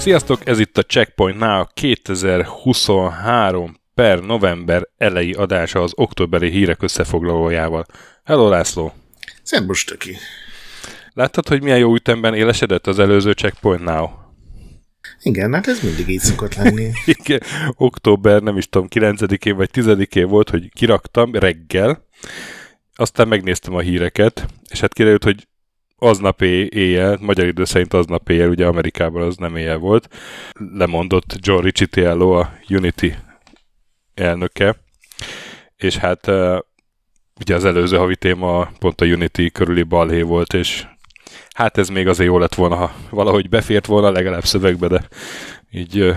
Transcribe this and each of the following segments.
Sziasztok, ez itt a Checkpoint Now 2023 per november elejé adása az októberi hírek összefoglalójával. Hello László! Szerbus töki! Láttad, hogy milyen jó ütemben élesedett az előző Checkpoint Now? Igen, hát ez mindig így szokott lenni. Igen, október, nem is tudom, 9-én vagy 10-én volt, hogy kiraktam reggel, aztán megnéztem a híreket, és hát kiderült, hogy aznap éjjel, magyar idő szerint aznap éjjel, ugye Amerikában az nem éjjel volt, lemondott John Riccitiello, a Unity elnöke, és hát ugye az előző havi téma pont a Unity körüli balhé volt, és hát ez még azért jó lett volna, ha valahogy befért volna legalább szövegbe, de így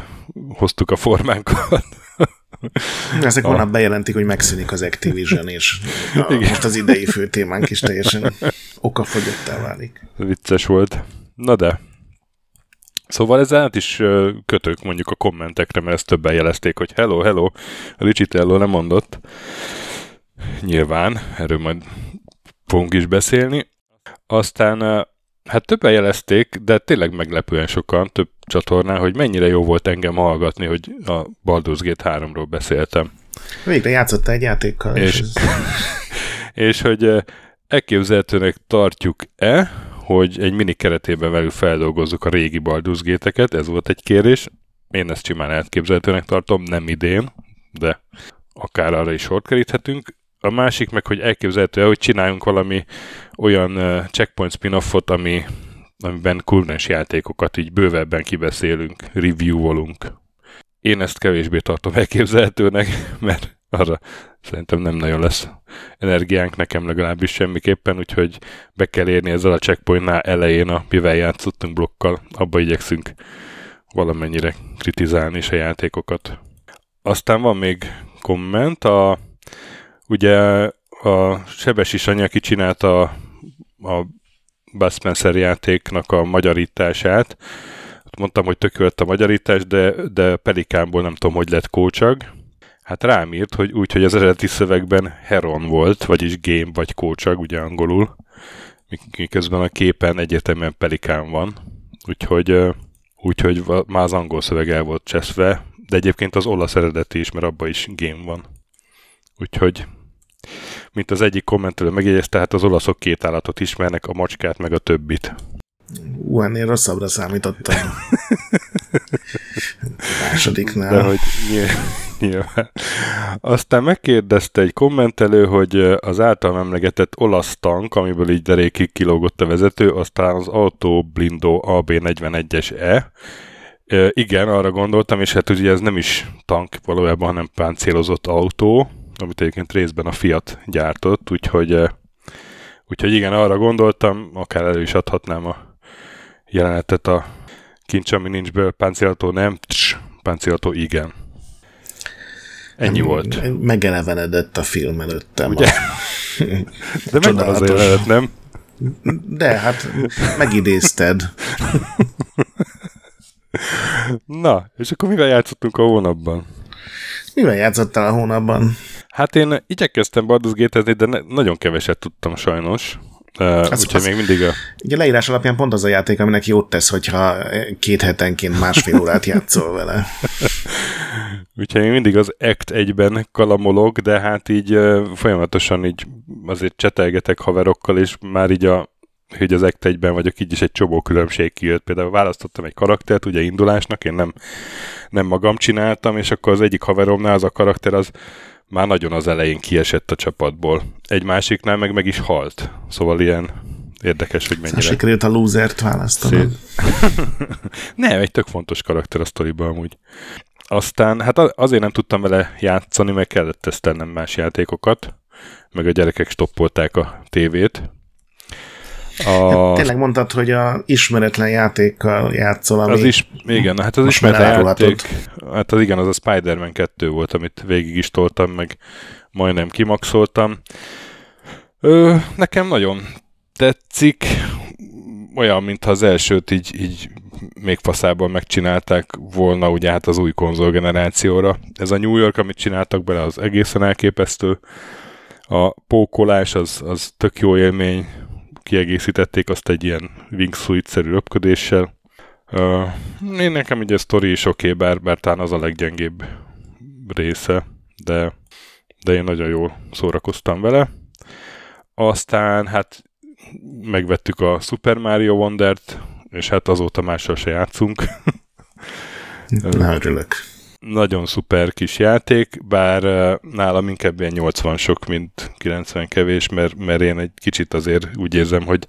hoztuk a formánkat. Ezek holnap bejelentik, hogy megszűnik az Activision, és a, most az idei fő témánk is teljesen okafogyottá válik. Vicces volt. Na de, Szóval ez át is kötök mondjuk a kommentekre, mert ezt többen jelezték, hogy hello, hello, a Ricitello nem mondott. Nyilván, erről majd fogunk is beszélni. Aztán Hát többen jelezték, de tényleg meglepően sokan, több csatornán, hogy mennyire jó volt engem hallgatni, hogy a Baldur's Gate 3-ról beszéltem. Végre játszotta egy játékkal. És, és, és hogy elképzelhetőnek tartjuk-e, hogy egy mini keretében velük feldolgozzuk a régi Baldur's Gate-eket, ez volt egy kérés. Én ezt simán elképzelhetőnek tartom, nem idén, de akár arra is sort keríthetünk a másik meg, hogy elképzelhető hogy csináljunk valami olyan checkpoint spin-offot, ami, amiben kultúrás játékokat így bővebben kibeszélünk, review-olunk. Én ezt kevésbé tartom elképzelhetőnek, mert arra szerintem nem nagyon lesz energiánk, nekem legalábbis semmiképpen, úgyhogy be kell érni ezzel a checkpointnál elején, a mivel játszottunk blokkal, abba igyekszünk valamennyire kritizálni is a játékokat. Aztán van még komment, a Ugye a Sebes anya, aki csinálta a, a Buzz Spencer játéknak a magyarítását, mondtam, hogy tökélet a magyarítás, de, de Pelikánból nem tudom, hogy lett kócsag. Hát rám írt, hogy úgy, hogy az eredeti szövegben Heron volt, vagyis game vagy kócsag, ugye angolul, miközben a képen egyértelműen Pelikán van. Úgyhogy, úgyhogy már az angol szöveg el volt cseszve, de egyébként az olasz eredeti is, mert abban is game van. Úgyhogy, mint az egyik kommentelő megjegyezte, tehát az olaszok két állatot ismernek, a macskát meg a többit. Ú, ennél rosszabbra számítottam. Másodiknál. De hogy nyilván. Aztán megkérdezte egy kommentelő, hogy az általam emlegetett olasz tank, amiből így derékig kilógott a vezető, aztán az Auto Blindo AB41-es-E, igen, arra gondoltam, és hát ugye ez nem is tank valójában, hanem páncélozott autó, amit egyébként részben a Fiat gyártott, úgyhogy, úgyhogy igen, arra gondoltam, akár elő is adhatnám a jelenetet a kincs, ami nincs belőle, páncélató nem, tss, páncélató igen. Ennyi nem, volt. Megelevenedett a film előttem. Ugye? De megvan az jelenet, nem? De, hát megidézted. Na, és akkor mivel játszottunk a hónapban? Mivel játszottál a hónapban? Hát én igyekeztem Baldur's gate de ne, nagyon keveset tudtam sajnos. Uh, úgyhogy az, még mindig a... Ugye leírás alapján pont az a játék, aminek jót tesz, hogyha két hetenként másfél órát játszol vele. úgyhogy még mindig az Act egyben kalamolok, de hát így uh, folyamatosan így azért csetelgetek haverokkal, és már így a hogy az Act egyben vagyok, így is egy csomó különbség kijött. Például választottam egy karaktert, ugye indulásnak, én nem, nem magam csináltam, és akkor az egyik haveromnál az a karakter az már nagyon az elején kiesett a csapatból. Egy másiknál meg meg is halt. Szóval ilyen érdekes, hogy mennyire... Sikerült a losert választanod. nem, egy tök fontos karakter a sztoriban amúgy. Aztán, hát azért nem tudtam vele játszani, mert kellett tesztelnem más játékokat, meg a gyerekek stoppolták a tévét, a... Tényleg mondtad, hogy a ismeretlen játékkal játszol, ami... Az is, igen, hát az ismeretlen játék, hát az igen, az a Spider-Man 2 volt, amit végig is toltam, meg majdnem kimaxoltam. Ö, nekem nagyon tetszik, olyan, mintha az elsőt így, így még faszában megcsinálták volna ugye hát az új konzolgenerációra. Ez a New York, amit csináltak bele, az egészen elképesztő. A pókolás az, az tök jó élmény, kiegészítették azt egy ilyen wingsuit-szerű röpködéssel. Uh, én nekem ugye a sztori is oké, okay, bár, bár talán az a leggyengébb része, de, de én nagyon jól szórakoztam vele. Aztán hát megvettük a Super Mario Wondert, és hát azóta mással se játszunk. Na, örülök. Nagyon szuper kis játék, bár nálam inkább ilyen 80 sok, mint 90 kevés, mert, mert én egy kicsit azért úgy érzem, hogy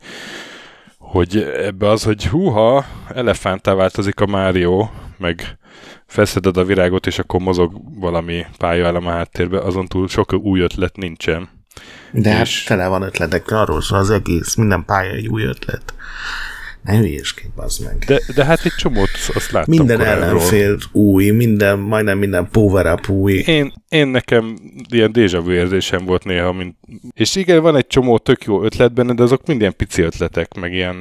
hogy ebbe az, hogy húha, elefántá változik a Mario, meg feszeded a virágot, és akkor mozog valami pályaelem a háttérbe, azon túl sok új ötlet nincsen. De hát és... hát tele van ötletek, arról szól az egész, minden pálya egy új ötlet. Ne hülyéskedj, bazd meg. De, de hát egy csomót azt láttam Minden ellenfél új, minden, majdnem minden power up új. Én, én nekem ilyen déjà vu érzésem volt néha, mint... és igen, van egy csomó tök jó ötlet benne, de azok mind ilyen pici ötletek, meg ilyen...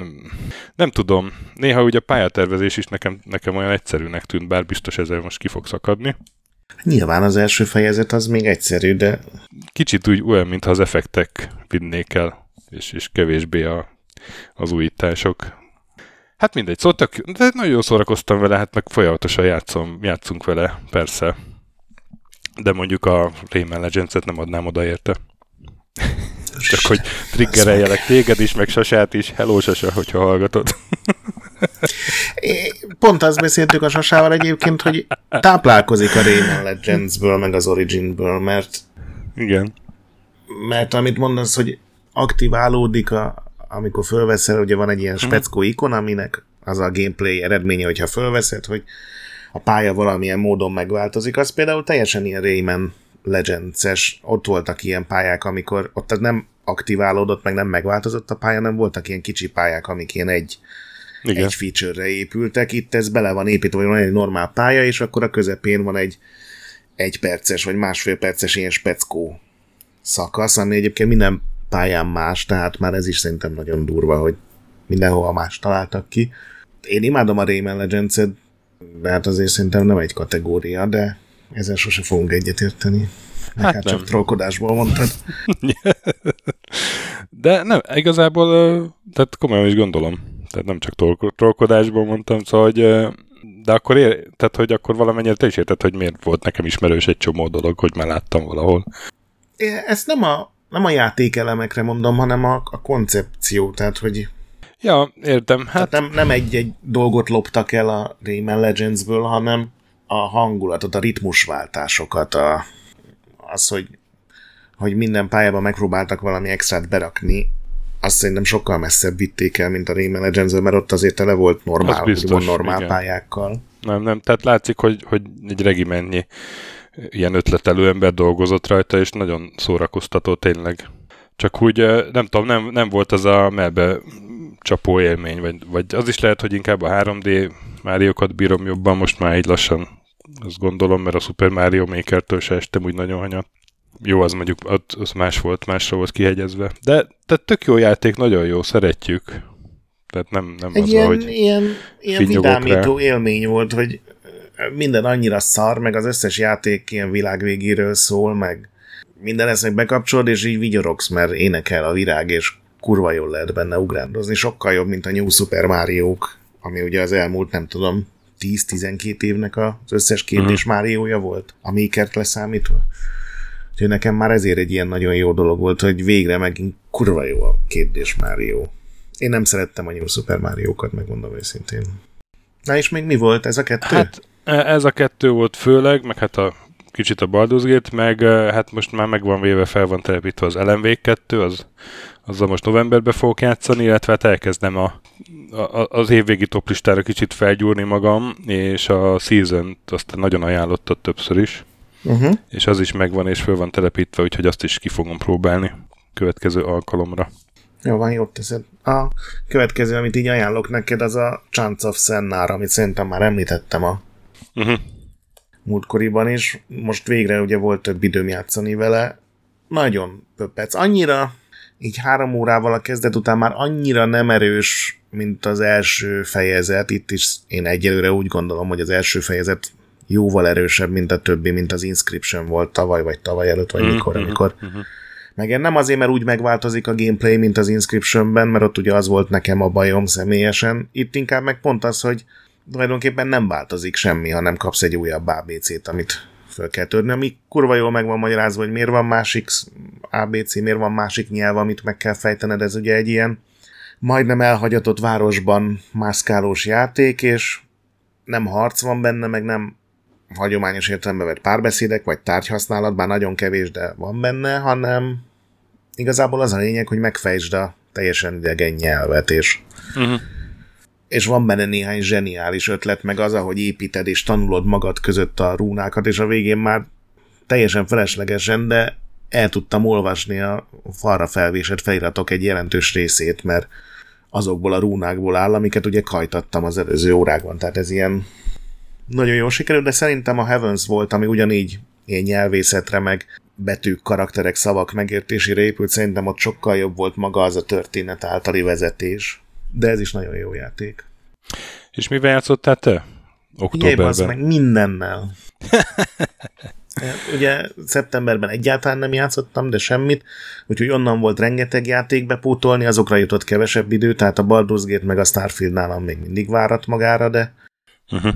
Nem tudom, néha ugye a pályatervezés is nekem, nekem olyan egyszerűnek tűnt, bár biztos ezzel most ki fog szakadni. Nyilván az első fejezet az még egyszerű, de... Kicsit úgy olyan, mintha az effektek vinnék el, és, és kevésbé a, az újítások. Hát mindegy, szóval tök, de nagyon szórakoztam vele, hát meg folyamatosan játszom, játszunk vele, persze. De mondjuk a Rayman Legends-et nem adnám oda érte. Csak hogy triggereljelek téged is, meg Sasát is. Hello Sasa, hogyha hallgatod. Pont azt beszéltük a Sasával egyébként, hogy táplálkozik a Rayman Legends-ből, meg az Origin-ből, mert igen. Mert amit mondasz, hogy aktiválódik a, amikor fölveszel, ugye van egy ilyen mhm. speckó ikon, aminek az a gameplay eredménye, hogyha fölveszed, hogy a pálya valamilyen módon megváltozik, az például teljesen ilyen Rayman Legends-es, ott voltak ilyen pályák, amikor ott nem aktiválódott, meg nem megváltozott a pálya, nem voltak ilyen kicsi pályák, amik ilyen egy, Igen. egy feature-re épültek. Itt ez bele van építve, hogy van egy normál pálya, és akkor a közepén van egy egy perces, vagy másfél perces ilyen speckó szakasz, ami egyébként minden pályán más, tehát már ez is szerintem nagyon durva, hogy mindenhova más találtak ki. Én imádom a Rayman legends de hát azért szerintem nem egy kategória, de ezzel sose fogunk egyetérteni. Hát, hát csak trollkodásból mondtad. de nem, igazából, tehát komolyan is gondolom. Tehát nem csak trollkodásból mondtam, szóval, hogy de akkor ér, tehát, hogy akkor valamennyire te is érted, hogy miért volt nekem ismerős egy csomó dolog, hogy már láttam valahol. Ezt nem a nem a játékelemekre mondom, hanem a, a koncepció, tehát hogy Ja, értem. Hát... nem, nem egy-egy dolgot loptak el a Rayman Legendsből, hanem a hangulatot, a ritmusváltásokat, a, az, hogy, hogy minden pályában megpróbáltak valami extrát berakni, azt szerintem sokkal messzebb vitték el, mint a Rayman legends mert ott azért tele volt normál, az biztos, normál igen. pályákkal. Nem, nem, tehát látszik, hogy, hogy egy regimennyi ilyen ötletelő ember dolgozott rajta, és nagyon szórakoztató tényleg. Csak úgy nem tudom, nem, nem volt az a melbe csapó élmény, vagy, vagy az is lehet, hogy inkább a 3D Máriókat bírom jobban, most már így lassan azt gondolom, mert a Super Mario Maker-től se estem úgy nagyon hanyat. Jó, az mondjuk az más volt, másra volt kihegyezve. De tehát tök jó játék, nagyon jó, szeretjük. Tehát nem, nem Egy az, ilyen, hogy ilyen, ilyen vidámító rá. élmény volt, hogy minden annyira szar, meg az összes játék ilyen világvégéről szól, meg minden ezt bekapcsolod, és így vigyorogsz, mert énekel a virág, és kurva jól lehet benne ugrándozni. Sokkal jobb, mint a New Super mario ami ugye az elmúlt, nem tudom, 10-12 évnek az összes kérdés uh-huh. Máriója volt, a Maker-t leszámítva. Úgyhogy nekem már ezért egy ilyen nagyon jó dolog volt, hogy végre megint kurva jó a kérdés Mario. Én nem szerettem a New Super Mario-kat, megmondom őszintén. Na és még mi volt ez a kettő? Hát ez a kettő volt főleg, meg hát a kicsit a Baldur's Gate, meg e, hát most már meg van véve, fel van telepítve az LMV 2, az, azzal most novemberben fogok játszani, illetve hát elkezdem a, a, az évvégi toplistára kicsit felgyúrni magam, és a Season-t azt nagyon ajánlottad többször is. Uh-huh. És az is megvan, és föl van telepítve, úgyhogy azt is ki fogom próbálni következő alkalomra. Jó van, jót teszed. A következő, amit így ajánlok neked, az a Chance of Sennár, amit szerintem már említettem a uh-huh. múltkoriban is. Most végre ugye volt több időm játszani vele. Nagyon pöppec. Annyira így három órával a kezdet után már annyira nem erős, mint az első fejezet. Itt is én egyelőre úgy gondolom, hogy az első fejezet jóval erősebb, mint a többi, mint az Inscription volt tavaly, vagy tavaly előtt, vagy mm-hmm. mikor, amikor mm-hmm. Meg nem azért, mert úgy megváltozik a gameplay, mint az Inscriptionben, mert ott ugye az volt nekem a bajom személyesen. Itt inkább meg pont az, hogy tulajdonképpen nem változik semmi, hanem kapsz egy újabb ABC-t, amit föl kell törni, ami kurva jól meg van magyarázva, hogy miért van másik ABC, miért van másik nyelv, amit meg kell fejtened, ez ugye egy ilyen majdnem elhagyatott városban mászkálós játék, és nem harc van benne, meg nem hagyományos értelemben vett párbeszédek, vagy tárgyhasználat, bár nagyon kevés, de van benne, hanem igazából az a lényeg, hogy megfejtsd a teljesen idegen nyelvet, és, uh-huh. És van benne néhány zseniális ötlet, meg az, ahogy építed és tanulod magad között a rúnákat, és a végén már teljesen feleslegesen, de el tudtam olvasni a falra felvésett feliratok egy jelentős részét, mert azokból a rúnákból áll, amiket ugye kajtattam az előző órákban, tehát ez ilyen nagyon jól sikerült, de szerintem a Heavens volt, ami ugyanígy ilyen nyelvészetre, meg betűk, karakterek, szavak megértésére épült, szerintem ott sokkal jobb volt maga az a történet általi vezetés. De ez is nagyon jó játék. És mivel játszottál te? Októberben. Jé, meg mindennel. Ugye szeptemberben egyáltalán nem játszottam, de semmit, úgyhogy onnan volt rengeteg játék bepótolni, azokra jutott kevesebb idő, tehát a Baldur's Gate meg a Starfield nálam még mindig várat magára, de uh-huh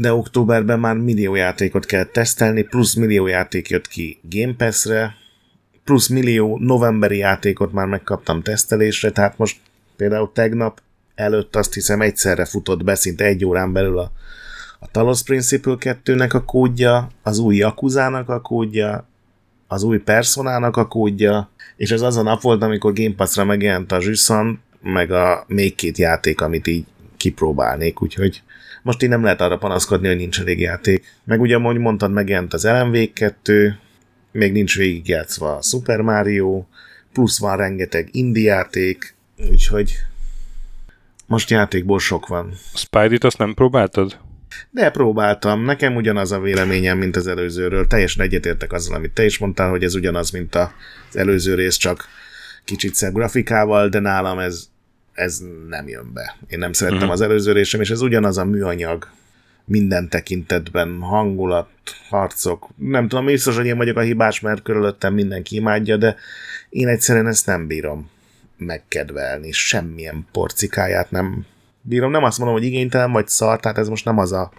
de októberben már millió játékot kell tesztelni, plusz millió játék jött ki Game Pass-re, plusz millió novemberi játékot már megkaptam tesztelésre, tehát most például tegnap előtt azt hiszem egyszerre futott be szinte egy órán belül a, a Talos Principle 2-nek a kódja, az új Yakuza-nak a kódja, az új Personának a kódja, és ez az a nap volt, amikor Game Pass-ra megjelent a Zsüsszan, meg a még két játék, amit így kipróbálnék, úgyhogy most így nem lehet arra panaszkodni, hogy nincs elég játék. Meg ugye, ahogy mondtad, megjelent az LMV 2, még nincs végigjátszva a Super Mario, plusz van rengeteg indie játék, úgyhogy most játékból sok van. Spidey-t azt nem próbáltad? De próbáltam. Nekem ugyanaz a véleményem, mint az előzőről. Teljesen egyetértek azzal, amit te is mondtál, hogy ez ugyanaz, mint az előző rész, csak kicsit szebb grafikával, de nálam ez ez nem jön be. Én nem szerettem uh-huh. az előző részem, és ez ugyanaz a műanyag minden tekintetben, hangulat, harcok. Nem tudom, biztos, hogy én vagyok a hibás, mert körülöttem mindenki imádja, de én egyszerűen ezt nem bírom megkedvelni. Semmilyen porcikáját nem bírom. Nem azt mondom, hogy igénytelen vagy szar, tehát ez most nem az a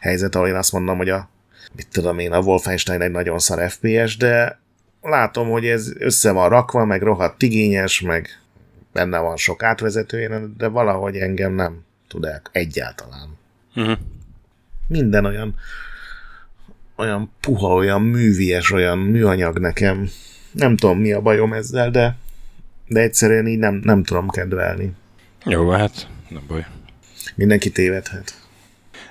helyzet, ahol én azt mondom, hogy a mit tudom én, a Wolfenstein egy nagyon szar FPS, de látom, hogy ez össze van rakva, meg rohadt igényes, meg benne van sok átvezető de valahogy engem nem tud el egyáltalán. Uh-huh. Minden olyan olyan puha, olyan művies, olyan műanyag nekem. Nem tudom, mi a bajom ezzel, de, de egyszerűen így nem, nem tudom kedvelni. Jó, hát nem baj. Mindenki tévedhet.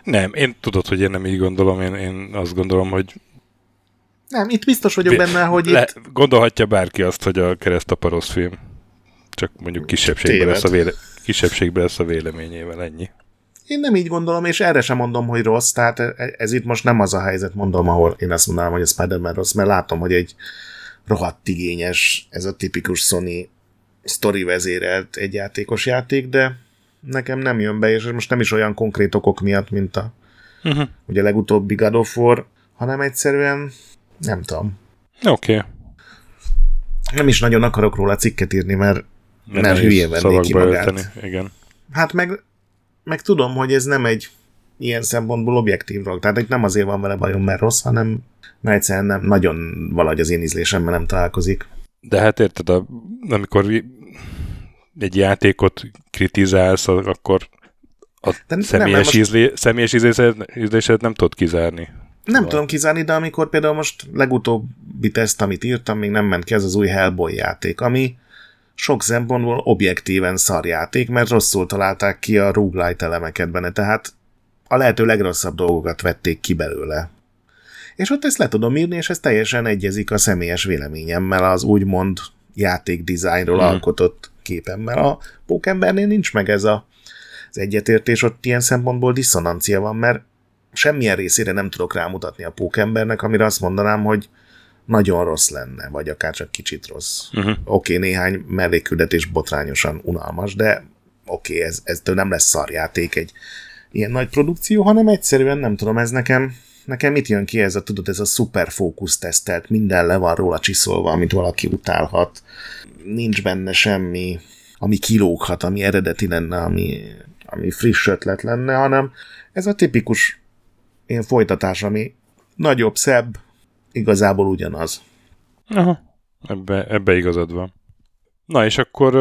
Nem, én tudod, hogy én nem így gondolom, én, én azt gondolom, hogy nem, itt biztos vagyok benne, hogy Le, itt... Gondolhatja bárki azt, hogy a keresztaparosz film csak mondjuk kisebbségben lesz, a véle, kisebbségben lesz a véleményével, ennyi. Én nem így gondolom, és erre sem mondom, hogy rossz, tehát ez itt most nem az a helyzet, mondom, ahol én azt mondanám, hogy a Spider-Man rossz, mert látom, hogy egy rohadt igényes, ez a tipikus Sony story vezérelt egy játékos játék, de nekem nem jön be, és most nem is olyan konkrét okok miatt, mint a uh-huh. ugye legutóbbi God of War, hanem egyszerűen nem tudom. Oké. Okay. Nem is nagyon akarok róla cikket írni, mert nem mert hülye vennék ki magát. Ölteni. Igen. Hát meg, meg tudom, hogy ez nem egy ilyen szempontból objektív dolog. Tehát itt nem azért van vele bajom, mert rossz, hanem mert egyszerűen nem, nagyon valahogy az én ízlésemmel nem találkozik. De hát érted, amikor egy játékot kritizálsz, akkor a de személyes, nem, ízlé, most... személyes ízlésed, ízlésed nem tudod kizárni. Nem szóval. tudom kizárni, de amikor például most legutóbbi teszt, amit írtam, még nem ment ki, ez az új Hellboy játék, ami sok szempontból objektíven szarjáték, mert rosszul találták ki a roguelite elemeket benne, tehát a lehető legrosszabb dolgokat vették ki belőle. És ott ezt le tudom írni, és ez teljesen egyezik a személyes véleményemmel, az úgymond játékdizájnról mm. alkotott képemmel. A Pókembernél nincs meg ez a, az egyetértés, ott ilyen szempontból diszonancia van, mert semmilyen részére nem tudok rámutatni a Pókembernek, amire azt mondanám, hogy nagyon rossz lenne, vagy akár csak kicsit rossz. Uh-huh. Oké, okay, néhány mellékküldetés botrányosan unalmas, de oké, okay, ez, ez nem lesz szarjáték egy ilyen nagy produkció, hanem egyszerűen nem tudom, ez nekem nekem mit jön ki ez a, tudod, ez a szuper fókusz tesztelt, minden le van róla csiszolva, amit valaki utálhat, nincs benne semmi, ami kilóghat, ami eredeti lenne, ami, ami friss ötlet lenne, hanem ez a tipikus ilyen folytatás, ami nagyobb, szebb, igazából ugyanaz. Aha, ebbe, ebbe igazad van. Na és akkor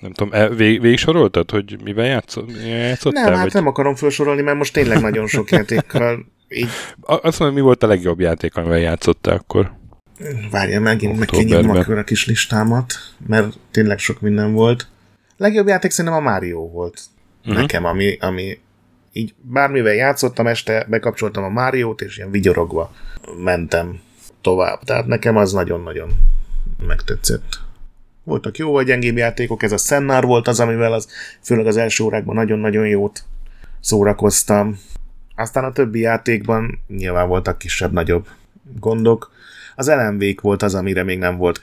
nem tudom, e, vég, végig soroltad, hogy mivel játszottál? Nem, hát vagy? nem akarom felsorolni, mert most tényleg nagyon sok játékkal így... Azt mondom, mi volt a legjobb játék, amivel játszottál akkor? Várja, megint meg kinyitnom a kis listámat, mert tényleg sok minden volt. Legjobb játék szerintem a Mario volt. Uh-huh. Nekem, ami, ami így bármivel játszottam este, bekapcsoltam a Máriót, és ilyen vigyorogva mentem tovább. Tehát nekem az nagyon-nagyon megtetszett. Voltak jó vagy gyengébb játékok, ez a Sennár volt az, amivel az, főleg az első órákban nagyon-nagyon jót szórakoztam. Aztán a többi játékban nyilván voltak kisebb-nagyobb gondok. Az lmv volt az, amire még nem volt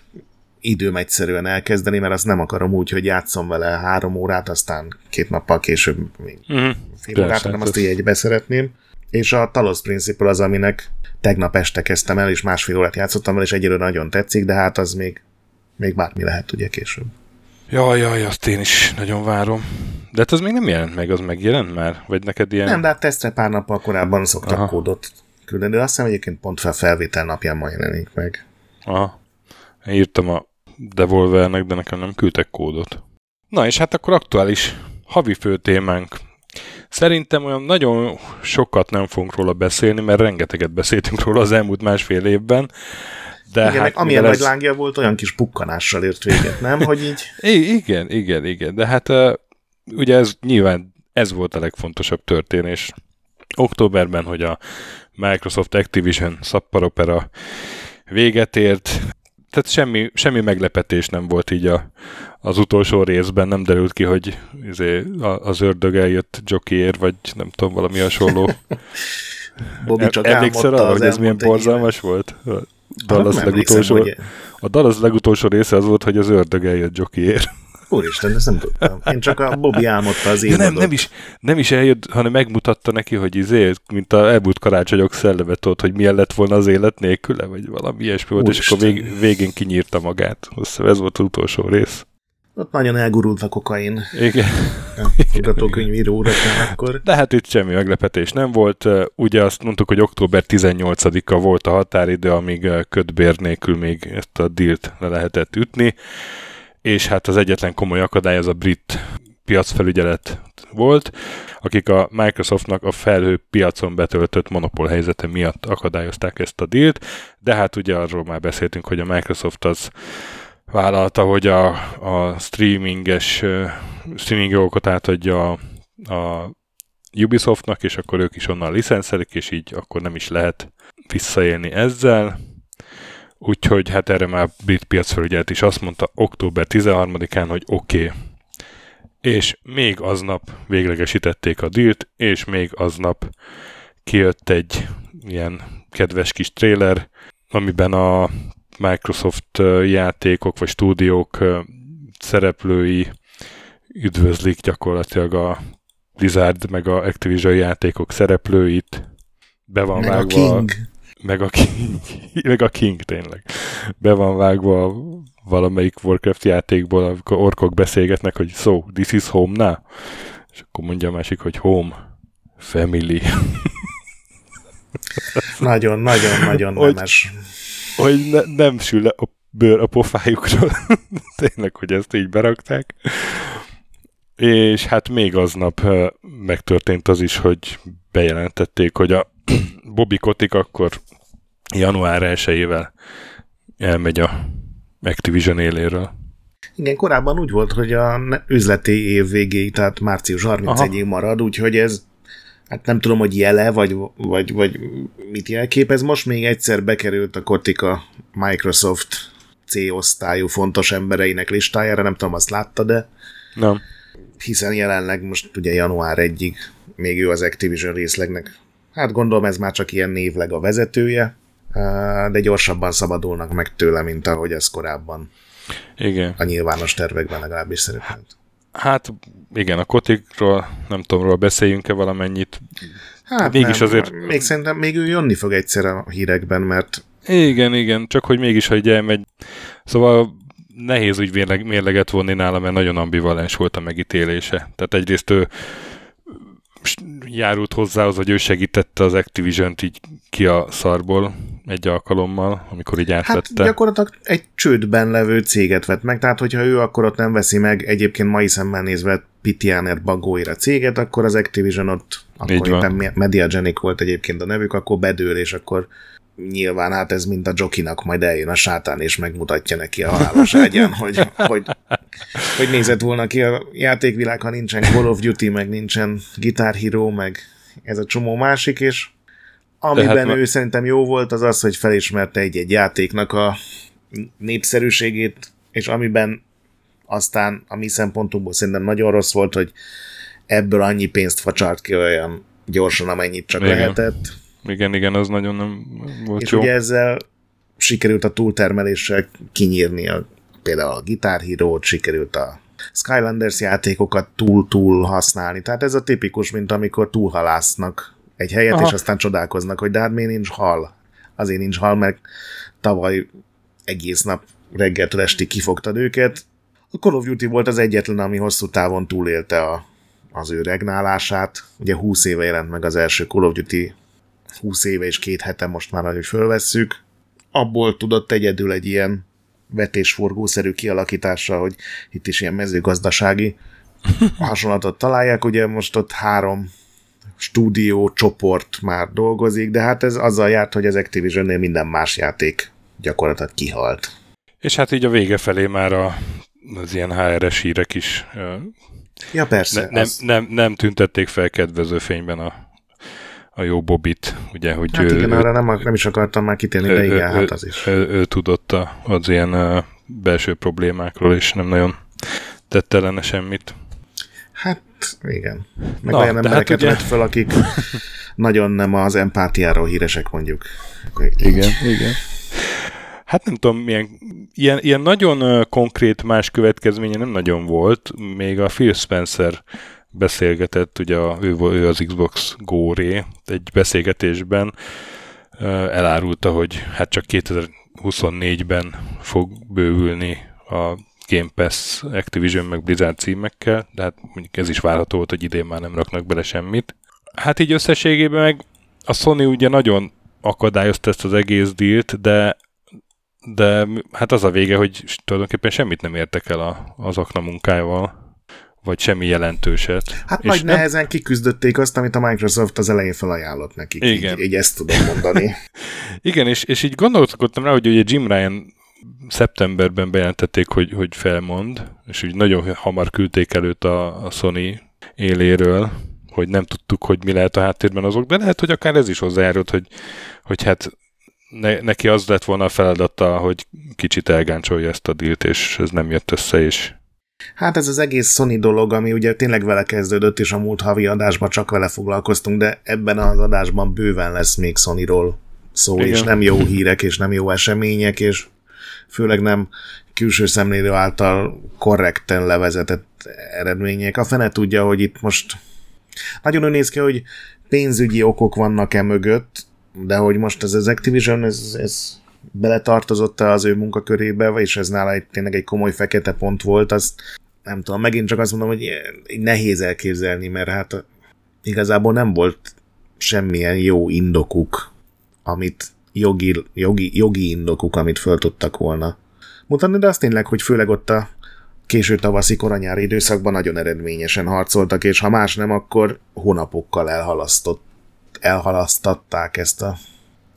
időm egyszerűen elkezdeni, mert azt nem akarom úgy, hogy játszom vele három órát, aztán két nappal később még uh-huh. fél órát, hanem azt így egybe szeretném. És a Talos Principle az, aminek tegnap este kezdtem el, és másfél órát játszottam vele, és egyelőre nagyon tetszik, de hát az még, még bármi lehet ugye később. Jaj, jaj, azt én is nagyon várom. De hát az még nem jelent meg, az megjelent már? Vagy neked ilyen... Nem, de hát tesztre pár nappal korábban szoktak Aha. kódot küldeni, de azt hiszem egyébként pont fel felvétel napján majd jelenik meg. Aha. Írtam a Devolvernek, de nekem nem küldtek kódot. Na és hát akkor aktuális havi fő témánk. Szerintem olyan nagyon sokat nem fogunk róla beszélni, mert rengeteget beszéltünk róla az elmúlt másfél évben. De igen, hát, amilyen ez... nagy lángja volt, olyan kis pukkanással ért véget, nem? Hogy így... I- igen, igen, igen. De hát uh, ugye ez nyilván ez volt a legfontosabb történés októberben, hogy a Microsoft Activision szapparopera véget ért, tehát semmi, semmi meglepetés nem volt így a, az utolsó részben, nem derült ki, hogy izé, az ördög eljött jockeyért, vagy nem tudom, valami hasonló. Bobby csak Emlékszel arra, hogy ez milyen borzalmas volt? A Dallas, legutolsó, a Dallas legutolsó része az volt, hogy az ördög eljött jockeyért. Úristen, ezt nem tudtam. Én csak a Bobby álmodta az ja, nem, nem is, nem is eljött, hanem megmutatta neki, hogy izé, mint a elmúlt karácsonyok szelleme tudod, hogy milyen lett volna az élet nélküle, vagy valami ilyesmi volt, és akkor vég, végén kinyírta magát. Azt ez volt az utolsó rész. Ott nagyon elgurult a kokain. Igen. Forgatókönyvíróra akkor. De hát itt semmi meglepetés nem volt. Ugye azt mondtuk, hogy október 18-a volt a határidő, amíg ködbér nélkül még ezt a dílt le lehetett ütni és hát az egyetlen komoly akadály az a brit piacfelügyelet volt, akik a Microsoftnak a felhő piacon betöltött monopól helyzete miatt akadályozták ezt a dílt, de hát ugye arról már beszéltünk, hogy a Microsoft az vállalta, hogy a, a streaminges streaming jogokat átadja a, a Ubisoftnak, és akkor ők is onnan licenszelik, és így akkor nem is lehet visszaélni ezzel. Úgyhogy hát erre már brit piacfelügyelet is azt mondta október 13-án, hogy oké. Okay. És még aznap véglegesítették a dílt, és még aznap kijött egy ilyen kedves kis trailer, amiben a Microsoft játékok vagy stúdiók szereplői üdvözlik gyakorlatilag a Blizzard meg a Activision játékok szereplőit. Be van meg vágva. A King meg a King, meg a King tényleg. Be van vágva valamelyik Warcraft játékból, amikor orkok beszélgetnek, hogy so, this is home now. És akkor mondja a másik, hogy home, family. Nagyon, nagyon, nagyon nemes. Hogy ne, nem sül le a bőr a pofájukról. tényleg, hogy ezt így berakták. És hát még aznap megtörtént az is, hogy bejelentették, hogy a Bobby Kotik akkor január 1-ével elmegy a Activision éléről. Igen, korábban úgy volt, hogy a üzleti év végéig, tehát március 31-ig marad, úgyhogy ez hát nem tudom, hogy jele, vagy, vagy, vagy mit jelképez. Most még egyszer bekerült a Kotika Microsoft C-osztályú fontos embereinek listájára, nem tudom, azt látta, de nem. hiszen jelenleg most ugye január 1-ig még ő az Activision részlegnek. Hát gondolom ez már csak ilyen névleg a vezetője, de gyorsabban szabadulnak meg tőle, mint ahogy ez korábban igen. a nyilvános tervekben legalábbis szerepelt. Hát igen, a kotikról nem tudom, róla beszéljünk-e valamennyit. Hát mégis nem, azért... Még szerintem még ő jönni fog egyszer a hírekben, mert... Igen, igen, csak hogy mégis, hogy elmegy. Szóval nehéz úgy mérleg, mérleget vonni nála, mert nagyon ambivalens volt a megítélése. Tehát egyrészt ő járult hozzá az, hogy ő segítette az Activision-t így ki a szarból egy alkalommal, amikor így átvette. Hát gyakorlatilag egy csődben levő céget vett meg, tehát hogyha ő akkor ott nem veszi meg, egyébként mai szemmel nézve Pitianer bagóira céget, akkor az Activision ott, akkor éppen Mediagenic volt egyébként a nevük, akkor bedől, és akkor nyilván hát ez mint a Jokinak majd eljön a sátán, és megmutatja neki a halálos ágyán, hogy, hogy, hogy nézett volna ki a játékvilág, ha nincsen Call of Duty, meg nincsen Guitar Hero, meg ez a csomó másik, és amiben hát ő szerintem jó volt, az az, hogy felismerte egy-egy játéknak a népszerűségét, és amiben aztán a mi szempontunkból szerintem nagyon rossz volt, hogy ebből annyi pénzt facsart ki olyan gyorsan, amennyit csak Igen. lehetett igen, igen, az nagyon nem volt és jó. ugye ezzel sikerült a túltermeléssel kinyírni a, például a Guitar hero sikerült a Skylanders játékokat túl-túl használni. Tehát ez a tipikus, mint amikor túlhalásznak egy helyet, Aha. és aztán csodálkoznak, hogy de hát miért nincs hal? Azért nincs hal, mert tavaly egész nap reggeltől estig kifogtad őket. A Call of Duty volt az egyetlen, ami hosszú távon túlélte a, az ő regnálását. Ugye 20 éve jelent meg az első Call of Duty 20 éve és két hete most már, hogy fölvesszük, abból tudott egyedül egy ilyen vetésforgószerű kialakításra, hogy itt is ilyen mezőgazdasági hasonlatot találják. Ugye most ott három stúdió csoport már dolgozik, de hát ez azzal járt, hogy az Activision-nél minden más játék gyakorlatilag kihalt. És hát így a vége felé már a, az ilyen HRS hírek is ja, persze, ne, nem, az... nem, nem tüntették fel kedvező fényben a a jó Bobit, ugye, hogy hát ő, igen, ő, arra nem, nem is akartam már kitérni, de igen, ő, hát az is. Ő, ő, ő tudott az ilyen belső problémákról, és nem nagyon tett ellene semmit. Igen. Meg Na, olyan hát embereket hát ugye... vett fel, akik nagyon nem az empátiáról híresek, mondjuk. Igen, igen. Hát nem tudom, milyen, ilyen, ilyen nagyon konkrét más következménye nem nagyon volt. Még a Phil Spencer beszélgetett, ugye a, ő, ő az Xbox Go-ré egy beszélgetésben elárulta, hogy hát csak 2024-ben fog bővülni a Game Pass Activision meg Blizzard címekkel, de hát mondjuk ez is várható volt, hogy idén már nem raknak bele semmit. Hát így összességében meg a Sony ugye nagyon akadályozta ezt az egész dílt, de de hát az a vége, hogy tulajdonképpen semmit nem értek el a, az akna munkájával vagy semmi jelentőset. Hát és nagy nem... nehezen kiküzdötték azt, amit a Microsoft az elején felajánlott nekik. Igen. Így, így ezt tudom mondani. Igen, és, és így gondolkodtam rá, hogy ugye Jim Ryan szeptemberben bejelentették, hogy, hogy felmond, és úgy nagyon hamar küldték előtt a, a Sony éléről, hogy nem tudtuk, hogy mi lehet a háttérben azok, de lehet, hogy akár ez is hozzájárult, hogy, hogy hát ne, neki az lett volna a feladata, hogy kicsit elgáncsolja ezt a dílt, és ez nem jött össze, és Hát ez az egész Sony dolog, ami ugye tényleg vele kezdődött, és a múlt havi adásban csak vele foglalkoztunk, de ebben az adásban bőven lesz még Sonyról szó, Igen. és nem jó hírek, és nem jó események, és főleg nem külső szemlélő által korrekten levezetett eredmények. A fene tudja, hogy itt most nagyon néz ki, hogy pénzügyi okok vannak-e mögött, de hogy most ez az Activision, ez, ez beletartozott az ő munkakörébe, és ez nála egy, tényleg egy komoly fekete pont volt, az nem tudom, megint csak azt mondom, hogy nehéz elképzelni, mert hát igazából nem volt semmilyen jó indokuk, amit jogi, jogi, jogi indokuk, amit föl tudtak volna mutatni, de azt tényleg, hogy főleg ott a késő tavaszi koranyári időszakban nagyon eredményesen harcoltak, és ha más nem, akkor hónapokkal elhalasztott, elhalasztatták ezt a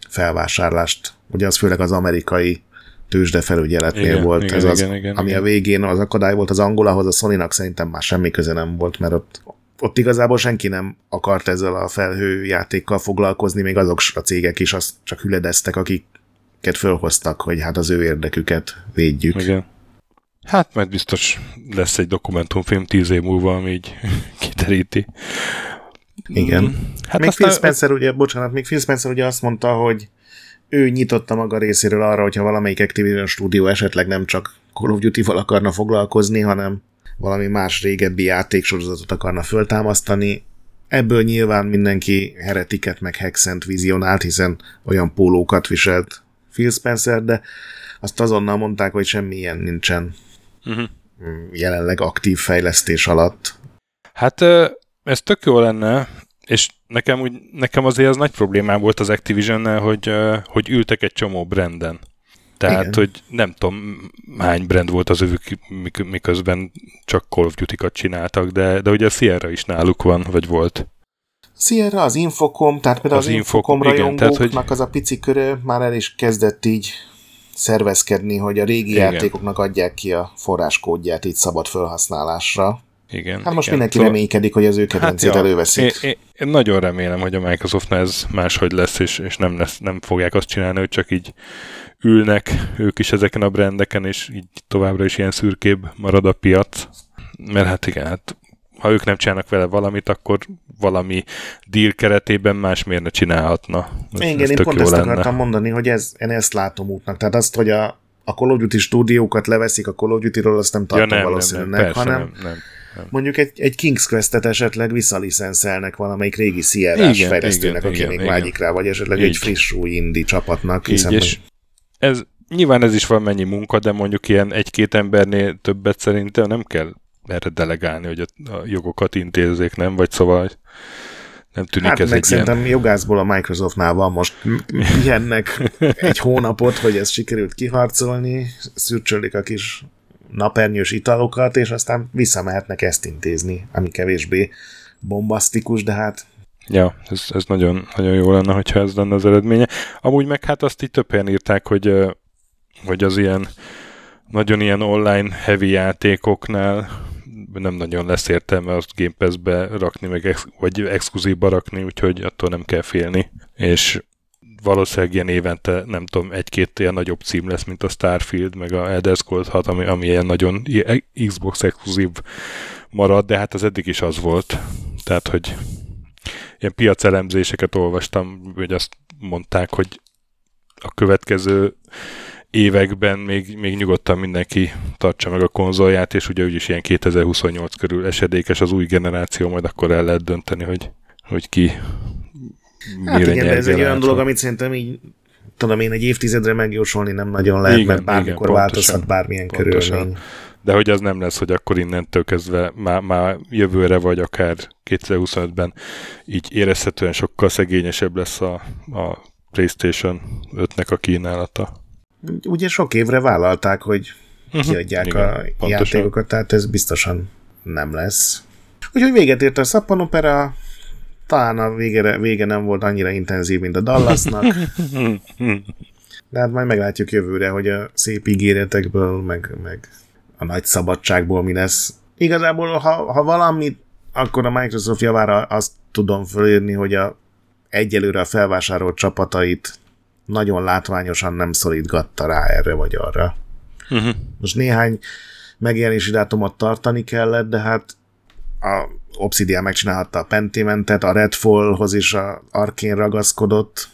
felvásárlást. Ugye az főleg az amerikai tőzsdefelügyeletnél igen, volt. Igen, ez az, igen, igen, ami igen. a végén az akadály volt az angolahoz, a sony szerintem már semmi köze nem volt, mert ott, ott igazából senki nem akart ezzel a felhő játékkal foglalkozni, még azok a cégek is azt csak hüledeztek, akiket fölhoztak, hogy hát az ő érdeküket védjük. Igen. Hát majd biztos lesz egy dokumentumfilm tíz év múlva, ami így kiteríti. Igen. Mm. Hát még. Phil Spencer ugye, bocsánat, még Phil Spencer ugye azt mondta, hogy ő nyitotta maga részéről arra, hogyha valamelyik Activision stúdió esetleg nem csak Call of Duty-val akarna foglalkozni, hanem valami más régebbi játéksorozatot akarna föltámasztani. Ebből nyilván mindenki heretiket meg hexent vizionált, hiszen olyan pólókat viselt Phil Spencer, de azt azonnal mondták, hogy semmilyen nincsen uh-huh. jelenleg aktív fejlesztés alatt. Hát ez tök jó lenne, és nekem, úgy, nekem azért az nagy problémám volt az activision hogy, hogy ültek egy csomó branden. Tehát, Igen. hogy nem tudom, hány brand volt az övük, miközben csak Call of Duty-kat csináltak, de, de ugye a Sierra is náluk van, vagy volt. Sierra, az Infocom, tehát például az, az Infocom rajongóknak hogy... az a pici köre már el is kezdett így szervezkedni, hogy a régi igen. játékoknak adják ki a forráskódját így szabad felhasználásra. Igen. Hát most igen. mindenki szóval... reménykedik, hogy az ő kedvencét hát, előveszik. Én, én, én, nagyon remélem, hogy a Microsoftnál ez máshogy lesz, és, és nem, lesz, nem fogják azt csinálni, hogy csak így ülnek ők is ezeken a brendeken, és így továbbra is ilyen szürkébb marad a piac. Mert hát igen, hát ha ők nem csinálnak vele valamit, akkor valami deal keretében más miért ne csinálhatna. Ez, Igen, ez én pont ezt lenne. akartam mondani, hogy ez, én ezt látom útnak. Tehát azt, hogy a, a Call of Duty stúdiókat leveszik a Call of Duty-ról, azt nem tartom ja, nem, valószínűleg, nem, nem, persze, hanem nem, nem, nem. Mondjuk egy, egy King's Quest-et esetleg visszalicenszelnek valamelyik régi Sierra fejlesztőnek, igen, aki igen, még igen. vágyik rá, vagy esetleg Így. egy friss új indie csapatnak. Hiszen, Így, és ez, nyilván ez is valamennyi munka, de mondjuk ilyen egy-két embernél többet szerintem nem kell erre delegálni, hogy a, a jogokat intézzék, nem? Vagy szóval nem tűnik hát ez meg egy szerintem ilyen... jogászból a Microsoftnál van most ilyennek egy hónapot, hogy ezt sikerült kiharcolni, szürcsölik a kis napernyős italokat, és aztán visszamehetnek ezt intézni, ami kevésbé bombasztikus, de hát Ja, ez, ez nagyon, nagyon jó lenne, hogyha ez lenne az eredménye. Amúgy meg hát azt így több helyen írták, hogy, hogy az ilyen nagyon ilyen online heavy játékoknál nem nagyon lesz értelme azt Game Pass-be rakni, meg ex- vagy exkluzívba rakni, úgyhogy attól nem kell félni. És valószínűleg ilyen évente, nem tudom, egy-két ilyen nagyobb cím lesz, mint a Starfield, meg a Elder Scrolls 6, ami, ami ilyen nagyon Xbox exkluzív marad, de hát az eddig is az volt. Tehát, hogy ilyen piacelemzéseket olvastam, hogy azt mondták, hogy a következő években még, még nyugodtan mindenki tartsa meg a konzolját, és ugye úgyis ilyen 2028 körül esedékes az új generáció, majd akkor el lehet dönteni, hogy, hogy ki Hát igen, de ez egy olyan dolog, amit szerintem így tudom én egy évtizedre megjósolni nem nagyon lehet, igen, mert bármikor igen, változhat bármilyen pontosan. körülmény. De hogy az nem lesz, hogy akkor innentől kezdve már, már jövőre, vagy akár 2025-ben így érezhetően sokkal szegényesebb lesz a, a PlayStation 5-nek a kínálata ugye sok évre vállalták, hogy uh-huh. kiadják Igen, a pontosan. játékokat, tehát ez biztosan nem lesz. Úgyhogy véget ért a szappanopera, talán a vége, vége nem volt annyira intenzív, mint a Dallasnak. De hát majd meglátjuk jövőre, hogy a szép ígéretekből, meg, meg a nagy szabadságból mi lesz. Igazából, ha, ha valamit, akkor a Microsoft javára azt tudom fölírni, hogy a egyelőre a felvásárolt csapatait nagyon látványosan nem szorítgatta rá erre vagy arra. Uh-huh. Most néhány megjelenési dátumot tartani kellett, de hát a Obsidian megcsinálhatta a Pentimentet, a Redfallhoz is a Arkén ragaszkodott.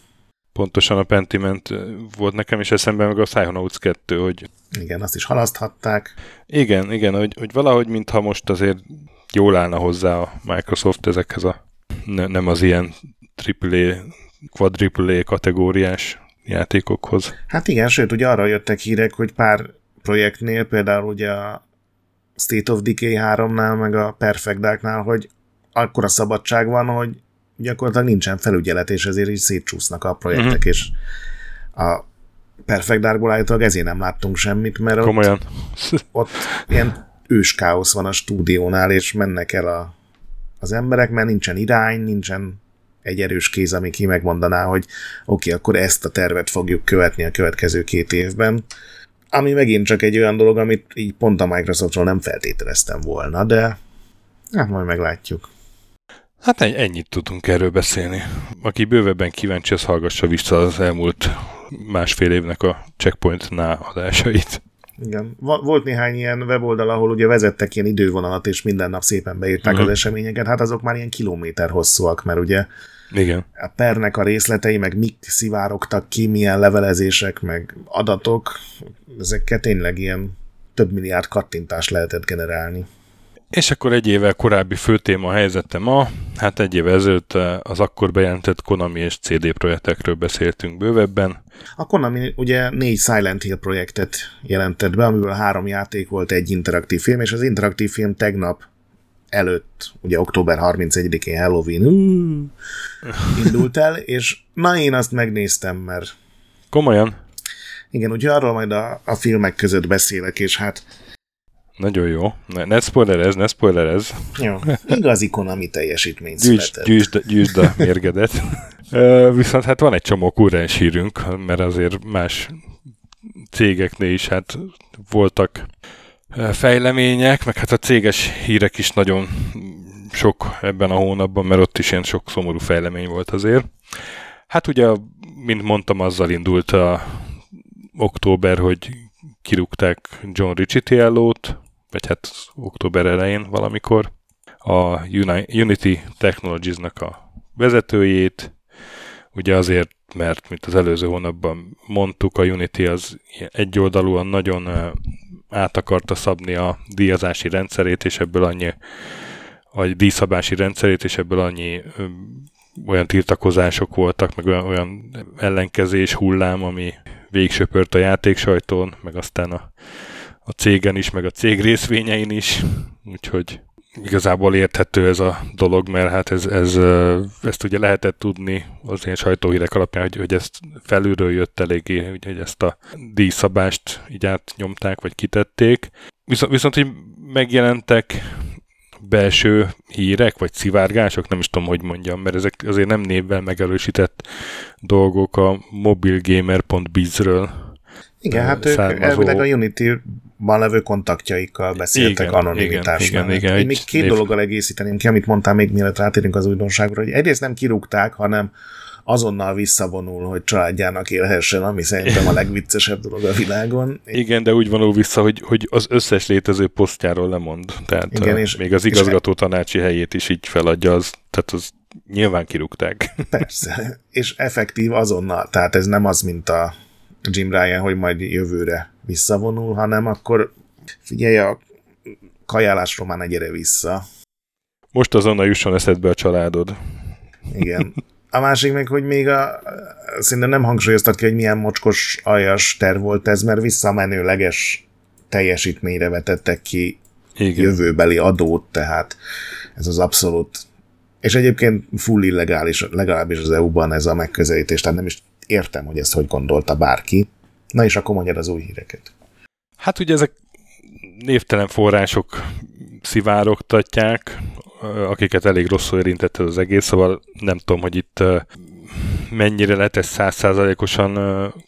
Pontosan a Pentiment volt nekem is eszembe, meg a Psychonauts 2, hogy... Igen, azt is halaszthatták. Igen, igen, hogy, hogy valahogy mintha most azért jól állna hozzá a Microsoft ezekhez a ne, nem az ilyen AAA, quadruple kategóriás játékokhoz. Hát igen, sőt, ugye arra jöttek hírek, hogy pár projektnél, például ugye a State of Decay 3-nál, meg a Perfect Darknál, hogy akkora szabadság van, hogy gyakorlatilag nincsen felügyelet, és ezért így szétcsúsznak a projektek, uh-huh. és a Perfect Darkból állítólag ezért nem láttunk semmit, mert Komolyan. ott, ott ilyen őskáosz van a stúdiónál, és mennek el a, az emberek, mert nincsen irány, nincsen egy erős kéz, ami ki megmondaná, hogy oké, okay, akkor ezt a tervet fogjuk követni a következő két évben. Ami megint csak egy olyan dolog, amit így pont a Microsoftról nem feltételeztem volna, de hát majd meglátjuk. Hát ennyit tudunk erről beszélni. Aki bővebben kíváncsi, az hallgassa vissza az elmúlt másfél évnek a checkpoint adásait. Igen. Volt néhány ilyen weboldal, ahol ugye vezettek ilyen idővonalat, és minden nap szépen beírták uh-huh. az eseményeket, hát azok már ilyen kilométer hosszúak, mert ugye igen. A pernek a részletei, meg mik szivárogtak ki, milyen levelezések, meg adatok, ezekkel tényleg ilyen több milliárd kattintást lehetett generálni. És akkor egy évvel korábbi főtéma helyzete ma, hát egy évvel ezelőtt eh, az akkor bejelentett Konami és CD projektekről beszéltünk bővebben. A Konami ugye négy Silent Hill projektet jelentett be, amiből három játék volt, egy interaktív film, és az interaktív film tegnap előtt, ugye október 31-én Halloween indult el, és na én azt megnéztem, mert... Komolyan? Igen, ugye arról majd a, a filmek között beszélek, és hát... Nagyon jó. Ne, ne spoilerez, ne spoilerez. Jó. Igazi Konami teljesítmény gyűjtsd, gyűjtsd, gyűjtsd a mérgedet. Viszont hát van egy csomó kurrens hírünk, mert azért más cégeknél is hát voltak fejlemények, meg hát a céges hírek is nagyon sok ebben a hónapban, mert ott is ilyen sok szomorú fejlemény volt azért. Hát ugye, mint mondtam, azzal indult a október, hogy kirúgták John Ricciello-t, vagy hát október elején valamikor, a Unity Technologies-nak a vezetőjét, ugye azért, mert mint az előző hónapban mondtuk, a Unity az egyoldalúan nagyon át akarta szabni a díjazási rendszerét, és ebből annyi a díjszabási rendszerét, és ebből annyi olyan tiltakozások voltak, meg olyan ellenkezés hullám, ami végsöpört a játéksajtón, meg aztán a, a cégen is, meg a cég részvényein is, úgyhogy igazából érthető ez a dolog, mert hát ez, ez, ezt ugye lehetett tudni az ilyen sajtóhírek alapján, hogy, hogy ezt felülről jött eléggé, hogy ezt a díjszabást így átnyomták, vagy kitették. Viszont, viszont hogy megjelentek belső hírek, vagy szivárgások, nem is tudom, hogy mondjam, mert ezek azért nem névvel megerősített dolgok a mobilegamer.biz-ről. Igen, hát ők elvileg a Unity ban levő kontaktjaikkal beszéltek igen, anonimitás igen, igen, igen, Én még két név... dologgal egészíteném ki, amit mondtam még mielőtt rátérünk az újdonságra, hogy egyrészt nem kirúgták, hanem azonnal visszavonul, hogy családjának élhessen, ami szerintem a legviccesebb dolog a világon. Igen, de úgy vonul vissza, hogy, hogy az összes létező posztjáról lemond. Tehát Igen, és, még az igazgató és tanácsi helyét is így feladja, az, tehát az nyilván kirúgták. Persze, és effektív azonnal, tehát ez nem az, mint a Jim Ryan, hogy majd jövőre visszavonul, hanem akkor figyelj, a kajálásról már ne gyere vissza. Most azonnal jusson eszedbe a családod. Igen. A másik meg, hogy még a, szinte nem hangsúlyoztat ki, hogy milyen mocskos aljas terv volt ez, mert visszamenőleges teljesítményre vetettek ki Igen. jövőbeli adót, tehát ez az abszolút és egyébként full illegális, legalábbis az EU-ban ez a megközelítés, tehát nem is értem, hogy ezt hogy gondolta bárki. Na és akkor mondjad az új híreket. Hát ugye ezek névtelen források szivárogtatják, akiket elég rosszul érintett ez az egész, szóval nem tudom, hogy itt mennyire lehet ezt százszázalékosan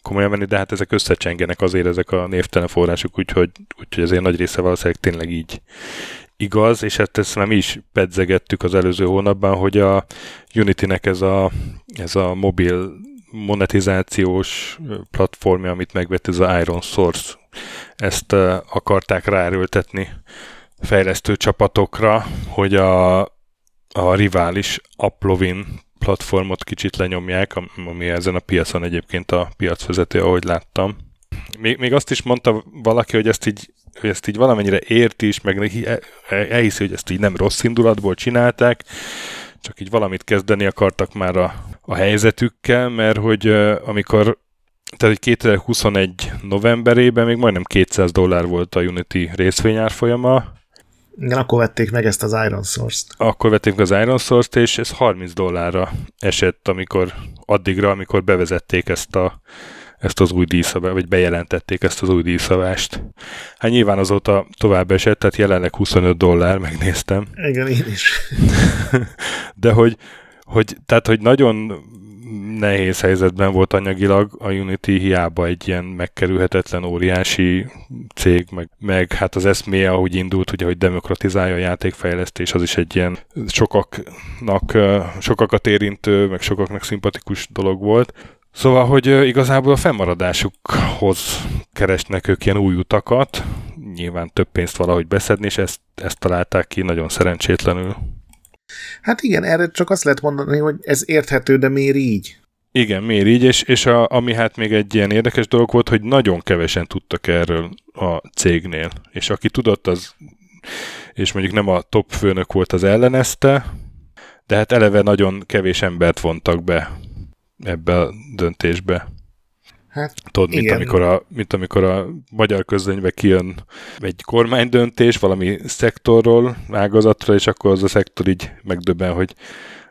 komolyan venni, de hát ezek összecsengenek azért ezek a névtelen források, úgyhogy, úgyhogy azért nagy része valószínűleg tényleg így igaz, és hát ezt nem is pedzegettük az előző hónapban, hogy a Unity-nek ez a, ez a mobil monetizációs platformja, amit megvett ez a Iron Source, ezt akarták ráerőltetni fejlesztő csapatokra, hogy a, a rivális Uplovin platformot kicsit lenyomják, ami ezen a piacon egyébként a piacvezető, ahogy láttam. Még, még azt is mondta valaki, hogy ezt így, hogy ezt így valamennyire érti is, meg elhiszi, hogy ezt így nem rossz indulatból csinálták, csak így valamit kezdeni akartak már a, a helyzetükkel, mert hogy amikor tehát hogy 2021 novemberében még majdnem 200 dollár volt a Unity részvényárfolyama. Igen, akkor vették meg ezt az Iron Source-t. Akkor vették meg az Iron Source-t, és ez 30 dollárra esett, amikor addigra, amikor bevezették ezt a ezt az új díjszabást, vagy bejelentették ezt az új díjszabást. Hát nyilván azóta tovább esett, tehát jelenleg 25 dollár, megnéztem. Igen, én is. De hogy, hogy, tehát, hogy nagyon nehéz helyzetben volt anyagilag a Unity, hiába egy ilyen megkerülhetetlen óriási cég, meg, meg hát az eszméje, ahogy indult, ugye, hogy demokratizálja a játékfejlesztés, az is egy ilyen sokaknak, sokakat érintő, meg sokaknak szimpatikus dolog volt. Szóval, hogy igazából a fennmaradásukhoz keresnek ők ilyen új utakat, nyilván több pénzt valahogy beszedni, és ezt, ezt találták ki nagyon szerencsétlenül. Hát igen, erre csak azt lehet mondani, hogy ez érthető, de miért így? Igen, miért így, és, és a, ami hát még egy ilyen érdekes dolog volt, hogy nagyon kevesen tudtak erről a cégnél, és aki tudott, az, és mondjuk nem a top főnök volt, az ellenezte, de hát eleve nagyon kevés embert vontak be ebbe a döntésbe. Hát, Tudod, mint amikor, a, mint amikor a magyar közönybe kijön egy kormánydöntés valami szektorról, ágazatra, és akkor az a szektor így megdöbben, hogy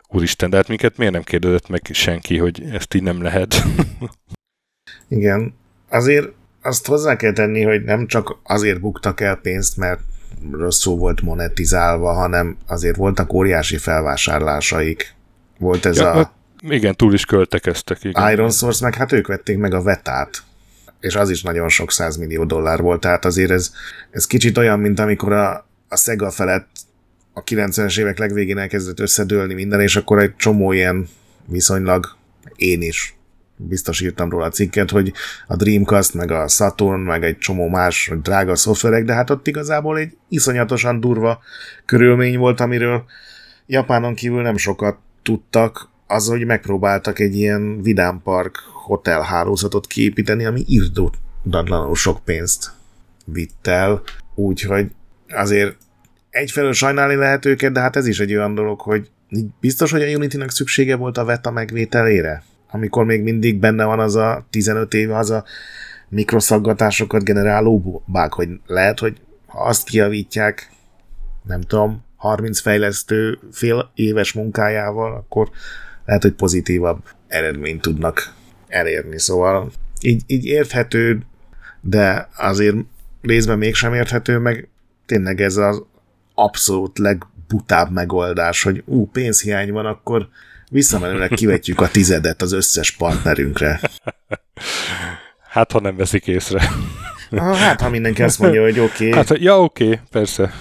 úristen, de hát minket miért nem kérdezett meg senki, hogy ezt így nem lehet? Igen. Azért azt hozzá kell tenni, hogy nem csak azért buktak el pénzt, mert rosszul volt monetizálva, hanem azért voltak óriási felvásárlásaik. Volt ez ja, a... Hát igen, túl is költekeztek. Igen. Iron Source, meg hát ők vették meg a vetát és az is nagyon sok százmillió dollár volt, tehát azért ez, ez kicsit olyan, mint amikor a, a Sega felett a 90-es évek legvégén elkezdett összedőlni minden, és akkor egy csomó ilyen viszonylag én is biztos írtam róla a cikket, hogy a Dreamcast, meg a Saturn, meg egy csomó más drága szoftverek, de hát ott igazából egy iszonyatosan durva körülmény volt, amiről Japánon kívül nem sokat tudtak, az, hogy megpróbáltak egy ilyen vidámpark hotel hálózatot kiépíteni, ami irdatlanul sok pénzt vitt el, úgyhogy azért egyfelől sajnálni lehet őket, de hát ez is egy olyan dolog, hogy biztos, hogy a Unity-nak szüksége volt a VETA megvételére? Amikor még mindig benne van az a 15 éve az a mikroszaggatásokat generáló bug, hogy lehet, hogy ha azt kiavítják, nem tudom, 30 fejlesztő fél éves munkájával, akkor lehet, hogy pozitívabb eredményt tudnak elérni. Szóval így, így érthető, de azért részben mégsem érthető, meg tényleg ez az abszolút legbutább megoldás, hogy ú, pénzhiány van, akkor visszamenőleg kivetjük a tizedet az összes partnerünkre. Hát, ha nem veszik észre. Hát, ha mindenki azt mondja, hogy oké. Okay. Hát, ja, oké, okay, persze.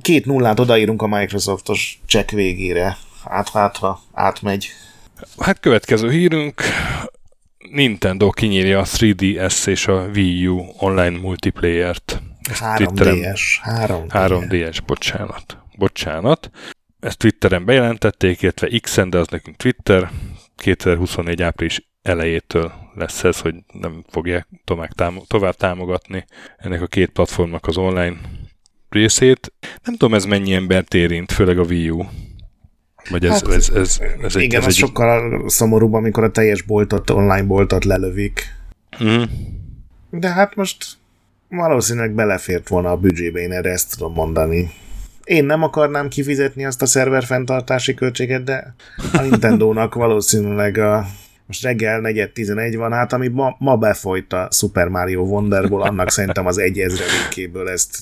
Két nullát odaírunk a Microsoftos check végére. Hát, hát, ha átmegy. Hát következő hírünk, Nintendo kinyírja a 3DS és a Wii U online multiplayer-t. 3DS. 3DS. 3DS, bocsánat. Bocsánat. Ezt Twitteren bejelentették, illetve X-en, de az nekünk Twitter. 2024 április elejétől lesz ez, hogy nem fogják tovább támogatni ennek a két platformnak az online részét. Nem tudom, ez mennyi embert érint, főleg a Wii U. Vagy ez, hát, ez, ez, ez egy, igen, ez egy... sokkal szomorúbb, amikor a teljes boltot, online boltot lelövik. Mm. De hát most valószínűleg belefért volna a büdzsébe, én erre ezt tudom mondani. Én nem akarnám kifizetni azt a szerver fenntartási költséget, de a Nintendo-nak valószínűleg a most reggel 4.11 van, hát ami ma, ma befolyt a Super Mario Wonderból, annak szerintem az egy ezredékéből ezt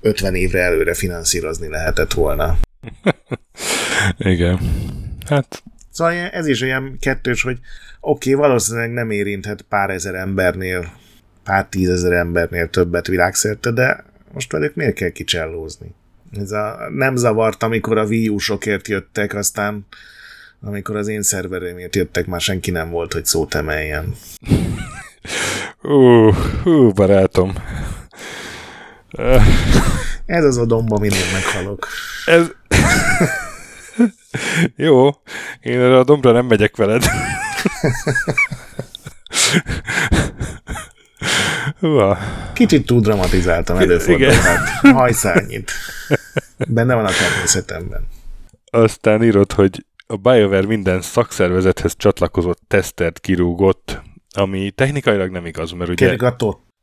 50 évre előre finanszírozni lehetett volna. Igen. Hát... Szóval ez is olyan kettős, hogy oké, okay, valószínűleg nem érinthet pár ezer embernél, pár tízezer embernél többet világszerte, de most velük miért kell kicsellózni? Ez a, nem zavart, amikor a Wii U-sokért jöttek, aztán amikor az én szerverémért jöttek, már senki nem volt, hogy szót emeljen. Ú, uh, barátom. Ez az a domba, mindig meghalok. Ez... Jó, én erre a dombra nem megyek veled. Húha. Kicsit túl dramatizáltam, előfordul. Hát, hajszárnyit. Benne van a természetemben. Aztán írod, hogy a BioWare minden szakszervezethez csatlakozott tesztert kirúgott, ami technikailag nem igaz, mert ugye...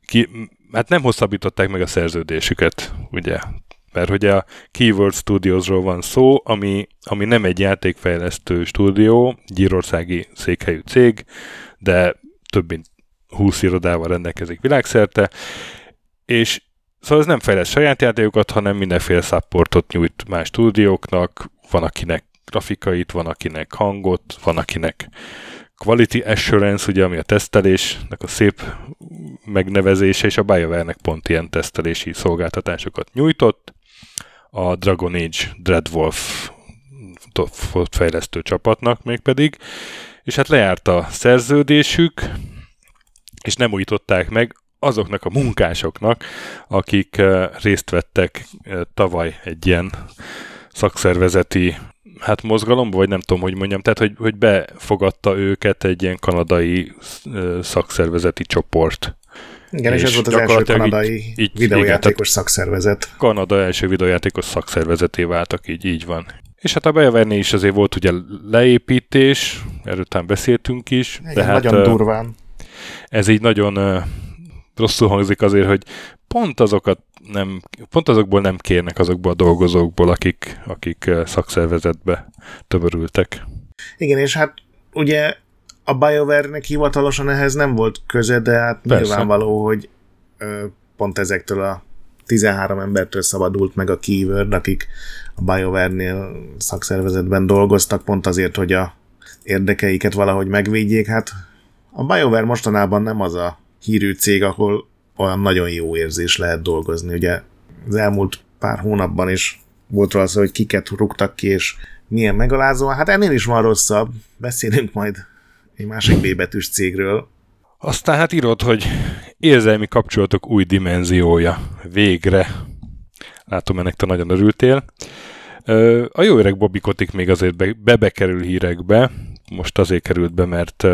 Ki, hát nem hosszabbították meg a szerződésüket, ugye? Mert hogy a Keyword Studiosról van szó, ami, ami nem egy játékfejlesztő stúdió, gyírországi székhelyű cég, de több mint 20 irodával rendelkezik világszerte, és szóval ez nem fejleszt saját játékokat, hanem mindenféle supportot nyújt más stúdióknak, van akinek grafikait, van akinek hangot, van akinek Quality Assurance, ugye, ami a tesztelésnek a szép megnevezése, és a BioWare-nek pont ilyen tesztelési szolgáltatásokat nyújtott. A Dragon Age Dreadwolf fejlesztő csapatnak mégpedig, és hát lejárt a szerződésük, és nem újították meg azoknak a munkásoknak, akik részt vettek tavaly egy ilyen szakszervezeti hát mozgalomba, vagy nem tudom, hogy mondjam, tehát hogy, hogy befogadta őket egy ilyen kanadai szakszervezeti csoport. Igen, és, és ez volt az első kanadai így, így, videójátékos igen, szakszervezet. Kanada első videójátékos szakszervezeté váltak, így, így van. És hát a BioWare is azért volt ugye leépítés, erről beszéltünk is. Igen, de hát, nagyon durván. Ez így nagyon rosszul hangzik azért, hogy pont azokat nem, pont azokból nem kérnek azokból a dolgozókból, akik, akik szakszervezetbe tömörültek. Igen, és hát ugye a BioWare-nek hivatalosan ehhez nem volt köze, de hát Persze. nyilvánvaló, hogy ö, pont ezektől a 13 embertől szabadult meg a Keyword, akik a BioWare-nél szakszervezetben dolgoztak, pont azért, hogy a érdekeiket valahogy megvédjék. Hát a BioWare mostanában nem az a hírű cég, ahol olyan nagyon jó érzés lehet dolgozni. Ugye az elmúlt pár hónapban is volt róla szó, hogy kiket rúgtak ki, és milyen megalázó. Hát ennél is van rosszabb. Beszélünk majd egy másik B betűs cégről. Aztán hát írod, hogy érzelmi kapcsolatok új dimenziója. Végre. Látom, ennek te nagyon örültél. A jó öreg Bobby Kotick még azért be, bebekerül hírekbe. Most azért került be, mert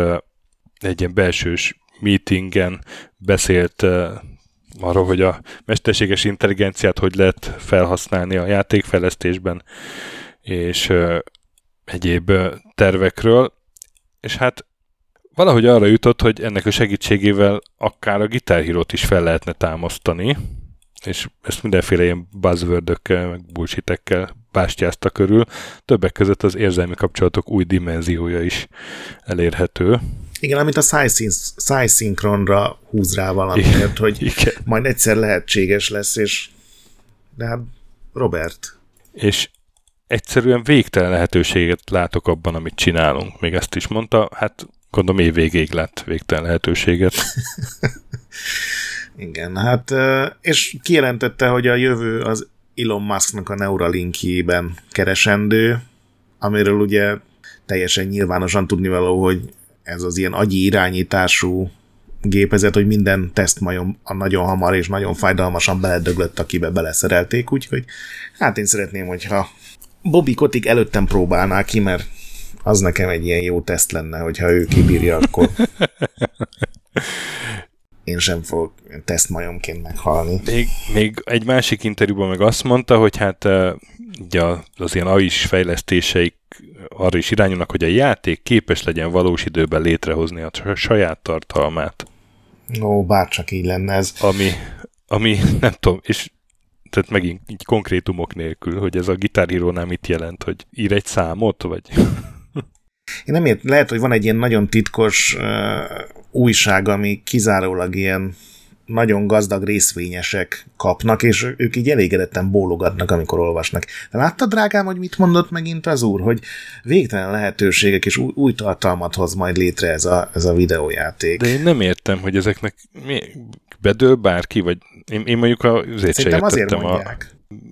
egy ilyen belsős meetingen beszélt arról, hogy a mesterséges intelligenciát hogy lehet felhasználni a játékfejlesztésben, és egyéb tervekről, és hát valahogy arra jutott, hogy ennek a segítségével akár a gitárhírót is fel lehetne támasztani, és ezt mindenféle ilyen buzzwordökkel, meg bullshitekkel bástyázta körül. Többek között az érzelmi kapcsolatok új dimenziója is elérhető. Igen, amit a szájszinkronra húz rá valamiért, hogy Igen. majd egyszer lehetséges lesz, és de hát Robert. És egyszerűen végtelen lehetőséget látok abban, amit csinálunk. Még ezt is mondta, hát gondolom év végéig lett végtelen lehetőséget. Igen, hát és kijelentette, hogy a jövő az Elon Musknak a Neuralinkjében keresendő, amiről ugye teljesen nyilvánosan tudnivaló, hogy ez az ilyen agyi irányítású gépezet, hogy minden tesztmajom nagyon hamar és nagyon fájdalmasan beledöglött, akibe beleszerelték, úgyhogy hát én szeretném, hogyha Bobby Kotik előttem próbálná ki, mert az nekem egy ilyen jó teszt lenne, hogyha ő kibírja, akkor én sem fogok tesztmajomként meghalni. Még, még egy másik interjúban meg azt mondta, hogy hát ugye az ilyen AI-s fejlesztéseik arra is irányulnak, hogy a játék képes legyen valós időben létrehozni a saját tartalmát. Ó, bárcsak így lenne ez. Ami, ami nem tudom, és tehát megint így konkrétumok nélkül, hogy ez a gitárhírónál mit jelent, hogy ír egy számot, vagy... Én nem ért, lehet, hogy van egy ilyen nagyon titkos uh, újság, ami kizárólag ilyen nagyon gazdag részvényesek kapnak, és ők így elégedetten bólogatnak, amikor olvasnak. De láttad, drágám, hogy mit mondott megint az úr, hogy végtelen lehetőségek és új, új tartalmat hoz majd létre ez a, ez a videójáték. De én nem értem, hogy ezeknek mi, bedől bárki, vagy én, én mondjuk azért se értettem. A,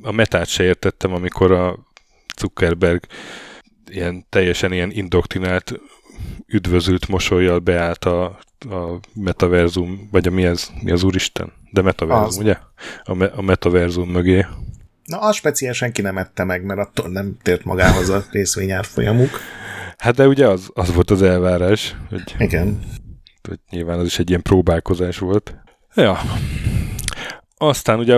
a metát se értettem, amikor a Zuckerberg ilyen teljesen ilyen indoktrinált üdvözült mosolyjal beállt a, a metaverzum, vagy a mi ez, mi az úristen? De metaverzum, az. ugye? A, me, a metaverzum mögé. Na, az speciál senki nem ette meg, mert attól nem tért magához a részvényárfolyamuk. Hát de ugye az, az volt az elvárás, hogy, Igen. hogy nyilván az is egy ilyen próbálkozás volt. Ja. Aztán ugye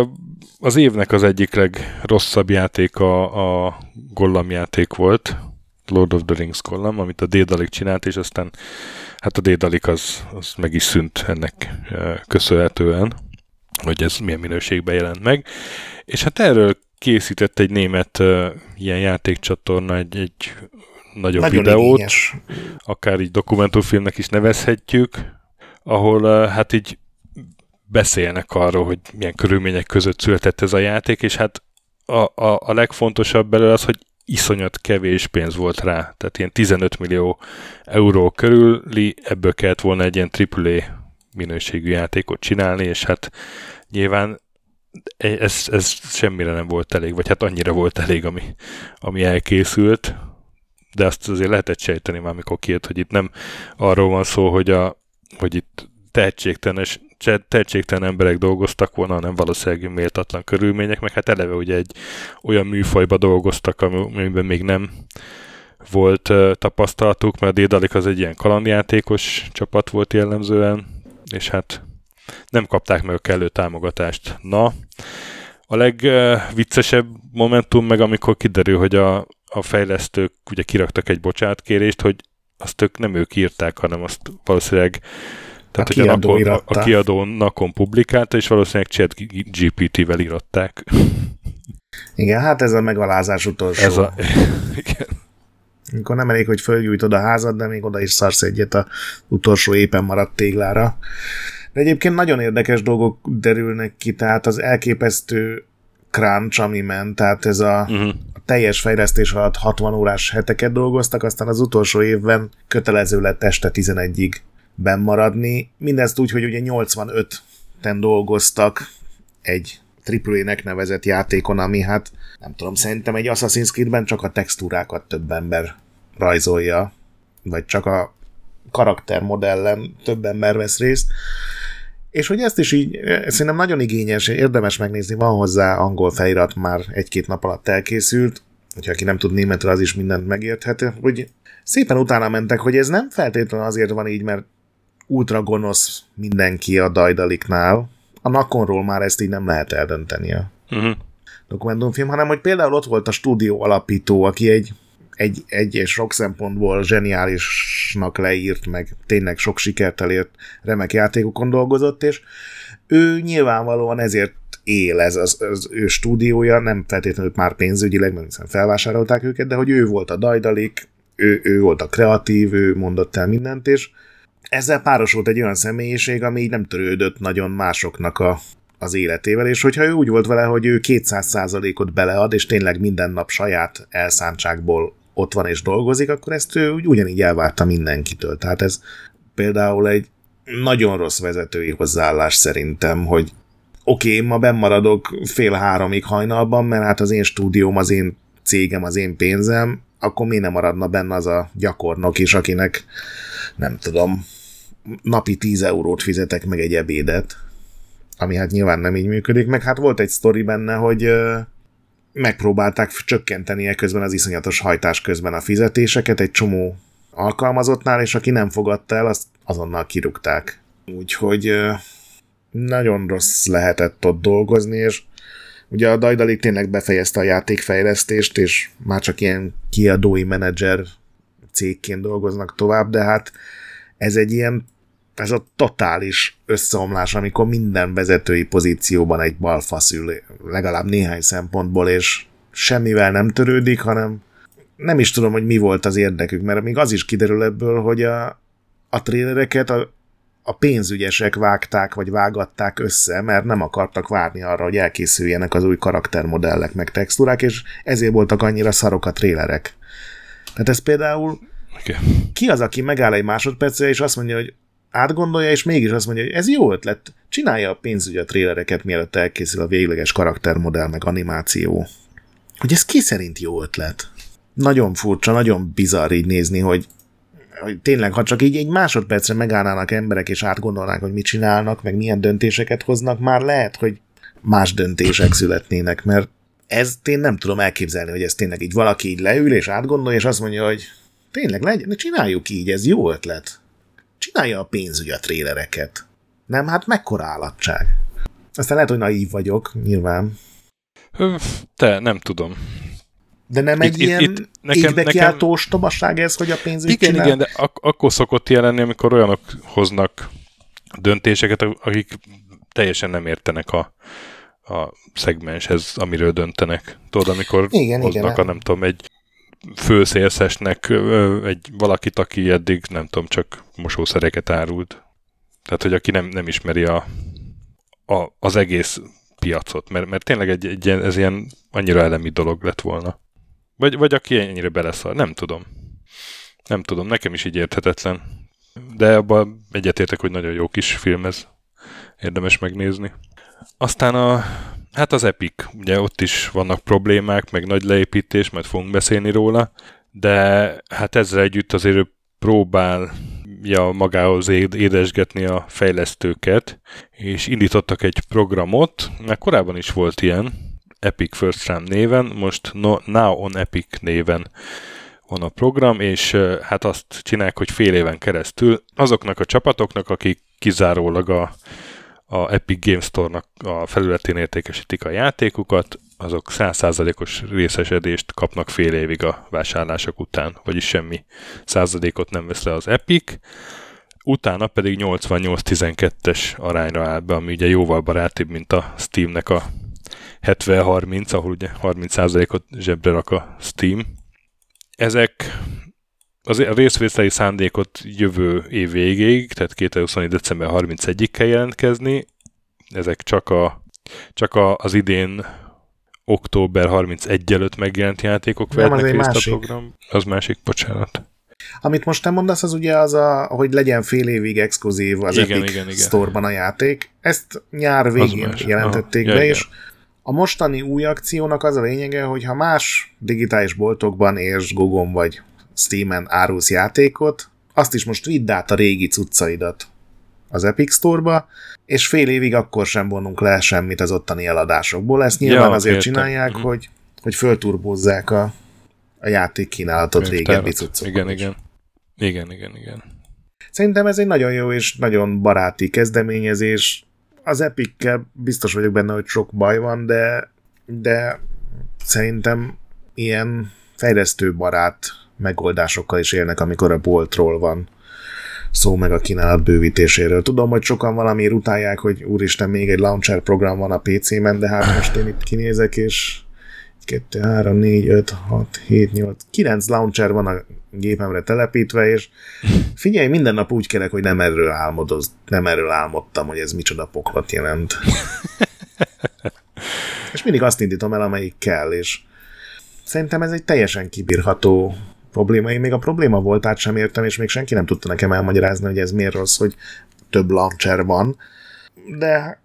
az évnek az egyik legrosszabb játéka a Gollam játék volt, Lord of the Rings kollam, amit a Dédalik csinált, és aztán hát a Dédalik az, az meg is szűnt ennek köszönhetően, hogy ez milyen minőségben jelent meg. És hát erről készített egy német uh, ilyen játékcsatorna egy, egy nagyobb Nagyon videót, igényes. akár így dokumentumfilmnek is nevezhetjük, ahol uh, hát így beszélnek arról, hogy milyen körülmények között született ez a játék, és hát a, a, a legfontosabb belőle az, hogy iszonyat kevés pénz volt rá, tehát ilyen 15 millió euró körüli, ebből kellett volna egy ilyen AAA minőségű játékot csinálni, és hát nyilván ez, ez semmire nem volt elég, vagy hát annyira volt elég, ami, ami elkészült. de azt azért lehetett sejteni már, amikor kijött, hogy itt nem arról van szó, hogy, a, hogy itt tehetségtelen, tehetségtelen emberek dolgoztak volna, hanem valószínűleg méltatlan körülmények, meg hát eleve ugye egy olyan műfajba dolgoztak, amiben még nem volt uh, tapasztalatuk, mert a Dédalik az egy ilyen kalandjátékos csapat volt jellemzően, és hát nem kapták meg a kellő támogatást. Na, a legviccesebb momentum meg, amikor kiderül, hogy a, a fejlesztők ugye kiraktak egy bocsátkérést, hogy azt ők nem ők írták, hanem azt valószínűleg tehát, a hogy kiadó a, nakon, a kiadó nakon publikálta, és valószínűleg chat GPT-vel írották. Igen, hát ez a megalázás utolsó. Ez a... Igen. Amikor nem elég, hogy fölgyújtod a házad, de még oda is szarsz egyet a utolsó éppen maradt téglára. De egyébként nagyon érdekes dolgok derülnek ki, tehát az elképesztő crunch, ami ment, tehát ez a, uh-huh. teljes fejlesztés alatt 60 órás heteket dolgoztak, aztán az utolsó évben kötelező lett este 11-ig bennmaradni. Mindezt úgy, hogy ugye 85-ten dolgoztak egy AAA-nek nevezett játékon, ami hát nem tudom, szerintem egy Assassin's Creed-ben csak a textúrákat több ember rajzolja, vagy csak a karaktermodellen több ember vesz részt. És hogy ezt is így, szerintem nagyon igényes, érdemes megnézni, van hozzá angol felirat, már egy-két nap alatt elkészült, hogyha aki nem tud németül, az is mindent megérthető, hogy szépen utána mentek, hogy ez nem feltétlenül azért van így, mert ultra gonosz mindenki a Dajdaliknál. A Nakonról már ezt így nem lehet eldönteni uh-huh. dokumentumfilm, hanem hogy például ott volt a stúdió alapító, aki egy egy, egy és sok szempontból zseniálisnak leírt, meg tényleg sok sikert elért remek játékokon dolgozott, és ő nyilvánvalóan ezért él ez az, az ő stúdiója, nem feltétlenül már pénzügyileg, mert hiszen felvásárolták őket, de hogy ő volt a dajdalik, ő, ő volt a kreatív, ő mondott el mindent, és ezzel párosult egy olyan személyiség, ami így nem törődött nagyon másoknak a, az életével, és hogyha ő úgy volt vele, hogy ő 200%-ot belead, és tényleg minden nap saját elszántságból ott van és dolgozik, akkor ezt ő ugyanígy elvárta mindenkitől. Tehát ez például egy nagyon rossz vezetői hozzáállás szerintem, hogy oké, okay, ma bemaradok fél háromig hajnalban, mert hát az én stúdióm, az én cégem, az én pénzem, akkor miért nem maradna benne az a gyakornok is, akinek nem tudom, napi 10 eurót fizetek meg egy ebédet, ami hát nyilván nem így működik, meg hát volt egy sztori benne, hogy megpróbálták csökkenteni közben az iszonyatos hajtás közben a fizetéseket egy csomó alkalmazottnál, és aki nem fogadta el, azt azonnal kirúgták. Úgyhogy nagyon rossz lehetett ott dolgozni, és ugye a Dajdalik tényleg befejezte a játékfejlesztést, és már csak ilyen kiadói menedzser cégként dolgoznak tovább, de hát ez egy ilyen ez a totális összeomlás, amikor minden vezetői pozícióban egy balfasz ül, legalább néhány szempontból, és semmivel nem törődik, hanem nem is tudom, hogy mi volt az érdekük, mert még az is kiderül ebből, hogy a, a trélereket a, a pénzügyesek vágták, vagy vágatták össze, mert nem akartak várni arra, hogy elkészüljenek az új karaktermodellek, meg textúrák, és ezért voltak annyira szarok a trélerek. Tehát ez például okay. ki az, aki megáll egy másodpercre, és azt mondja, hogy átgondolja, és mégis azt mondja, hogy ez jó ötlet, csinálja a pénzügyi a trélereket, mielőtt elkészül a végleges karaktermodell, meg animáció. Hogy ez ki szerint jó ötlet? Nagyon furcsa, nagyon bizarr így nézni, hogy, hogy tényleg, ha csak így egy másodpercre megállnának emberek, és átgondolnák, hogy mit csinálnak, meg milyen döntéseket hoznak, már lehet, hogy más döntések születnének, mert ez én nem tudom elképzelni, hogy ez tényleg így valaki így leül, és átgondolja, és azt mondja, hogy tényleg legyen, csináljuk így, ez jó ötlet csinálja a pénzügy a trélereket. Nem, hát mekkora állatság. Aztán lehet, hogy naív vagyok, nyilván. Te, nem tudom. De nem egy itt, ilyen itt, nekem, nekem... tobaság ez, hogy a pénzügy Igen, csinál? igen, de ak- akkor szokott jelenni, amikor olyanok hoznak döntéseket, akik teljesen nem értenek a, a szegmenshez, amiről döntenek. Tudod, amikor igen, hoznak igen, a nem tudom, egy főszélszesnek egy valakit, aki eddig nem tudom, csak mosószereket árult. Tehát, hogy aki nem, nem ismeri a, a, az egész piacot, mert, mert tényleg egy, egy ez ilyen annyira elemi dolog lett volna. Vagy, vagy aki ennyire beleszar, nem tudom. Nem tudom, nekem is így érthetetlen. De abban egyetértek, hogy nagyon jó kis film ez. Érdemes megnézni. Aztán a Hát az Epic, ugye ott is vannak problémák, meg nagy leépítés, mert fogunk beszélni róla, de hát ezzel együtt azért ő próbálja magához édesgetni a fejlesztőket, és indítottak egy programot, mert korábban is volt ilyen, Epic First Round néven, most no, Now on Epic néven van a program, és hát azt csinálják, hogy fél éven keresztül azoknak a csapatoknak, akik kizárólag a, a Epic Games Store-nak a felületén értékesítik a játékukat, azok 100%-os részesedést kapnak fél évig a vásárlások után, vagyis semmi százalékot nem vesz le az Epic, utána pedig 88-12-es arányra áll be, ami ugye jóval barátibb, mint a Steamnek a 70-30, ahol ugye 30%-ot zsebre rak a Steam. Ezek az a részvételi szándékot jövő év végéig, tehát 2021. december 31-ig kell jelentkezni. Ezek csak, a, csak a, az idén október 31 előtt megjelent játékok vehetnek részt másik. a program. Az másik, bocsánat. Amit most te mondasz, az ugye az, a, hogy legyen fél évig exkluzív az igen, Epic igen, igen. Store-ban a játék. Ezt nyár végén jelentették Aha, be, ja, és a mostani új akciónak az a lényege, hogy ha más digitális boltokban és Gogon vagy Steam-en árulsz játékot, azt is most vidd át a régi cuccaidat az Epic Store-ba, és fél évig akkor sem vonunk le semmit az ottani eladásokból. Ezt nyilván ja, azért értem. csinálják, mm. hogy, hogy fölturbózzák a, a játék kínálatot régebbi cuccokon. Igen, igen. Igen, igen, igen. Szerintem ez egy nagyon jó és nagyon baráti kezdeményezés. Az epic biztos vagyok benne, hogy sok baj van, de, de szerintem ilyen fejlesztő barát megoldásokkal is élnek, amikor a boltról van szó meg a kínálat bővítéséről. Tudom, hogy sokan valami utálják, hogy úristen, még egy launcher program van a PC-ben, de hát most én itt kinézek, és 2, 3, 4, 5, 6, 7, 8, 9 launcher van a gépemre telepítve, és figyelj, minden nap úgy kerek, hogy nem erről álmodoz, nem erről álmodtam, hogy ez micsoda poklat jelent. és mindig azt indítom el, amelyik kell, és szerintem ez egy teljesen kibírható probléma. Én még a probléma voltát sem értem, és még senki nem tudta nekem elmagyarázni, hogy ez miért rossz, hogy több launcher van. De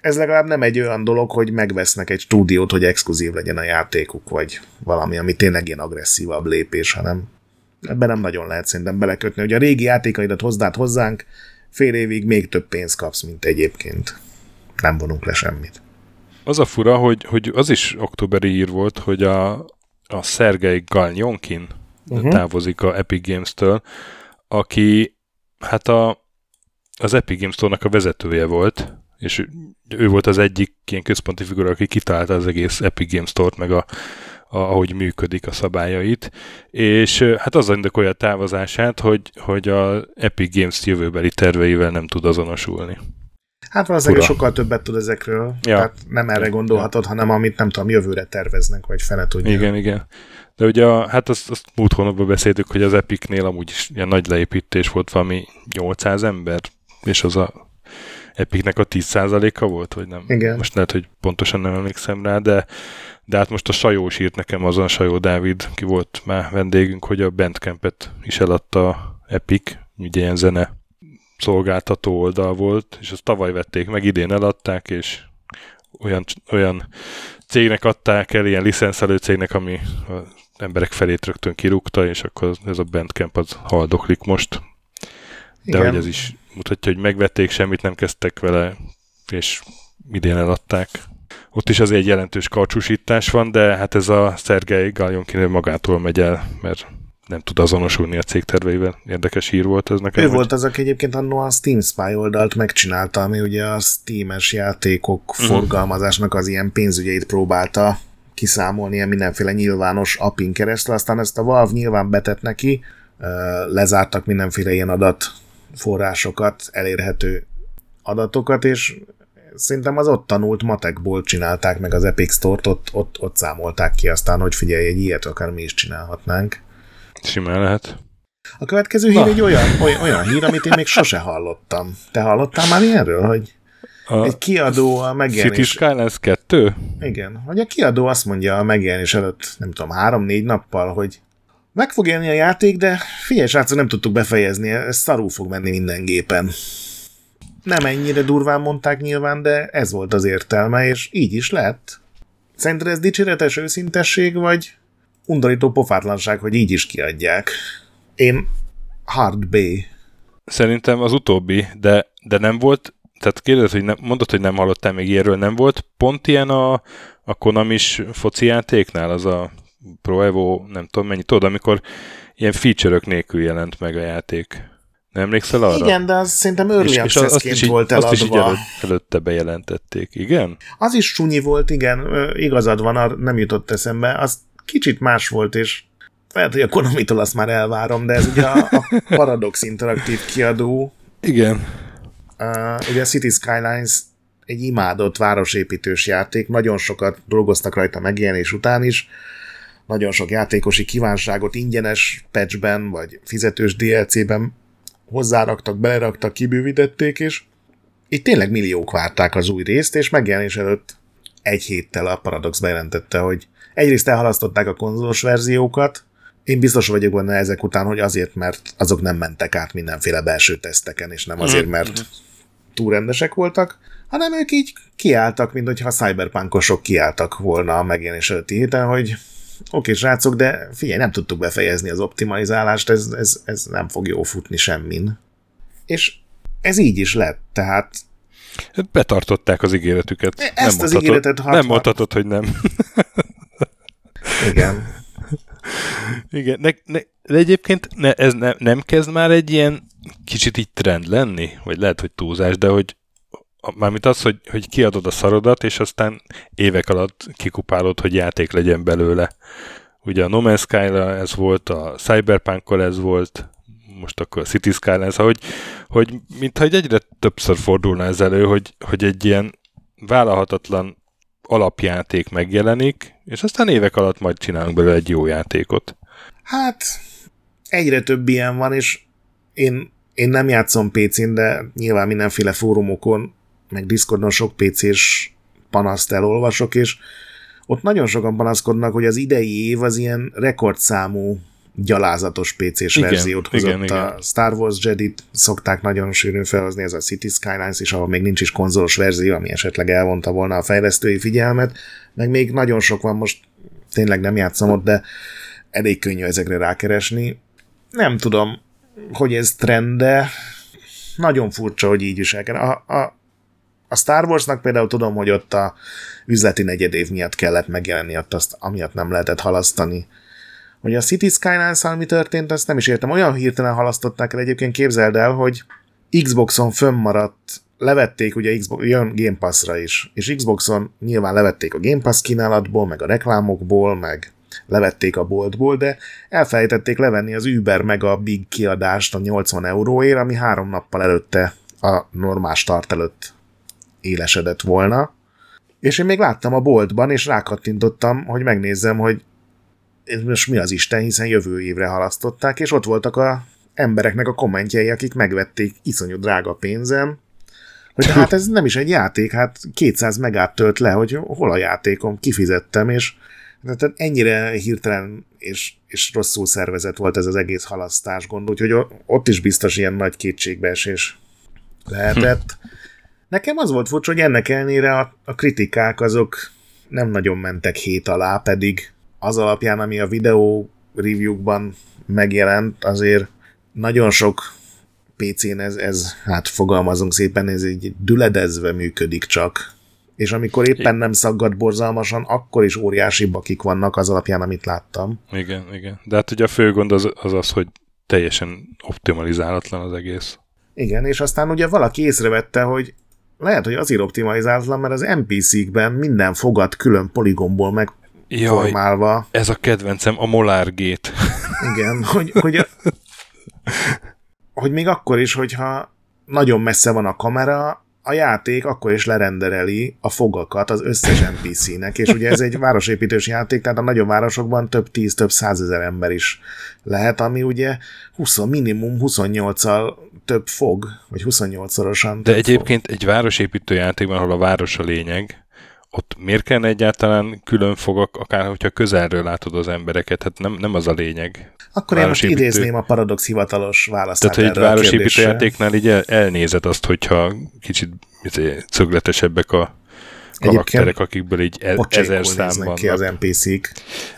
ez legalább nem egy olyan dolog, hogy megvesznek egy stúdiót, hogy exkluzív legyen a játékuk, vagy valami, ami tényleg ilyen agresszívabb lépés, hanem ebben nem nagyon lehet szerintem belekötni, hogy a régi játékaidat hozzád hozzánk, fél évig még több pénzt kapsz, mint egyébként. Nem vonunk le semmit. Az a fura, hogy, hogy az is októberi ír volt, hogy a, a Szergei Galnyonkin uh-huh. távozik a Epic Games-től, aki hát a, az Epic Games Store-nak a vezetője volt, és ő volt az egyik ilyen központi figura, aki kitalálta az egész Epic Games Store-t, meg a, a, ahogy működik a szabályait, és hát az indokolja a távozását, hogy, hogy a Epic Games jövőbeli terveivel nem tud azonosulni. Hát valószínűleg Fura. sokkal többet tud ezekről, ja. tehát nem erre gondolhatod, hanem amit nem tudom, jövőre terveznek, vagy fele tudja. Igen, igen. De ugye, a, hát azt, azt múlt hónapban beszéltük, hogy az Epicnél amúgy is ilyen nagy leépítés volt, valami 800 ember, és az a Epicnek a 10%-a volt, vagy nem? Igen. Most lehet, hogy pontosan nem emlékszem rá, de, de hát most a Sajós írt nekem azon, a Sajó Dávid, ki volt már vendégünk, hogy a Bandcampet is eladta a Epic, ugye ilyen zene szolgáltató oldal volt, és azt tavaly vették meg, idén eladták, és olyan, olyan cégnek adták el, ilyen licenszelő cégnek, ami az emberek felét rögtön kirúgta, és akkor ez a Bandcamp az haldoklik most. De Igen. hogy ez is mutatja, hogy megvették, semmit nem kezdtek vele, és idén eladták. Ott is azért egy jelentős karcsúsítás van, de hát ez a Szergei Galjonkin magától megy el, mert nem tud azonosulni a cég terveivel. Érdekes hír volt ez nekem. Ő hogy... volt az, aki egyébként annó a Steam Spy oldalt megcsinálta, ami ugye a Steam-es játékok uh-huh. forgalmazásnak az ilyen pénzügyeit próbálta kiszámolni ilyen mindenféle nyilvános appin keresztül, aztán ezt a Valve nyilván betett neki, lezártak mindenféle ilyen adatforrásokat, elérhető adatokat, és szerintem az ott tanult matekból csinálták meg az Epic Store-t, ott, ott, ott számolták ki aztán, hogy figyelj, egy ilyet akár mi is csinálhatnánk. Simán lehet. A következő hír Na. egy olyan, olyan, olyan hír, amit én még sose hallottam. Te hallottál már ilyenről, hogy a egy kiadó a megjelenés... City Skylines 2? Igen, hogy a kiadó azt mondja a megjelenés előtt, nem tudom, három-négy nappal, hogy meg fog élni a játék, de figyelj srácok, nem tudtuk befejezni, ez szarul fog menni minden gépen. Nem ennyire durván mondták nyilván, de ez volt az értelme, és így is lett. Szerinted ez dicséretes őszintesség, vagy undorító pofátlanság, hogy így is kiadják. Én Hard B. Szerintem az utóbbi, de, de nem volt, tehát kérdez, hogy nem, mondod, hogy nem hallottál még ilyenről, nem volt pont ilyen a, a Konami-s foci játéknál, az a Pro Evo, nem tudom mennyi, tudod, amikor ilyen feature-ök nélkül jelent meg a játék. Nem emlékszel arra? Igen, de az szerintem early és, és azt is így, volt eladva. Azt is így előtt, előtte bejelentették, igen? Az is sunyi volt, igen, igazad van, nem jutott eszembe. Az kicsit más volt, és lehet, hogy a Konami-tól azt már elvárom, de ez ugye a, a Paradox interaktív kiadó. Igen. Uh, ugye a City Skylines egy imádott városépítős játék, nagyon sokat dolgoztak rajta megjelenés után is, nagyon sok játékosi kívánságot ingyenes patchben, vagy fizetős DLC-ben hozzáraktak, beleraktak, kibővítették, és itt tényleg milliók várták az új részt, és megjelenés előtt egy héttel a Paradox bejelentette, hogy egyrészt elhalasztották a konzolos verziókat, én biztos vagyok benne ezek után, hogy azért, mert azok nem mentek át mindenféle belső teszteken, és nem azért, mert mhm. túl rendesek voltak, hanem ők így kiálltak, mint hogyha a cyberpunkosok kiálltak volna a megjelenés előtti héten, hogy oké, srácok, de figyelj, nem tudtuk befejezni az optimalizálást, ez, ez, ez nem fog jó futni semmin. És ez így is lett, tehát Betartották az ígéretüket. E- ezt nem az ígéretet hat, Nem mondhatod, hogy nem. Igen. Igen, ne, ne, de egyébként ne, ez ne, nem kezd már egy ilyen kicsit így trend lenni? Vagy lehet, hogy túlzás, de hogy mármint az, hogy, hogy kiadod a szarodat, és aztán évek alatt kikupálod, hogy játék legyen belőle. Ugye a No Man's sky ez volt, a cyberpunk ez volt, most akkor a City Skylines, hogy, hogy mintha egyre többször fordulna ez elő, hogy, hogy egy ilyen vállalhatatlan alapjáték megjelenik, és aztán évek alatt majd csinálunk belőle egy jó játékot. Hát egyre több ilyen van, és én, én nem játszom PC-n, de nyilván mindenféle fórumokon meg Discordon sok PC-s panaszt elolvasok, és ott nagyon sokan panaszkodnak, hogy az idei év az ilyen rekordszámú gyalázatos PC-s igen, verziót hozott. Igen, a igen. Star Wars Jedi szokták nagyon sűrűn felhozni, ez a City Skylines is, ahol még nincs is konzolos verzió, ami esetleg elvonta volna a fejlesztői figyelmet, meg még nagyon sok van, most tényleg nem játszom ott, de elég könnyű ezekre rákeresni. Nem tudom, hogy ez trende, nagyon furcsa, hogy így is el a, a, a Star Warsnak például tudom, hogy ott a üzleti negyedév miatt kellett megjelenni, ott azt amiatt nem lehetett halasztani. Hogy a City skylines ami történt, azt nem is értem. Olyan hirtelen halasztották el egyébként, képzeld el, hogy Xboxon fönnmaradt, levették ugye Xbox, jön Game Pass-ra is, és Xboxon nyilván levették a Game Pass kínálatból, meg a reklámokból, meg levették a boltból, de elfelejtették levenni az Uber meg a Big kiadást a 80 euróért, ami három nappal előtte a normál start előtt élesedett volna. És én még láttam a boltban, és rákattintottam, hogy megnézzem, hogy ez most mi az Isten, hiszen jövő évre halasztották, és ott voltak a embereknek a kommentjei, akik megvették iszonyú drága pénzem, hogy hát ez nem is egy játék, hát 200 megát tölt le, hogy hol a játékom, kifizettem, és tehát ennyire hirtelen és, és rosszul szervezett volt ez az egész halasztás gond, úgyhogy ott is biztos ilyen nagy kétségbeesés lehetett. Nekem az volt furcsa, hogy ennek ellenére a, a kritikák azok nem nagyon mentek hét alá, pedig az alapján, ami a videó reviewkban megjelent, azért nagyon sok PC-n ez, ez, hát fogalmazunk szépen, ez egy düledezve működik csak. És amikor éppen nem szaggad borzalmasan, akkor is óriási bakik vannak az alapján, amit láttam. Igen, igen. De hát ugye a fő gond az az, az hogy teljesen optimalizálatlan az egész. Igen, és aztán ugye valaki észrevette, hogy lehet, hogy azért optimalizálatlan, mert az NPC-kben minden fogat külön poligomból meg Jaj, formálva. Ez a kedvencem, a molárgét. Igen, hogy, hogy, hogy még akkor is, hogyha nagyon messze van a kamera, a játék akkor is lerendereli a fogakat az összes NPC-nek, és ugye ez egy városépítős játék, tehát a nagyobb városokban több tíz, több százezer ember is lehet, ami ugye 20, minimum 28-al több fog, vagy 28-szorosan De egyébként fog. egy városépítő játékban, ahol a város a lényeg, ott miért kellene egyáltalán külön fogak, akár hogyha közelről látod az embereket, hát nem, nem az a lényeg. Akkor én most idézném a Paradox hivatalos választát Tehát, hogy egy városépítő játéknál így el, elnézed azt, hogyha kicsit izé, szögletesebbek a, karakterek, akikből így e- ezer számban ki az NPC-k.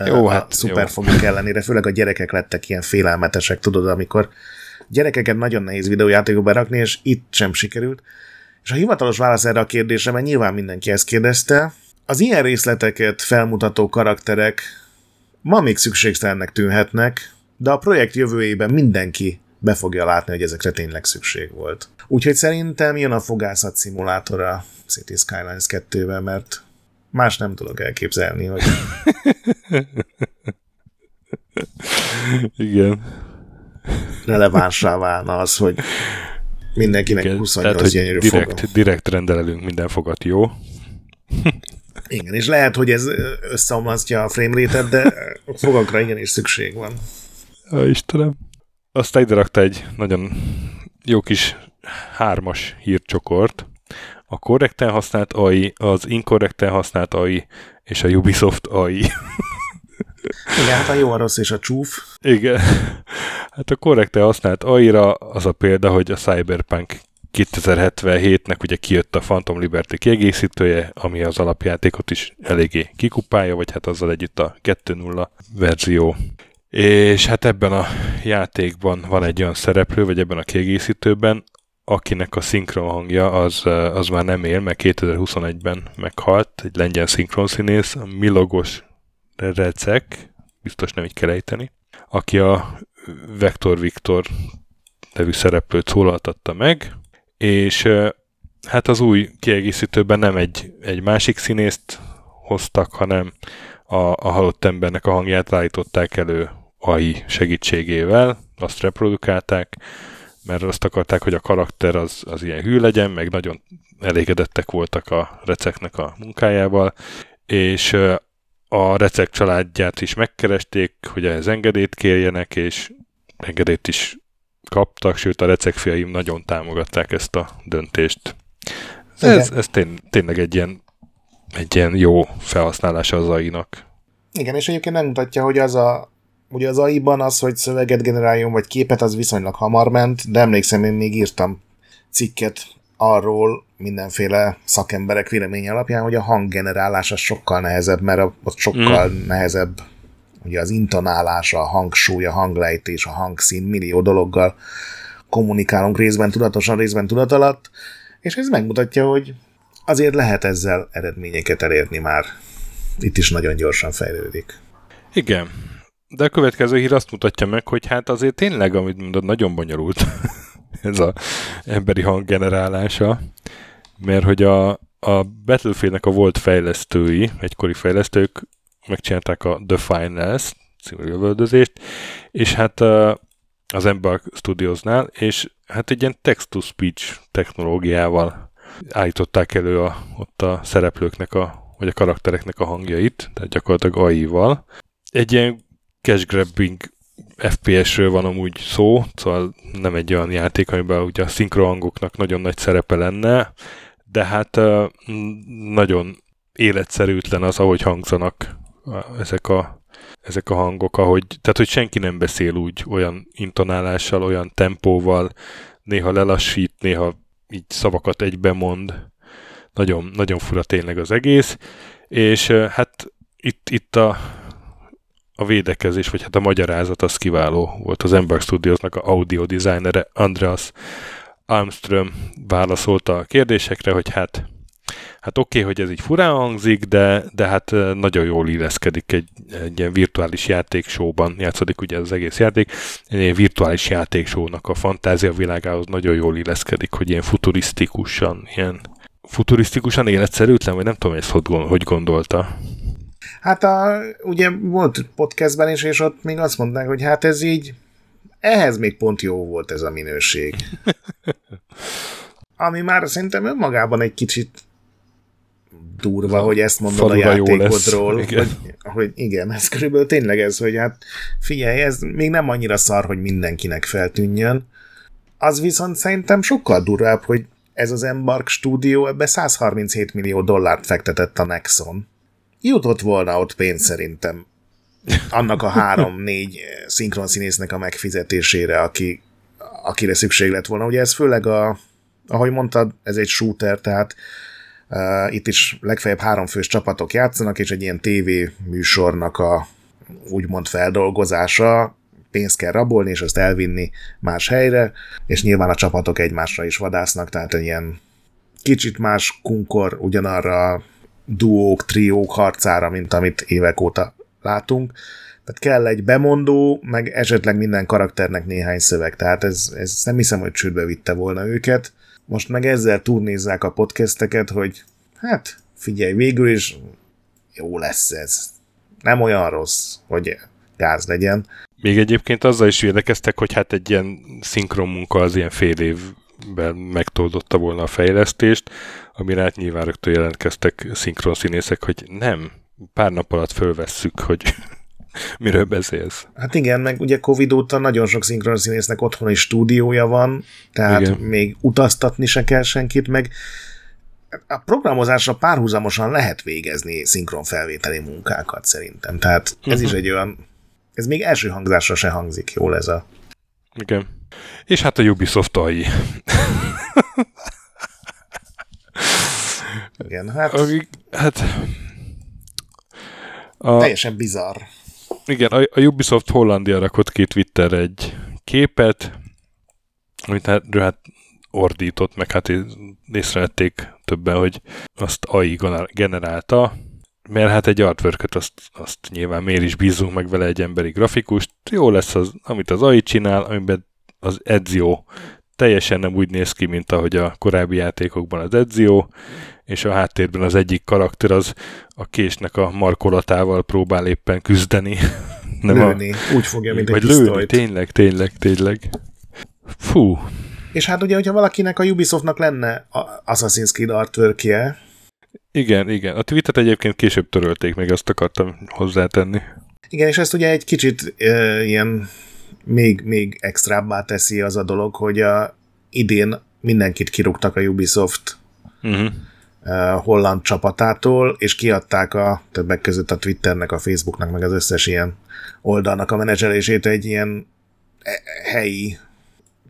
Jó, hát szuperfogok ellenére, főleg a gyerekek lettek ilyen félelmetesek, tudod, amikor gyerekeket nagyon nehéz videójátékokba rakni, és itt sem sikerült. És a hivatalos válasz erre a kérdésre, mert nyilván mindenki ezt kérdezte, az ilyen részleteket felmutató karakterek ma még szükségtelennek tűnhetnek, de a projekt jövőjében mindenki be fogja látni, hogy ezekre tényleg szükség volt. Úgyhogy szerintem jön a fogászat szimulátor a City Skylines 2-vel, mert más nem tudok elképzelni, hogy... Igen. Relevánsá válna az, hogy mindenkinek Igen, 28 tehát, gyönyörű direkt, direkt rendelelünk minden fogat, jó? Igen, és lehet, hogy ez összeomlasztja a framerate-et, de fogakra igenis szükség van. A Istenem. Aztán ide rakta egy nagyon jó kis hármas hírcsokort. A korrekten használt AI, az inkorrekten használt AI és a Ubisoft AI. Igen, hát a jó, a rossz és a csúf. Igen. Hát a korrekten használt AI-ra az a példa, hogy a Cyberpunk 2077-nek ugye kijött a Phantom Liberty kiegészítője, ami az alapjátékot is eléggé kikupálja, vagy hát azzal együtt a 2.0 verzió. És hát ebben a játékban van egy olyan szereplő, vagy ebben a kiegészítőben, akinek a szinkron hangja az, az már nem él, mert 2021-ben meghalt, egy lengyel színész, a Milogos Recek, biztos nem így kell ejteni, aki a Vektor Viktor nevű szereplőt szólaltatta meg, és hát az új kiegészítőben nem egy, egy másik színészt hoztak, hanem a, a halott embernek a hangját állították elő AI segítségével, azt reprodukálták, mert azt akarták, hogy a karakter az, az ilyen hű legyen, meg nagyon elégedettek voltak a receknek a munkájával, és a recek családját is megkeresték, hogy ehhez engedélyt kérjenek, és engedélyt is kaptak, sőt a recekfiaim nagyon támogatták ezt a döntést. Ez, ez tény, tényleg egy ilyen, egy ilyen jó felhasználása az AI-nak. Igen, és egyébként nem mutatja, hogy az a ugye az AI-ban az, hogy szöveget generáljon, vagy képet, az viszonylag hamar ment, de emlékszem, én még írtam cikket arról mindenféle szakemberek véleménye alapján, hogy a hanggenerálás az sokkal nehezebb, mert ott sokkal mm. nehezebb ugye az intonálása, a hangsúly, a hanglejtés, a hangszín, millió dologgal kommunikálunk részben tudatosan, részben tudat alatt, és ez megmutatja, hogy azért lehet ezzel eredményeket elérni már. Itt is nagyon gyorsan fejlődik. Igen, de a következő hír azt mutatja meg, hogy hát azért tényleg, amit mondod, nagyon bonyolult ez a emberi hang generálása, mert hogy a, a Battlefieldnek a volt fejlesztői, egykori fejlesztők megcsinálták a The Finals című jövöldözést, és hát az Embark Studiosnál, és hát egy ilyen text-to-speech technológiával állították elő a, ott a szereplőknek a, vagy a karaktereknek a hangjait, tehát gyakorlatilag AI-val. Egy ilyen cash grabbing FPS-ről van amúgy szó, szóval nem egy olyan játék, amiben ugye a szinkrohangoknak nagyon nagy szerepe lenne, de hát nagyon életszerűtlen az, ahogy hangzanak ezek a, ezek a hangok, ahogy, tehát hogy senki nem beszél úgy olyan intonálással, olyan tempóval, néha lelassít, néha így szavakat egyben mond. Nagyon, nagyon fura tényleg az egész, és hát itt, itt a, a védekezés, vagy hát a magyarázat az kiváló volt az Ember Studiosnak a audio designere Andreas Armström válaszolta a kérdésekre, hogy hát hát oké, okay, hogy ez így furán hangzik, de, de hát nagyon jól illeszkedik egy, egy ilyen virtuális játéksóban, játszódik ugye az egész játék, egy ilyen virtuális játéksónak a fantázia világához nagyon jól illeszkedik, hogy ilyen futurisztikusan, ilyen futurisztikusan életszerűtlen, vagy nem tudom, ezt hogy gondolta. Hát a, ugye volt podcastben is, és ott még azt mondták, hogy hát ez így, ehhez még pont jó volt ez a minőség. Ami már szerintem önmagában egy kicsit durva, hogy ezt mondod a játékodról, igen. Hogy, hogy igen, ez körülbelül tényleg ez, hogy hát figyelj, ez még nem annyira szar, hogy mindenkinek feltűnjön. Az viszont szerintem sokkal durvább, hogy ez az Embark stúdió ebbe 137 millió dollárt fektetett a Nexon. Jutott volna ott pénz szerintem annak a három-négy szinkronszínésznek a megfizetésére, aki, akire szükség lett volna. Ugye ez főleg a, ahogy mondtad, ez egy shooter, tehát Uh, itt is legfeljebb háromfős csapatok játszanak, és egy ilyen TV műsornak a úgymond feldolgozása, pénzt kell rabolni, és azt elvinni más helyre, és nyilván a csapatok egymásra is vadásznak, tehát egy ilyen kicsit más kunkor ugyanarra duók, triók harcára, mint amit évek óta látunk. Tehát kell egy bemondó, meg esetleg minden karakternek néhány szöveg, tehát ez, ez nem hiszem, hogy csődbe vitte volna őket. Most meg ezzel turnézzák a podcasteket, hogy hát figyelj, végül is jó lesz ez. Nem olyan rossz, hogy gáz legyen. Még egyébként azzal is védekeztek, hogy hát egy ilyen szinkron munka az ilyen fél évben megtoldotta volna a fejlesztést, amire hát nyilván rögtön jelentkeztek szinkron színészek, hogy nem, pár nap alatt fölvesszük, hogy miről beszélsz. Hát igen, meg ugye Covid óta nagyon sok szinkron színésznek otthoni stúdiója van, tehát igen. még utaztatni se kell senkit, meg a programozásra párhuzamosan lehet végezni szinkron felvételi munkákat szerintem. Tehát ez uh-huh. is egy olyan, ez még első hangzásra se hangzik jól ez a... Igen. És hát a Ubisoft AI. Igen, hát... Hát a, teljesen bizarr. Igen, a, a Ubisoft Hollandia rakott ki Twitterre egy képet, amit hát, hát ordított, meg hát észrevették többen, hogy azt AI generálta, mert hát egy artwork azt, azt nyilván miért is bízunk meg vele egy emberi grafikust, jó lesz az, amit az AI csinál, amiben az Ezio teljesen nem úgy néz ki, mint ahogy a korábbi játékokban az Ezio, és a háttérben az egyik karakter az a késnek a markolatával próbál éppen küzdeni. Nem lőni, a, úgy fogja, mint vagy egy lőni, pisztolyt. tényleg, tényleg, tényleg. Fú. És hát ugye, hogyha valakinek a Ubisoftnak lenne Assassin's Creed artworkje, igen, igen. A tweetet egyébként később törölték, még azt akartam hozzátenni. Igen, és ezt ugye egy kicsit e, ilyen még, még extrábbá teszi az a dolog, hogy a, idén mindenkit kirúgtak a Ubisoft uh-huh. Holland csapatától, és kiadták a többek között a Twitternek, a Facebooknak, meg az összes ilyen oldalnak a menedzselését egy ilyen e, helyi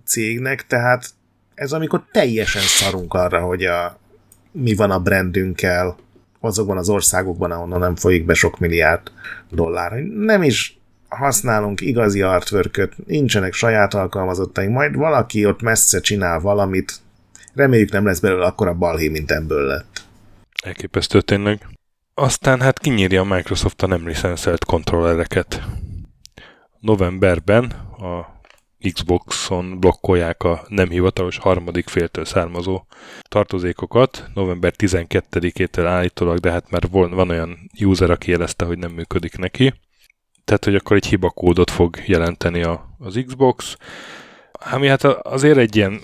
cégnek, tehát ez amikor teljesen szarunk arra, hogy a, mi van a brandünkkel azokban az országokban, ahonnan nem folyik be sok milliárd dollár. Nem is használunk igazi artwork nincsenek saját alkalmazottaink, majd valaki ott messze csinál valamit, reméljük nem lesz belőle akkora balhé, mint ebből lett. Elképesztő tényleg. Aztán hát kinyírja a Microsoft a nem licenszelt kontrollereket. Novemberben a Xboxon blokkolják a nem hivatalos harmadik féltől származó tartozékokat november 12-től állítólag, de hát már van olyan user, aki jelezte, hogy nem működik neki. Tehát, hogy akkor egy hibakódot fog jelenteni a, az Xbox, ami hát azért egy ilyen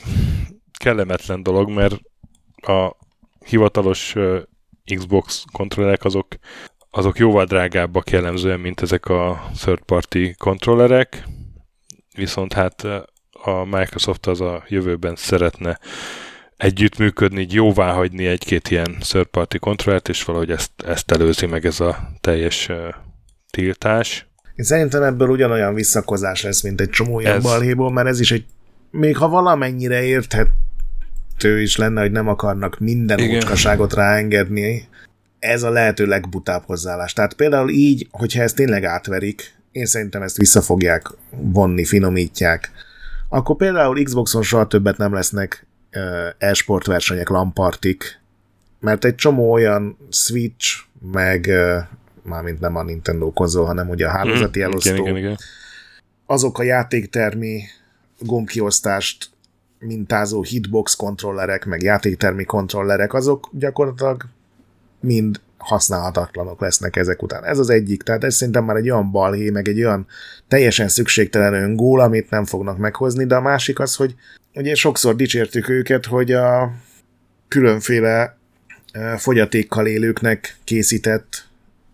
kellemetlen dolog, mert a hivatalos Xbox kontrollerek azok, azok jóval drágábbak jellemzően, mint ezek a third party kontrollerek, viszont hát a Microsoft az a jövőben szeretne együttműködni, így jóvá hagyni egy-két ilyen third party kontrollert, és valahogy ezt, ezt előzi meg ez a teljes uh, tiltás. Én szerintem ebből ugyanolyan visszakozás lesz, mint egy csomó ilyen ez... balhéból, mert ez is egy, még ha valamennyire érthető is lenne, hogy nem akarnak minden utkaságot ráengedni, ez a lehető legbutább hozzáállás. Tehát például így, hogyha ezt tényleg átverik, én szerintem ezt vissza fogják vonni, finomítják. Akkor például Xboxon soha többet nem lesznek e-sport versenyek, lampartik, mert egy csomó olyan Switch, meg mármint nem a Nintendo konzol, hanem ugye a hálózati mm, elosztó, igen, igen, igen. azok a játéktermi gombkiosztást mintázó hitbox kontrollerek, meg játéktermi kontrollerek, azok gyakorlatilag mind használhatatlanok lesznek ezek után. Ez az egyik, tehát ez szerintem már egy olyan balhé, meg egy olyan teljesen szükségtelen öngól, amit nem fognak meghozni, de a másik az, hogy ugye sokszor dicsértük őket, hogy a különféle fogyatékkal élőknek készített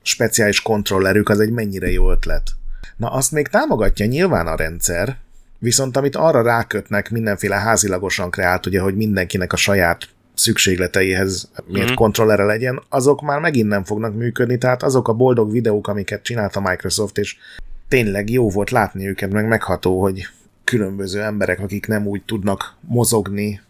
speciális kontrollerük az egy mennyire jó ötlet. Na azt még támogatja nyilván a rendszer, viszont amit arra rákötnek mindenféle házilagosan kreált, ugye, hogy mindenkinek a saját szükségleteihez miért mm-hmm. kontrollere legyen, azok már megint nem fognak működni, tehát azok a boldog videók, amiket csinált a Microsoft, és tényleg jó volt látni őket, meg megható, hogy különböző emberek, akik nem úgy tudnak mozogni,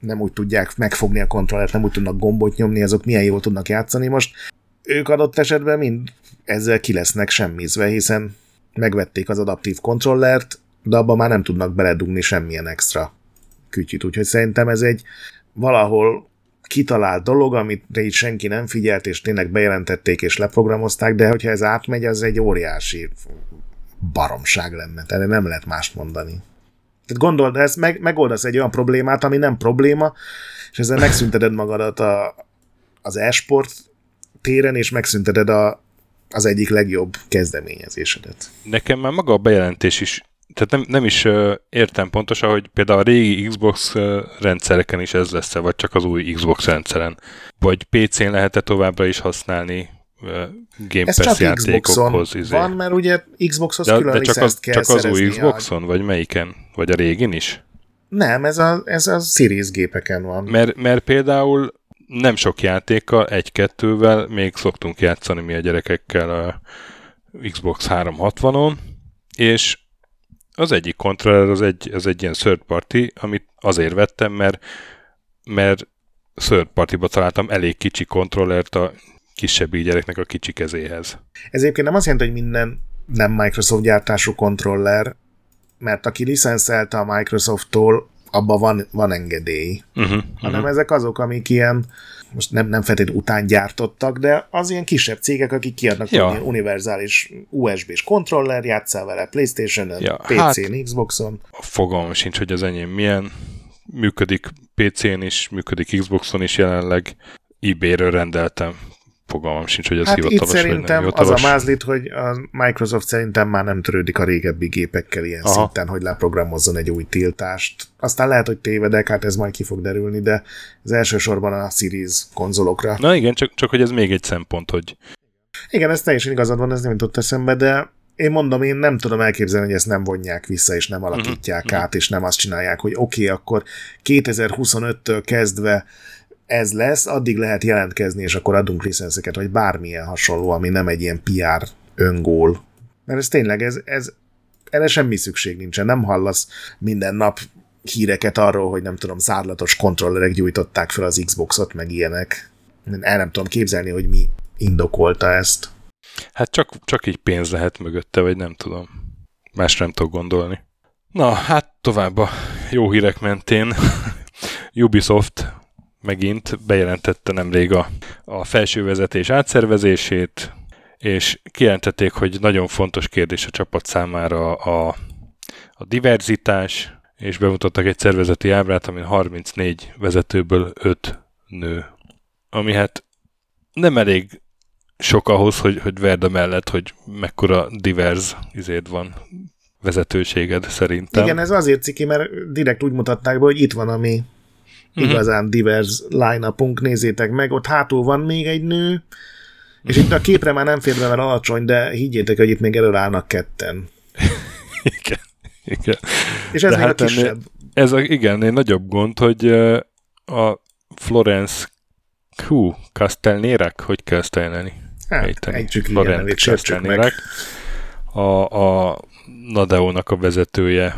nem úgy tudják megfogni a kontrollert, nem úgy tudnak gombot nyomni, azok milyen jól tudnak játszani. Most ők adott esetben mind ezzel ki lesznek semmizve, hiszen megvették az adaptív kontrollert, de abban már nem tudnak beledugni semmilyen extra kütyüt. Úgyhogy szerintem ez egy valahol kitalált dolog, amit így senki nem figyelt, és tényleg bejelentették és leprogramozták, de hogyha ez átmegy, az egy óriási baromság lenne. Tehát nem lehet mást mondani. Tehát gondold, ez meg, megoldasz egy olyan problémát, ami nem probléma, és ezzel megszünteted magadat a, az e-sport téren, és megszünteted a, az egyik legjobb kezdeményezésedet. Nekem már maga a bejelentés is tehát nem, nem is uh, értem pontosan, hogy például a régi Xbox uh, rendszereken is ez lesz vagy csak az új Xbox rendszeren. Vagy PC-n lehet-e továbbra is használni uh, Game ez Pass játékokhoz. Izé. van, mert ugye Xboxhoz de, külön de csak az, kell csak az új Xboxon, a... vagy melyiken? Vagy a régin is? Nem, ez a, ez a Series gépeken van. Mert, mert például nem sok játékkal, egy-kettővel még szoktunk játszani mi a gyerekekkel a Xbox 360-on, és az egyik kontroller az egy, az egy ilyen third party, amit azért vettem, mert, mert third party-ba találtam elég kicsi kontrollert a kisebb gyereknek a kicsi kezéhez. Ez egyébként nem azt jelenti, hogy minden nem Microsoft gyártású kontroller, mert aki licenszelte a Microsofttól, abban van, van engedély. Uh-huh, hanem uh-huh. ezek azok, amik ilyen most nem, nem feltétlenül után gyártottak, de az ilyen kisebb cégek, akik kiadnak ja. ilyen univerzális USB-s kontroller, játszál vele Playstation-en, ja, PC-n, hát, Xbox-on. Fogalmam sincs, hogy az enyém milyen. Működik PC-n is, működik Xbox-on is jelenleg. eBay-ről rendeltem fogalmam sincs, hogy ez hát hivatalos itt szerintem vagy nem az a mázlit, hogy a Microsoft szerintem már nem törődik a régebbi gépekkel ilyen Aha. szinten, hogy leprogramozzon egy új tiltást. Aztán lehet, hogy tévedek, hát ez majd ki fog derülni, de ez elsősorban a Series konzolokra. Na igen, csak, csak hogy ez még egy szempont, hogy... Igen, ez teljesen igazad van, ez nem jutott eszembe, de én mondom, én nem tudom elképzelni, hogy ezt nem vonják vissza, és nem alakítják uh-huh. át, és nem azt csinálják, hogy oké, okay, akkor 2025-től kezdve ez lesz, addig lehet jelentkezni, és akkor adunk licenszeket, vagy bármilyen hasonló, ami nem egy ilyen PR öngól. Mert ez tényleg, ez, ez erre semmi szükség nincsen. Nem hallasz minden nap híreket arról, hogy nem tudom, zárlatos kontrollerek gyújtották fel az Xboxot, meg ilyenek. El nem tudom képzelni, hogy mi indokolta ezt. Hát csak, csak így pénz lehet mögötte, vagy nem tudom. Más nem tudok gondolni. Na, hát tovább a jó hírek mentén. Ubisoft megint bejelentette nemrég a, a felső vezetés átszervezését, és kijelentették, hogy nagyon fontos kérdés a csapat számára a, a diverzitás, és bemutattak egy szervezeti ábrát, amin 34 vezetőből 5 nő. Ami hát nem elég sok ahhoz, hogy, hogy Verda mellett, hogy mekkora divers izéd van vezetőséged szerintem. Igen, ez azért ciki, mert direkt úgy mutatták be, hogy itt van a mi uh-huh. igazán divers line nézzétek meg, ott hátul van még egy nő, és itt a képre már nem fér be, mert alacsony, de higgyétek, hogy itt még elől állnak ketten. igen, igen. És ez de még hát a kisebb. Ez a, igen, egy nagyobb gond, hogy a Florence hú, Castelnérek, hogy kell ezt ejteni? Hát, ejtsük Florence Castelnérek. A, a Nadeo-nak a vezetője.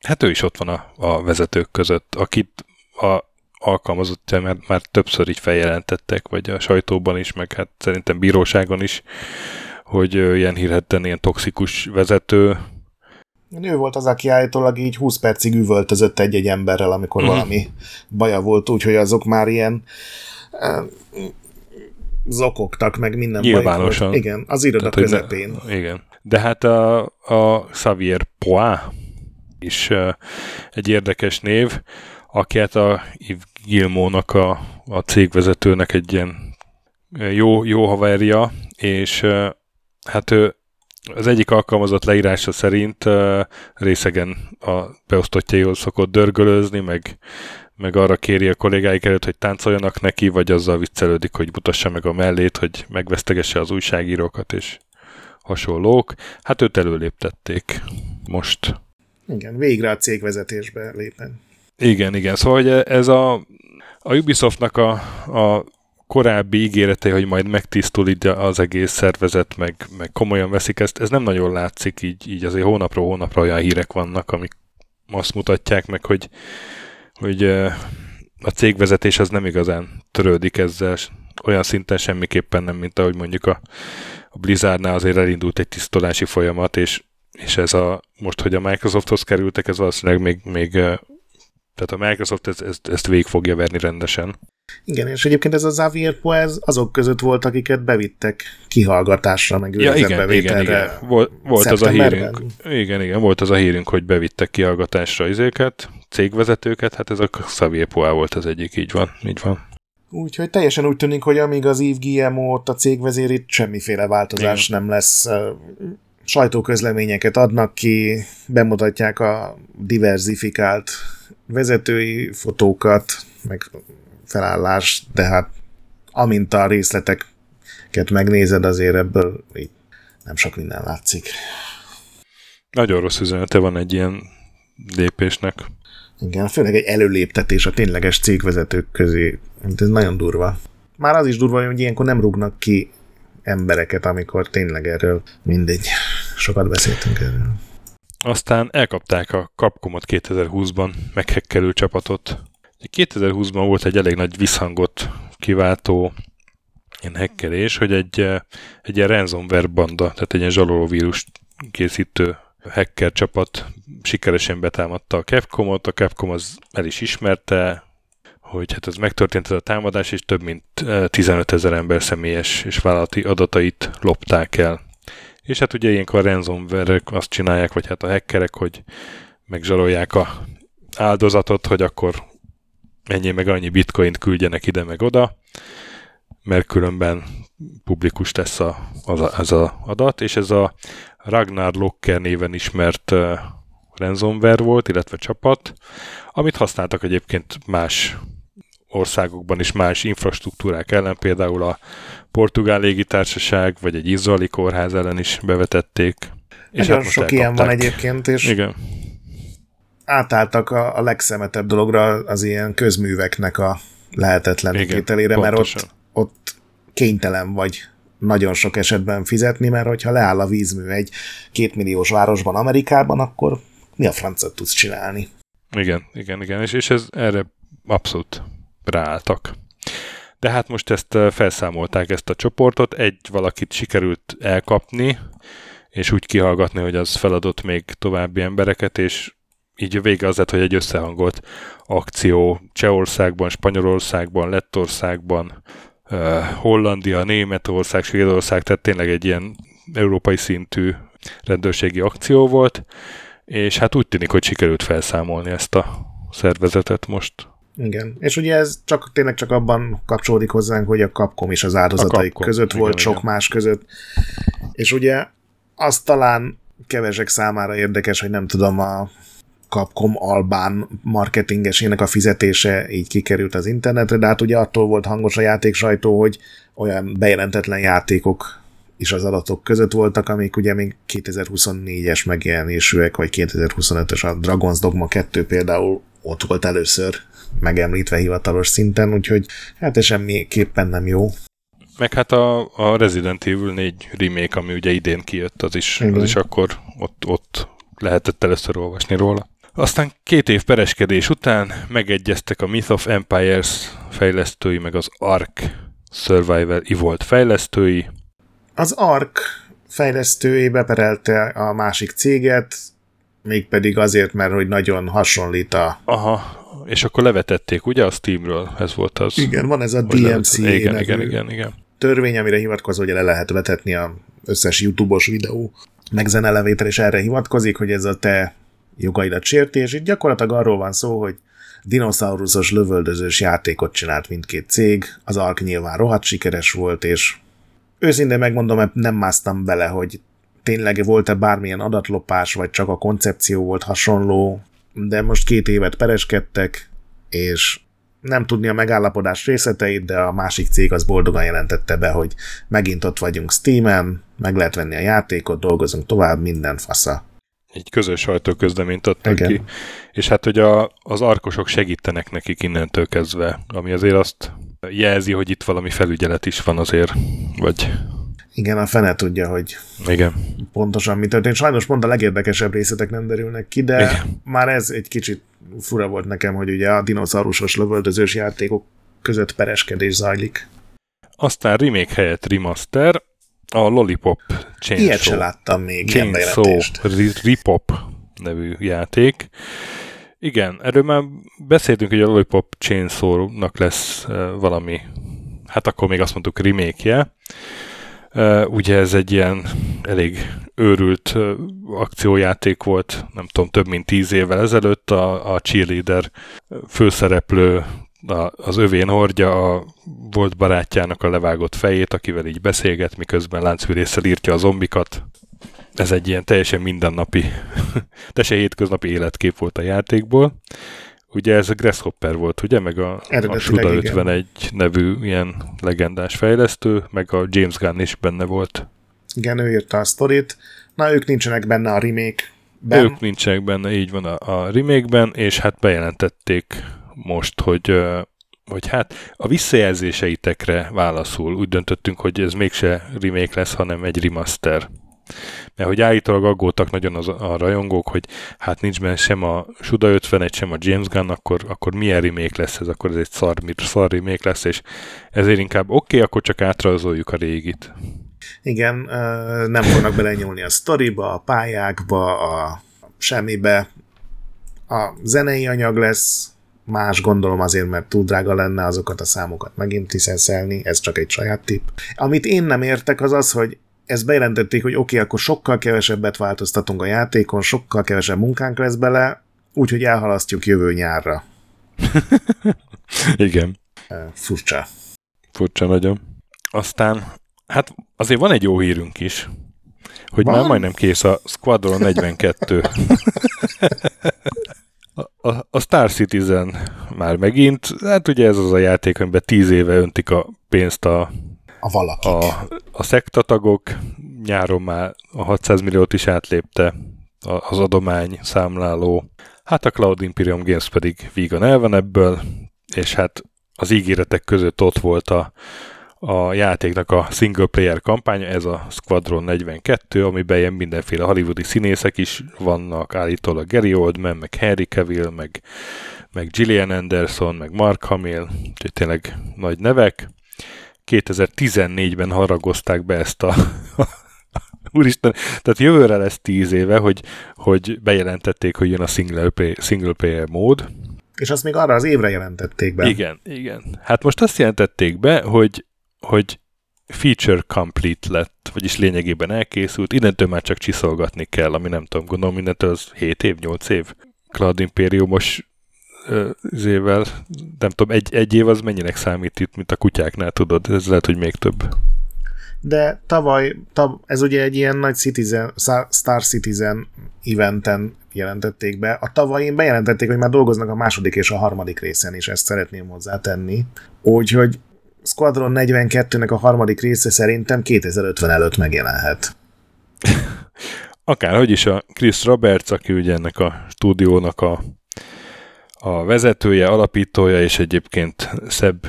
Hát ő is ott van a, a vezetők között, akit a alkalmazottja, mert már többször így feljelentettek, vagy a sajtóban is, meg hát szerintem bíróságon is, hogy ilyen hírhetten ilyen toxikus vezető. Ő volt az, aki állítólag így 20 percig üvöltözött egy-egy emberrel, amikor mm. valami baja volt, úgyhogy azok már ilyen uh, zokogtak, meg minden Nyilvánosan. Igen, az iroda Tehát, közepén. Ne, igen. De hát a, a Xavier Poix is uh, egy érdekes név, aki hát a Yves Gilmónak a, a cégvezetőnek egy ilyen jó, jó haverja, és hát ő az egyik alkalmazott leírása szerint részegen a beosztottjaihoz szokott dörgölözni, meg, meg arra kéri a kollégáik előtt, hogy táncoljanak neki, vagy azzal viccelődik, hogy mutassa meg a mellét, hogy megvesztegesse az újságírókat, és hasonlók. Hát őt előléptették most. Igen, végre a cégvezetésbe lépen. Igen, igen. Szóval hogy ez a, a Ubisoftnak a, a korábbi ígérete, hogy majd megtisztul így az egész szervezet, meg, meg komolyan veszik ezt, ez nem nagyon látszik, így, így azért hónapról hónapra olyan hírek vannak, amik azt mutatják meg, hogy, hogy a cégvezetés az nem igazán törődik ezzel, olyan szinten semmiképpen nem, mint ahogy mondjuk a, a Blizzardnál azért elindult egy tisztolási folyamat, és, és ez a, most, hogy a Microsofthoz kerültek, ez valószínűleg még, még tehát a Microsoft ezt, ezt, ezt végig fogja verni rendesen. Igen, és egyébként ez a Xavier Poez azok között volt, akiket bevittek kihallgatásra, meg ja, igen, igen, igen. Volt, volt az a hírünk. Igen, igen, volt az a hírünk, hogy bevittek kihallgatásra izéket, cégvezetőket, hát ez a Xavier Poel volt az egyik, így van, így van. Úgyhogy teljesen úgy tűnik, hogy amíg az Yves ott a cégvezér, itt semmiféle változás Igen. nem lesz. Sajtóközleményeket adnak ki, bemutatják a diversifikált vezetői fotókat, meg felállás, de hát amint a részleteket megnézed, azért ebből így nem sok minden látszik. Nagyon rossz üzenete van egy ilyen lépésnek. Igen, főleg egy előléptetés a tényleges cégvezetők közé. Ez nagyon durva. Már az is durva, hogy ilyenkor nem rúgnak ki embereket, amikor tényleg erről mindegy. Sokat beszéltünk erről. Aztán elkapták a Capcomot 2020-ban meghekkelő csapatot. 2020-ban volt egy elég nagy visszhangot kiváltó ilyen hekkelés, hogy egy, egy ilyen ransomware banda, tehát egy ilyen zsalolóvírus készítő hacker csapat sikeresen betámadta a Capcomot, a Capcom az el is ismerte, hogy hát ez megtörtént ez a támadás, és több mint 15 ezer ember személyes és vállalati adatait lopták el. És hát ugye ilyenkor a ransomware azt csinálják, vagy hát a hackerek, hogy megzsarolják a áldozatot, hogy akkor ennyi meg annyi bitcoint küldjenek ide meg oda, mert különben publikus lesz a, az, ez az adat, és ez a Ragnar Locker néven ismert uh, ransomware volt, illetve csapat, amit használtak egyébként más országokban is más infrastruktúrák ellen, például a portugál légitársaság, vagy egy izraeli kórház ellen is bevetették. És Nagyon hát sok ilyen van egyébként, és Igen. átálltak a, a legszemetebb dologra az ilyen közműveknek a lehetetlen kételére, mert ott, ott kénytelen vagy nagyon sok esetben fizetni, mert hogyha leáll a vízmű egy kétmilliós városban Amerikában, akkor mi a francot tudsz csinálni? Igen, igen, igen, és, és ez erre abszolút ráálltak. De hát most ezt felszámolták ezt a csoportot, egy valakit sikerült elkapni, és úgy kihallgatni, hogy az feladott még további embereket, és így a vége az lett, hogy egy összehangolt akció Csehországban, Spanyolországban, Lettországban, Hollandia, Németország, Svédország, tehát tényleg egy ilyen európai szintű rendőrségi akció volt, és hát úgy tűnik, hogy sikerült felszámolni ezt a szervezetet most. Igen, és ugye ez csak tényleg csak abban kapcsolódik hozzánk, hogy a Capcom is az áldozatai Capcom. között igen, volt, igen. sok más között. És ugye az talán kevesek számára érdekes, hogy nem tudom, a Capcom Albán marketingesének a fizetése így kikerült az internetre, de hát ugye attól volt hangos a játék sajtó, hogy olyan bejelentetlen játékok is az adatok között voltak, amik ugye még 2024-es megjelenésűek, vagy 2025-ös a Dragon's Dogma 2 például ott volt először megemlítve hivatalos szinten, úgyhogy hát ez semmiképpen nem jó. Meg hát a, a Resident Evil 4 remake, ami ugye idén kijött, az is, az is akkor ott, ott lehetett először olvasni róla. Aztán két év pereskedés után megegyeztek a Myth of Empires fejlesztői, meg az Ark Survival Evolved fejlesztői. Az Ark fejlesztői beperelte a másik céget, mégpedig azért, mert hogy nagyon hasonlít a... Aha, és akkor levetették, ugye, a Steamről? Ez volt az. Igen, van ez a DMC igen, igen, igen, igen. törvény, amire hivatkozva, hogy le lehet vetetni a összes YouTube-os videó, meg zenelevétel, és erre hivatkozik, hogy ez a te jogaidat sérti, és itt gyakorlatilag arról van szó, hogy dinoszauruszos lövöldözős játékot csinált mindkét cég, az Ark nyilván rohadt sikeres volt, és őszintén megmondom, nem másztam bele, hogy tényleg volt-e bármilyen adatlopás, vagy csak a koncepció volt hasonló, de most két évet pereskedtek, és nem tudni a megállapodás részleteit, de a másik cég az boldogan jelentette be, hogy megint ott vagyunk Steam-en, meg lehet venni a játékot, dolgozunk tovább, minden fasza. Egy közös sajtóközleményt adtak Igen. ki. És hát, hogy a, az arkosok segítenek nekik innentől kezdve, ami azért azt jelzi, hogy itt valami felügyelet is van azért, vagy... Igen, a fene tudja, hogy Igen. pontosan mi történt. Sajnos pont a legérdekesebb részletek nem derülnek ki, de Igen. már ez egy kicsit fura volt nekem, hogy ugye a dinoszaurusos lövöldözős játékok között pereskedés zajlik. Aztán remake helyett remaster, a Lollipop Chainsaw. Ilyet se láttam még, Chainsaw Ripop nevű játék. Igen, erről már beszéltünk, hogy a Lollipop Chainsaw-nak lesz uh, valami, hát akkor még azt mondtuk remake-je. Uh, ugye ez egy ilyen elég őrült akciójáték volt, nem tudom, több mint tíz évvel ezelőtt a, a cheerleader főszereplő az övén hordja a volt barátjának a levágott fejét, akivel így beszélget, miközben láncfűrészsel írtja a zombikat. Ez egy ilyen teljesen mindennapi, teljesen hétköznapi életkép volt a játékból. Ugye ez a Grasshopper volt, ugye, meg a, a Suda 51 igen. nevű ilyen legendás fejlesztő, meg a James Gunn is benne volt. Igen, ő írta a sztorit. Na, ők nincsenek benne a remake-ben. Ők nincsenek benne, így van a, a remake-ben, és hát bejelentették most, hogy, hogy hát a visszajelzéseitekre válaszul úgy döntöttünk, hogy ez mégse remake lesz, hanem egy remaster. Mert hogy állítólag aggódtak nagyon az, a rajongók, hogy hát nincs benne sem a Suda 51, sem a James Gunn, akkor, akkor milyen remake lesz ez, akkor ez egy szar, szar remake lesz, és ezért inkább oké, okay, akkor csak átrajzoljuk a régit. Igen, nem fognak belenyúlni a sztoriba, a pályákba, a semmibe. A zenei anyag lesz, más gondolom azért, mert túl drága lenne azokat a számokat megint liszenszelni, ez csak egy saját tipp. Amit én nem értek az az, hogy ezt bejelentették, hogy oké, okay, akkor sokkal kevesebbet változtatunk a játékon, sokkal kevesebb munkánk lesz bele, úgyhogy elhalasztjuk jövő nyárra. Igen. Furcsa. Furcsa nagyon. Aztán, hát azért van egy jó hírünk is, hogy van? már majdnem kész a Squadron 42. A, a, a Star Citizen már megint, hát ugye ez az a játék, amiben tíz éve öntik a pénzt a, a, valakik. a, a szektatagok, nyáron már a 600 milliót is átlépte az adomány számláló. Hát a Cloud Imperium Games pedig vígan el van ebből, és hát az ígéretek között ott volt a, a játéknak a single player kampánya, ez a Squadron 42, amiben ilyen mindenféle hollywoodi színészek is vannak, állítólag Gary Oldman, meg Harry Cavill, meg, meg Gillian Anderson, meg Mark Hamill, úgyhogy tényleg nagy nevek. 2014-ben haragozták be ezt a, Úristen, tehát jövőre lesz tíz éve, hogy, hogy bejelentették, hogy jön a single player, single player mód. És azt még arra az évre jelentették be. Igen, igen. Hát most azt jelentették be, hogy hogy feature complete lett, vagyis lényegében elkészült, innentől már csak csiszolgatni kell, ami nem tudom, gondolom mindentől az 7 év, 8 év. Cloud Imperiumos évvel, nem tudom, egy, egy év az mennyinek számít itt, mint a kutyáknál, tudod, ez lehet, hogy még több. De tavaly, tav, ez ugye egy ilyen nagy Citizen, Star Citizen eventen jelentették be. A tavalyin bejelentették, hogy már dolgoznak a második és a harmadik részen is, ezt szeretném hozzátenni. Úgyhogy Squadron 42-nek a harmadik része szerintem 2050 előtt megjelenhet. Akárhogy is a Chris Roberts, aki ugye ennek a stúdiónak a, a vezetője, alapítója, és egyébként szebb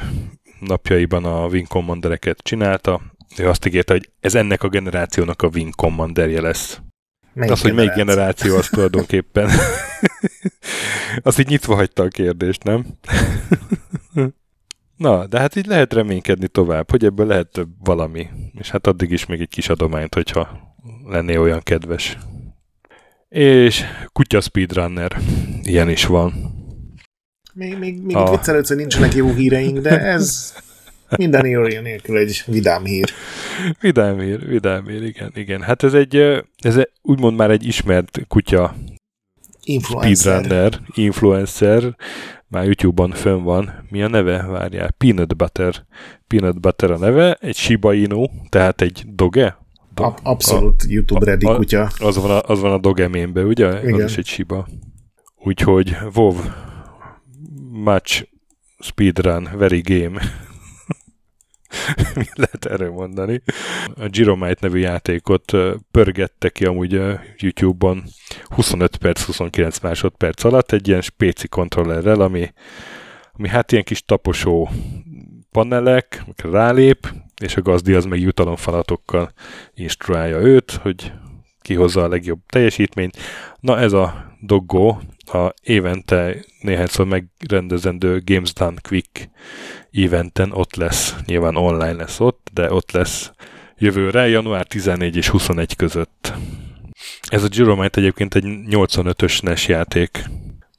napjaiban a Wing Commandereket csinálta, ő azt ígérte, hogy ez ennek a generációnak a Wing Commanderje lesz. Melyik az, hogy melyik generáció, az tulajdonképpen. azt így nyitva hagyta a kérdést, nem? Na, de hát így lehet reménykedni tovább, hogy ebből lehet több valami. És hát addig is még egy kis adományt, hogyha lenné olyan kedves. És kutya speedrunner. Ilyen is van. Még, még, még a... viccelődsz, hogy nincsenek jó híreink, de ez minden írja nélkül egy vidám hír. Vidám hír, vidám hír, igen, igen. Hát ez egy, ez egy, úgymond már egy ismert kutya influencer. speedrunner, influencer, már YouTube-on fönn van. Mi a neve? Várjál. Peanut Butter. Peanut Butter a neve. Egy Shiba Inu, tehát egy doge? Do- a- abszolút a, YouTube ready kutya. Az van a, az van a doge mémbe, ugye? Igen. Az is egy Shiba. Úgyhogy WoW much speedrun, very game. Mi lehet erre mondani? A Giromite nevű játékot pörgette ki amúgy YouTube-on 25 perc, 29 másodperc alatt egy ilyen spéci kontrollerrel, ami, ami hát ilyen kis taposó panelek, rálép, és a gazdi az meg jutalomfalatokkal instruálja őt, hogy kihozza a legjobb teljesítményt. Na ez a Doggo a évente néhányszor megrendezendő Games Done Quick eventen ott lesz, nyilván online lesz ott, de ott lesz jövőre, január 14 és 21 között. Ez a Gyromite egyébként egy 85-ös NES játék,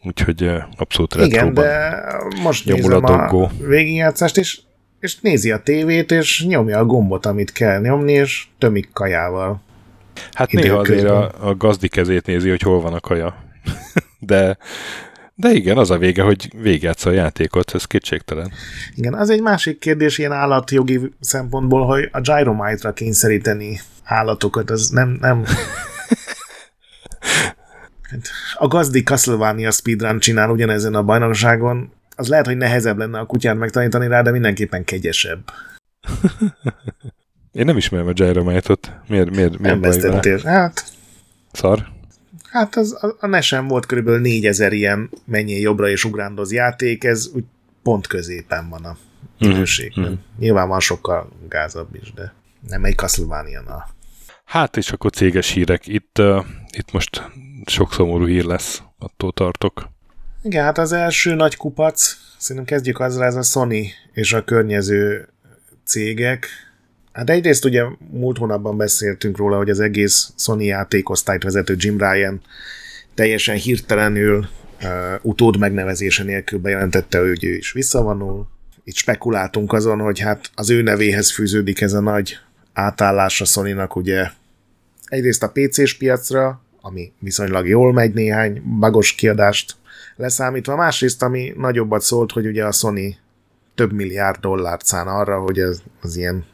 úgyhogy abszolút Igen, de most nézem a, a végigjátszást, és, és nézi a tévét, és nyomja a gombot, amit kell nyomni, és tömik kajával. Hát néha azért a, a gazdi kezét nézi, hogy hol van a kaja. de, de igen, az a vége, hogy végigjátsz a játékot, ez kétségtelen. Igen, az egy másik kérdés ilyen állatjogi szempontból, hogy a Gyromite-ra kényszeríteni állatokat, az nem, nem a gazdi Castlevania speedrun csinál ugyanezen a bajnokságon, az lehet, hogy nehezebb lenne a kutyát megtanítani rá, de mindenképpen kegyesebb. Én nem ismerem a Gyromite-ot. Miért, miért, miért nem vesztettél. Hát... Szar? Hát az, a, a NES-en volt körülbelül 4000 ilyen menjél jobbra és ugrándoz játék, ez úgy pont középen van a mhm, minőségben. Mm-hmm. Nyilván van sokkal gázabb is, de nem egy Castlevania. Na. Hát és akkor céges hírek. Itt, uh, itt most sok szomorú hír lesz, attól tartok. Igen, hát az első nagy kupac, szerintem kezdjük azzal, ez a Sony és a környező cégek. Hát egyrészt ugye múlt hónapban beszéltünk róla, hogy az egész Sony játékosztályt vezető Jim Ryan teljesen hirtelenül uh, utód megnevezése nélkül bejelentette, hogy ő is visszavonul. Itt spekuláltunk azon, hogy hát az ő nevéhez fűződik ez a nagy átállás a sony ugye egyrészt a PC-s piacra, ami viszonylag jól megy néhány bagos kiadást leszámítva. Másrészt, ami nagyobbat szólt, hogy ugye a Sony több milliárd dollárt szán arra, hogy ez az ilyen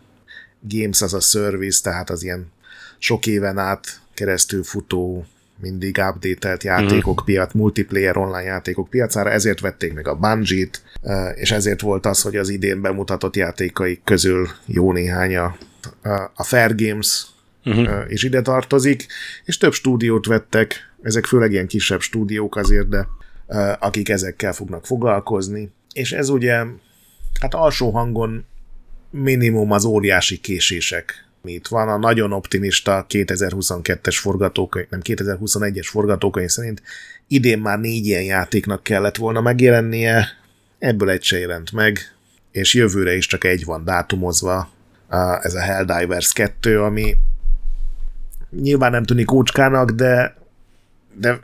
games az a service, tehát az ilyen sok éven át keresztül futó, mindig updatelt játékok mm. piac, multiplayer online játékok piacára, ezért vették meg a Bungie-t, és ezért volt az, hogy az idén bemutatott játékaik közül jó néhány a, a Fair Games uh-huh. és ide tartozik, és több stúdiót vettek, ezek főleg ilyen kisebb stúdiók azért, de akik ezekkel fognak foglalkozni, és ez ugye, hát alsó hangon minimum az óriási késések itt van. A nagyon optimista 2022-es forgatókönyv, nem 2021-es forgatókönyv szerint idén már négy ilyen játéknak kellett volna megjelennie, ebből egy se jelent meg, és jövőre is csak egy van dátumozva, ez a Helldivers 2, ami nyilván nem tűnik ócskának, de, de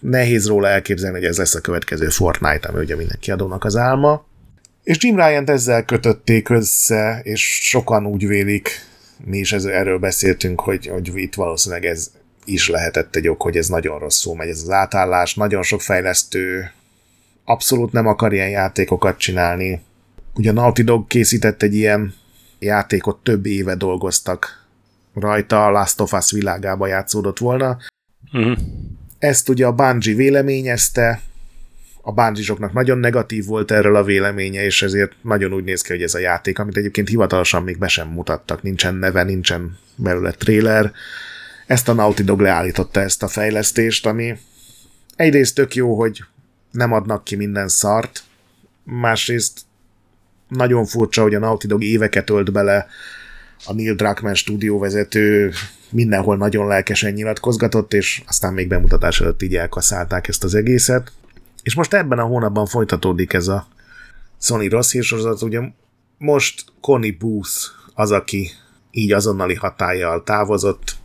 nehéz róla elképzelni, hogy ez lesz a következő Fortnite, ami ugye mindenki adónak az álma. És Jim ryan ezzel kötötték össze, és sokan úgy vélik, mi is ez, erről beszéltünk, hogy, hogy itt valószínűleg ez is lehetett egy ok, hogy ez nagyon rosszul megy ez az átállás, nagyon sok fejlesztő abszolút nem akar ilyen játékokat csinálni. Ugye a Naughty Dog készített egy ilyen játékot, több éve dolgoztak rajta a Last of Us világába játszódott volna. Uh-huh. Ezt ugye a Bungie véleményezte, a bungie nagyon negatív volt erről a véleménye, és ezért nagyon úgy néz ki, hogy ez a játék, amit egyébként hivatalosan még be sem mutattak, nincsen neve, nincsen belőle trailer. Ezt a Naughty Dog leállította ezt a fejlesztést, ami egyrészt tök jó, hogy nem adnak ki minden szart, másrészt nagyon furcsa, hogy a Naughty Dog éveket ölt bele a Neil Druckmann stúdióvezető mindenhol nagyon lelkesen nyilatkozgatott, és aztán még bemutatás előtt így elkaszálták ezt az egészet. És most ebben a hónapban folytatódik ez a Sony rossz hírsorozat, ugye most Connie Booth az, aki így azonnali hatállyal távozott.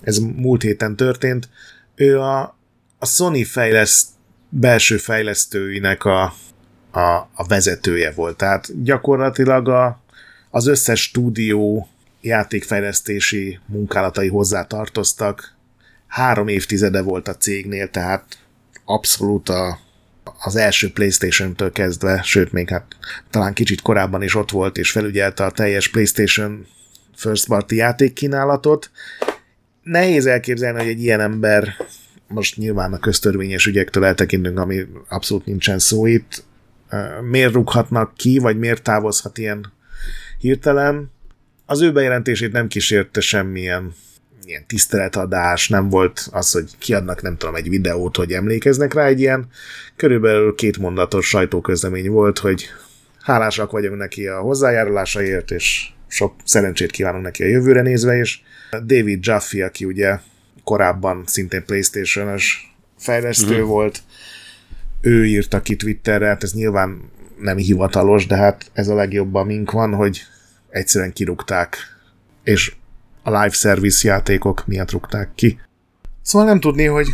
Ez múlt héten történt. Ő a, a Sony fejleszt, belső fejlesztőinek a, a, a vezetője volt. Tehát gyakorlatilag a, az összes stúdió játékfejlesztési munkálatai hozzá tartoztak. Három évtizede volt a cégnél, tehát abszolút a, az első Playstation-től kezdve, sőt még hát talán kicsit korábban is ott volt, és felügyelte a teljes Playstation first party játékkínálatot. Nehéz elképzelni, hogy egy ilyen ember, most nyilván a köztörvényes ügyektől eltekintünk, ami abszolút nincsen szó itt, miért rúghatnak ki, vagy miért távozhat ilyen hirtelen. Az ő bejelentését nem kísérte semmilyen ilyen tiszteletadás, nem volt az, hogy kiadnak nem tudom egy videót, hogy emlékeznek rá, egy ilyen körülbelül két mondatos sajtóközlemény volt, hogy hálásak vagyunk neki a hozzájárulásaért, és sok szerencsét kívánunk neki a jövőre nézve, és David Jaffe, aki ugye korábban szintén Playstation-ös fejlesztő mm. volt. Ő írta ki Twitterre, hát ez nyilván nem hivatalos, de hát ez a legjobb, amink van, hogy egyszerűen kirúgták, és a live service játékok miatt rúgták ki. Szóval nem tudni, hogy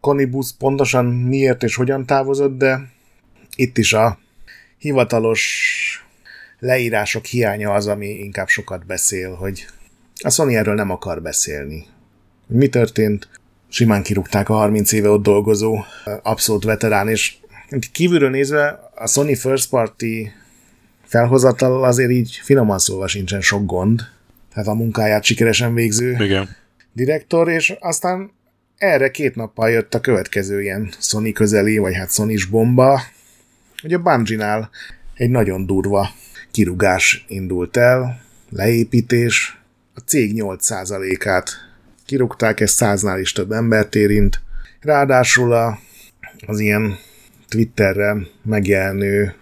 Conibus pontosan miért és hogyan távozott, de itt is a hivatalos leírások hiánya az, ami inkább sokat beszél, hogy a Sony erről nem akar beszélni. Mi történt? Simán kirúgták a 30 éve ott dolgozó abszolút veterán, és kívülről nézve a Sony First Party felhozatal azért így finoman szólva sincsen sok gond. Tehát a munkáját sikeresen végző Igen. direktor, és aztán erre két nappal jött a következő ilyen Sony közeli, vagy hát sony bomba, hogy a Bungie-nál egy nagyon durva kirugás indult el, leépítés, a cég 8%-át kirúgták, ez száznál is több embert érint, ráadásul a, az ilyen Twitterre megjelenő,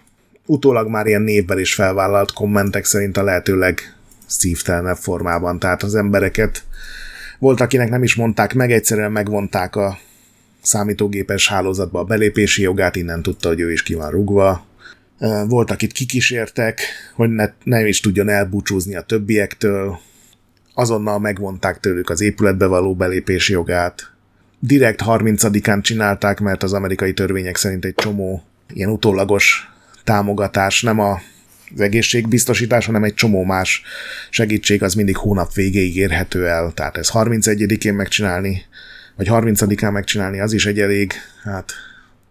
utólag már ilyen névvel is felvállalt kommentek szerint a lehetőleg szívtelenebb formában, tehát az embereket volt, akinek nem is mondták meg, egyszerűen megvonták a számítógépes hálózatba a belépési jogát, innen tudta, hogy ő is ki van rugva. Volt, akit kikísértek, hogy ne, nem is tudjon elbúcsúzni a többiektől. Azonnal megvonták tőlük az épületbe való belépési jogát. Direkt 30-án csinálták, mert az amerikai törvények szerint egy csomó ilyen utólagos támogatás nem a az egészségbiztosítás, hanem egy csomó más segítség az mindig hónap végéig érhető el. Tehát ez 31-én megcsinálni, vagy 30-án megcsinálni, az is egy elég, hát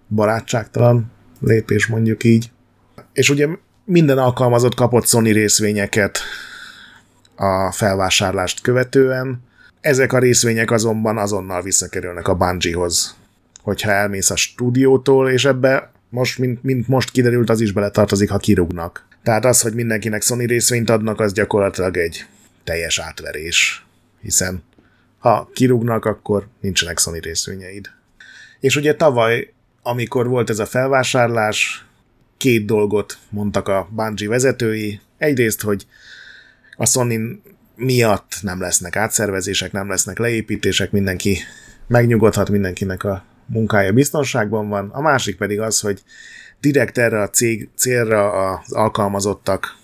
barátságtalan lépés mondjuk így. És ugye minden alkalmazott kapott Sony részvényeket a felvásárlást követően, ezek a részvények azonban azonnal visszakerülnek a Bungie-hoz. Hogyha elmész a stúdiótól, és ebbe most, mint, mint most kiderült, az is beletartozik, ha kirúgnak. Tehát az, hogy mindenkinek Sony részvényt adnak, az gyakorlatilag egy teljes átverés. Hiszen ha kirúgnak, akkor nincsenek Sony részvényeid. És ugye tavaly, amikor volt ez a felvásárlás, két dolgot mondtak a Bungie vezetői. Egyrészt, hogy a Sony miatt nem lesznek átszervezések, nem lesznek leépítések, mindenki megnyugodhat, mindenkinek a munkája biztonságban van. A másik pedig az, hogy direkt erre a cég, célra az alkalmazottak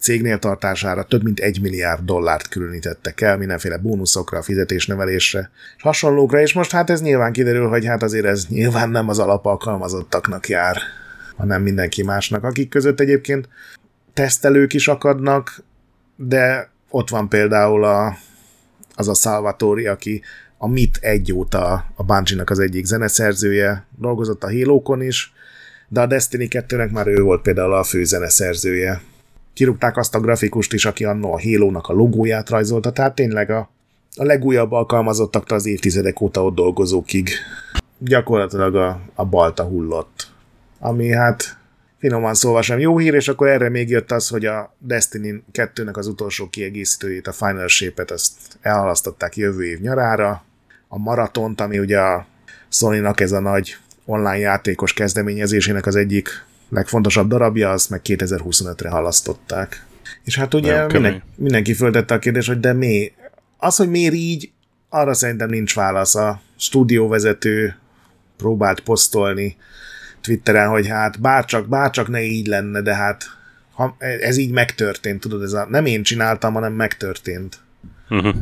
cégnél tartására több mint egy milliárd dollárt különítettek el, mindenféle bónuszokra, fizetésnevelésre, és hasonlókra, és most hát ez nyilván kiderül, hogy hát azért ez nyilván nem az alapalkalmazottaknak jár, hanem mindenki másnak, akik között egyébként tesztelők is akadnak, de ott van például a, az a Salvatori, aki a MIT egy a Bungie-nak az egyik zeneszerzője, dolgozott a halo is, de a Destiny 2-nek már ő volt például a főzeneszerzője. Kirúgták azt a grafikust is, aki annó a halo a logóját rajzolta, tehát tényleg a, a legújabb alkalmazottak az évtizedek óta ott dolgozókig gyakorlatilag a, a balta hullott. Ami hát finoman szólva sem jó hír, és akkor erre még jött az, hogy a Destiny 2-nek az utolsó kiegészítőjét, a Final Shape-et, azt elhalasztották jövő év nyarára. A maratont, ami ugye a Sony-nak ez a nagy online játékos kezdeményezésének az egyik legfontosabb darabja, azt meg 2025-re halasztották. És hát ugye minden, mindenki földette a kérdést, hogy de mi? Az, hogy miért így, arra szerintem nincs válasz. A stúdióvezető próbált posztolni Twitteren, hogy hát bárcsak, bárcsak ne így lenne, de hát ha ez így megtörtént, tudod, ez a, nem én csináltam, hanem megtörtént. Uh-huh.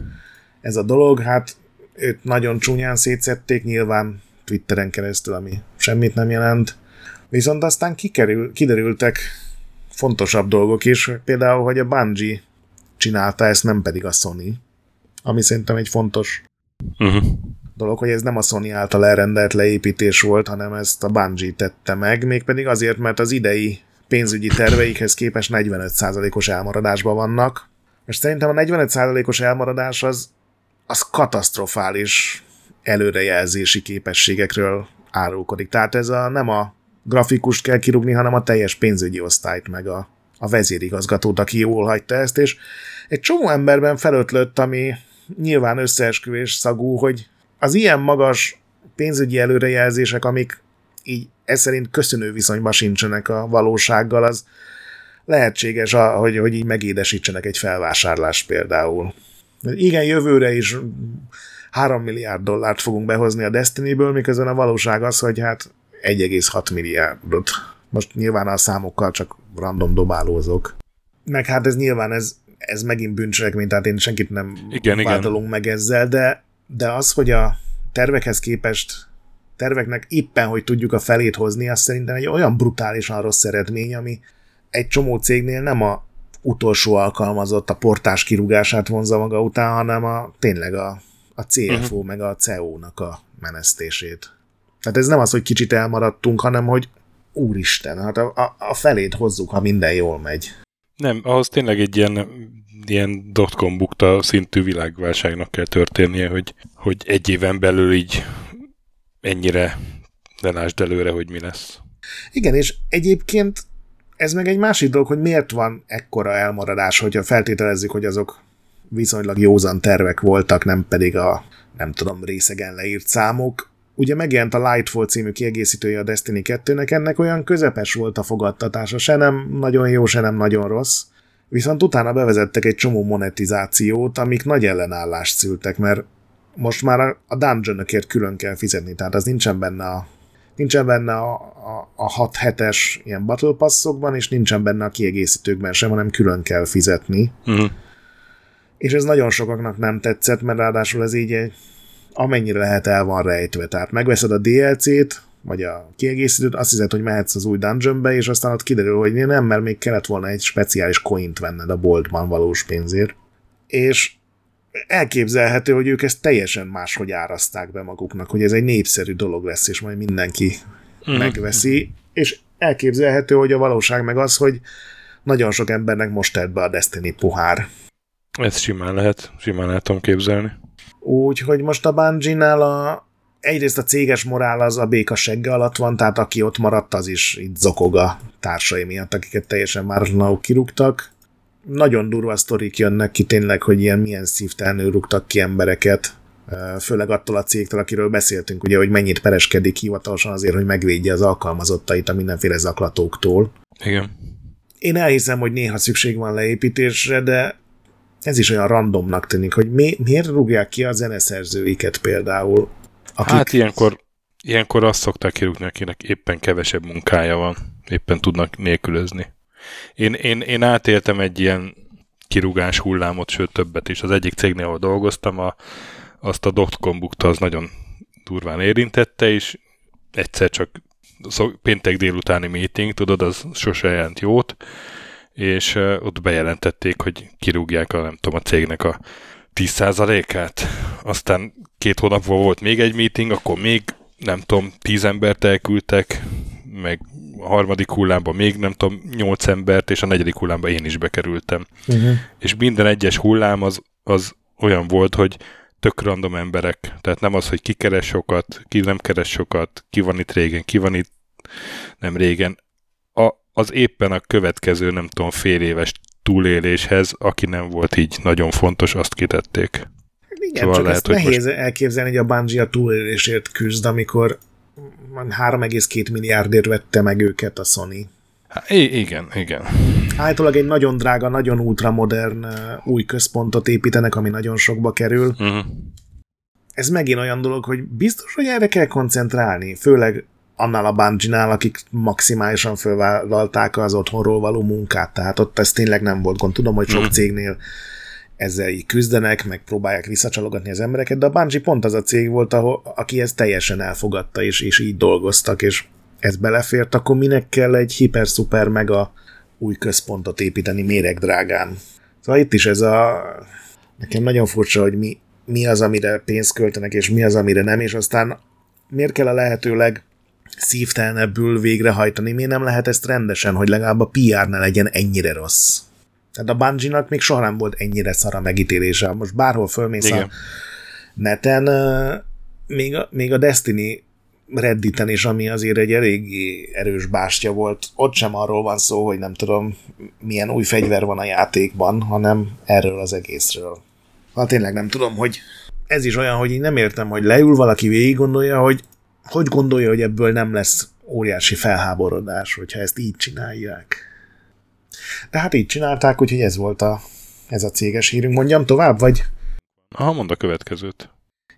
Ez a dolog, hát őt nagyon csúnyán szétszették, nyilván Twitteren keresztül, ami semmit nem jelent. Viszont aztán kikerül, kiderültek fontosabb dolgok is, például, hogy a Bungie csinálta ezt, nem pedig a Sony, ami szerintem egy fontos uh-huh. dolog, hogy ez nem a Sony által elrendelt leépítés volt, hanem ezt a Bungie tette meg, mégpedig azért, mert az idei pénzügyi terveikhez képest 45%-os elmaradásban vannak, és szerintem a 45%-os elmaradás az, az katasztrofális előrejelzési képességekről árulkodik. Tehát ez a, nem a grafikust kell kirúgni, hanem a teljes pénzügyi osztályt, meg a, a vezérigazgatót, aki jól hagyta ezt, és egy csomó emberben felötlött, ami nyilván összeesküvés szagú, hogy az ilyen magas pénzügyi előrejelzések, amik így ez szerint köszönő viszonyban sincsenek a valósággal, az lehetséges, hogy, hogy így megédesítsenek egy felvásárlást például. Igen, jövőre is 3 milliárd dollárt fogunk behozni a Destiny-ből, miközben a valóság az, hogy hát 1,6 milliárdot. Most nyilván a számokkal csak random dobálózok. Meg hát ez nyilván ez, ez megint bűncselekmény, tehát én senkit nem Igen, igen. vádolunk meg ezzel, de, de az, hogy a tervekhez képest terveknek éppen, hogy tudjuk a felét hozni, az szerintem egy olyan brutálisan rossz eredmény, ami egy csomó cégnél nem a utolsó alkalmazott a portás kirúgását vonza maga után, hanem a, tényleg a, a CFO uh-huh. meg a CEO-nak a menesztését. Tehát ez nem az, hogy kicsit elmaradtunk, hanem hogy úristen, hát a, a, a felét hozzuk, ha minden jól megy. Nem, ahhoz tényleg egy ilyen, ilyen dotcom bukta szintű világválságnak kell történnie, hogy, hogy egy éven belül így ennyire ne lásd előre, hogy mi lesz. Igen, és egyébként ez meg egy másik dolog, hogy miért van ekkora elmaradás, hogyha feltételezzük, hogy azok viszonylag józan tervek voltak, nem pedig a, nem tudom, részegen leírt számok. Ugye megjelent a Lightfall című kiegészítője a Destiny 2-nek, ennek olyan közepes volt a fogadtatása, se nem nagyon jó, se nem nagyon rossz. Viszont utána bevezettek egy csomó monetizációt, amik nagy ellenállást szültek, mert most már a dungeonokért külön kell fizetni, tehát az nincsen benne a nincsen benne a, a, a 6 hetes ilyen battle passzokban, és nincsen benne a kiegészítőkben sem, hanem külön kell fizetni. Uh-huh. És ez nagyon sokaknak nem tetszett, mert ráadásul ez így egy, amennyire lehet el van rejtve. Tehát megveszed a DLC-t, vagy a kiegészítőt, azt hiszed, hogy mehetsz az új dungeonbe, és aztán ott kiderül, hogy nem, mert még kellett volna egy speciális coint venned a boltban valós pénzért. És elképzelhető, hogy ők ezt teljesen máshogy áraszták be maguknak, hogy ez egy népszerű dolog lesz, és majd mindenki mm. megveszi, és elképzelhető, hogy a valóság meg az, hogy nagyon sok embernek most tett be a Destiny pohár. Ez simán lehet, simán el tudom képzelni. Úgyhogy most a Bungie-nál a, egyrészt a céges morál az a béka segge alatt van, tehát aki ott maradt, az is itt zokog a társai miatt, akiket teljesen már kirúgtak nagyon durva sztorik jönnek ki tényleg, hogy ilyen milyen szívtelenül rúgtak ki embereket, főleg attól a cégtől, akiről beszéltünk, ugye, hogy mennyit pereskedik hivatalosan azért, hogy megvédje az alkalmazottait a mindenféle zaklatóktól. Igen. Én elhiszem, hogy néha szükség van leépítésre, de ez is olyan randomnak tűnik, hogy mi, miért rúgják ki a zeneszerzőiket például. Akik... Hát ilyenkor, ilyenkor azt szokták kirúgni, akinek éppen kevesebb munkája van, éppen tudnak nélkülözni. Én, én, én átéltem egy ilyen kirúgás hullámot, sőt többet is. Az egyik cégnél, ahol dolgoztam, a, azt a dotcom bukta az nagyon durván érintette, és egyszer csak szó, péntek délutáni meeting, tudod, az sose jelent jót, és ott bejelentették, hogy kirúgják a, nem tudom, a cégnek a 10%-át. Aztán két hónap volt még egy meeting, akkor még, nem tudom, 10 embert elküldtek, meg a harmadik hullámban még nem tudom, nyolc embert, és a negyedik hullámban én is bekerültem. Uh-huh. És minden egyes hullám az, az olyan volt, hogy tök random emberek. Tehát nem az, hogy ki keres sokat, ki nem keres sokat, ki van itt régen, ki van itt nem régen. Az éppen a következő, nem tudom, fél éves túléléshez, aki nem volt így nagyon fontos, azt kitették. Igen, szóval csak lehet, ezt nehéz most... elképzelni, hogy a Bungie a túlélésért küzd, amikor 3,2 milliárdért vette meg őket a Sony. Há, igen, igen. Általában egy nagyon drága, nagyon ultramodern új központot építenek, ami nagyon sokba kerül. Uh-huh. Ez megint olyan dolog, hogy biztos, hogy erre kell koncentrálni, főleg annál a Bungie-nál, akik maximálisan fölvállalták az otthonról való munkát, tehát ott ez tényleg nem volt gond. Tudom, hogy sok uh-huh. cégnél ezzel így küzdenek, meg próbálják visszacsalogatni az embereket, de a Bungie pont az a cég volt, ahol, aki ezt teljesen elfogadta, és, és így dolgoztak, és ez belefért, akkor minek kell egy hiper-szuper mega új központot építeni méregdrágán. Szóval itt is ez a... Nekem nagyon furcsa, hogy mi, mi az, amire pénzt költenek, és mi az, amire nem, és aztán miért kell a lehetőleg szívtelenebbül végrehajtani, miért nem lehet ezt rendesen, hogy legalább a PR ne legyen ennyire rossz. Tehát a Bungie-nak még soha nem volt ennyire szara megítélése. Most bárhol fölmész Igen. a neten, még a, még a Destiny Redditen is, ami azért egy eléggé erős bástya volt, ott sem arról van szó, hogy nem tudom, milyen új fegyver van a játékban, hanem erről az egészről. Hát tényleg nem tudom, hogy ez is olyan, hogy én nem értem, hogy leül valaki végig gondolja, hogy hogy gondolja, hogy ebből nem lesz óriási felháborodás, hogyha ezt így csinálják. De hát így csinálták, úgyhogy ez volt a, ez a céges hírünk. Mondjam tovább, vagy? Aha, mond a következőt.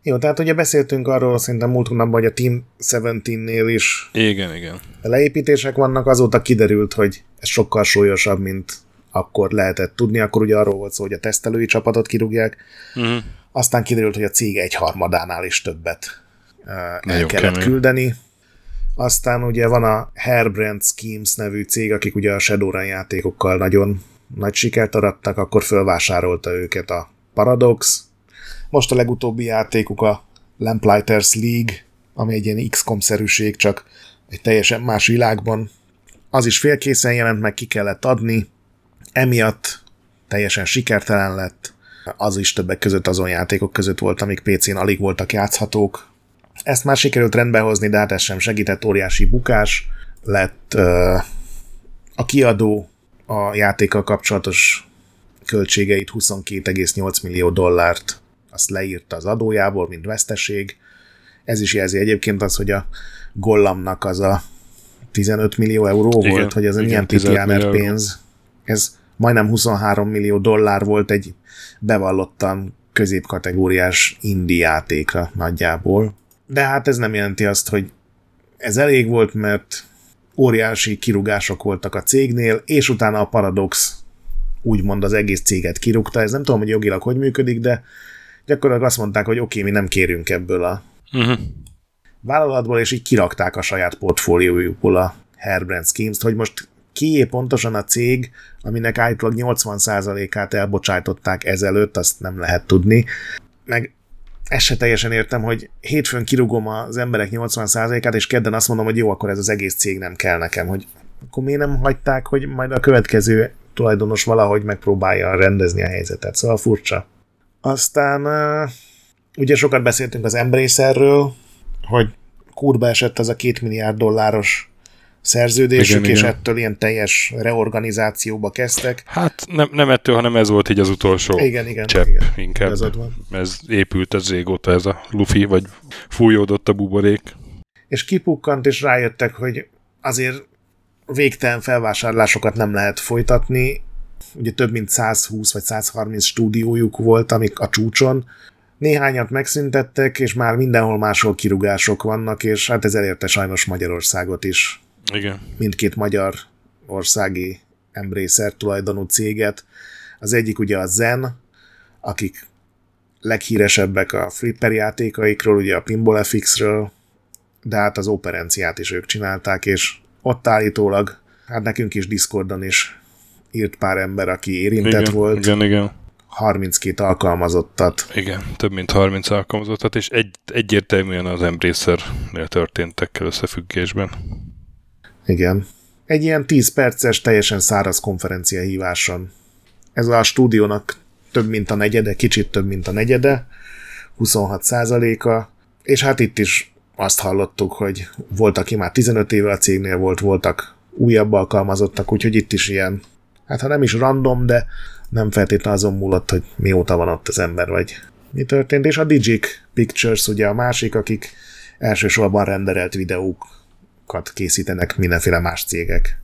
Jó, tehát ugye beszéltünk arról szerintem múlt hónapban, hogy a Team 17-nél is Igen, igen. leépítések vannak, azóta kiderült, hogy ez sokkal súlyosabb, mint akkor lehetett tudni. Akkor ugye arról volt szó, hogy a tesztelői csapatot kirúgják, Uh-huh. aztán kiderült, hogy a cég egyharmadánál is többet el Nagyon kellett kemény. küldeni. Aztán ugye van a Hairbrand Schemes nevű cég, akik ugye a Shadowrun játékokkal nagyon nagy sikert arattak, akkor fölvásárolta őket a Paradox. Most a legutóbbi játékuk a Lamplighters League, ami egy ilyen XCOM-szerűség, csak egy teljesen más világban. Az is félkészen jelent meg, ki kellett adni, emiatt teljesen sikertelen lett. Az is többek között azon játékok között volt, amik PC-n alig voltak játszhatók. Ezt már sikerült rendbe hozni, de hát ez sem segített, óriási bukás lett. ö, A kiadó a játékkal kapcsolatos költségeit 22,8 millió dollárt azt leírta az adójából, mint veszteség. Ez is jelzi egyébként az, hogy a Gollamnak az a 15 millió euró Igen, volt, hogy ez igen, milyen 15 pitiáner millió euró. pénz. Ez majdnem 23 millió dollár volt egy bevallottan középkategóriás indie játékra nagyjából. De hát ez nem jelenti azt, hogy ez elég volt, mert óriási kirugások voltak a cégnél, és utána a Paradox úgymond az egész céget kirúgta. Ez nem tudom, hogy jogilag hogy működik, de gyakorlatilag azt mondták, hogy oké, okay, mi nem kérünk ebből a Uh-huh. vállalatból, és így kirakták a saját portfóliójukból a Hairbrand Schemes-t, hogy most kié pontosan a cég, aminek állítólag 80%-át elbocsájtották ezelőtt, azt nem lehet tudni. Meg ezt se teljesen értem, hogy hétfőn kirugom az emberek 80%-át, és kedden azt mondom, hogy jó, akkor ez az egész cég nem kell nekem, hogy akkor miért nem hagyták, hogy majd a következő tulajdonos valahogy megpróbálja rendezni a helyzetet. Szóval furcsa. Aztán ugye sokat beszéltünk az Embracerről, hogy kurba esett az a két milliárd dolláros szerződésük, Igen, és igen. ettől ilyen teljes reorganizációba kezdtek. Hát nem, nem ettől, hanem ez volt így az utolsó Igen, igen, csepp igen. inkább. Van. Ez épült ez régóta ez a lufi, vagy fújódott a buborék. És kipukkant, és rájöttek, hogy azért végtelen felvásárlásokat nem lehet folytatni. Ugye több mint 120 vagy 130 stúdiójuk volt, amik a csúcson. Néhányat megszüntettek, és már mindenhol máshol kirugások vannak, és hát ez elérte sajnos Magyarországot is. Igen. mindkét magyar országi Embracer tulajdonú céget. Az egyik ugye a Zen, akik leghíresebbek a flipper játékaikról, ugye a Pinball FX-ről, de hát az operenciát is ők csinálták, és ott állítólag, hát nekünk is Discordon is írt pár ember, aki érintett Igen, volt, igen, igen. 32 alkalmazottat. Igen, több mint 30 alkalmazottat, és egy, egyértelműen az Embracer-nél történtekkel összefüggésben. Igen. Egy ilyen 10 perces, teljesen száraz konferencia híváson. Ez a stúdiónak több mint a negyede, kicsit több mint a negyede, 26 százaléka, és hát itt is azt hallottuk, hogy volt, aki már 15 éve a cégnél volt, voltak újabb alkalmazottak, úgyhogy itt is ilyen, hát ha nem is random, de nem feltétlenül azon múlott, hogy mióta van ott az ember, vagy mi történt. És a Digic Pictures ugye a másik, akik elsősorban renderelt videókat készítenek mindenféle más cégek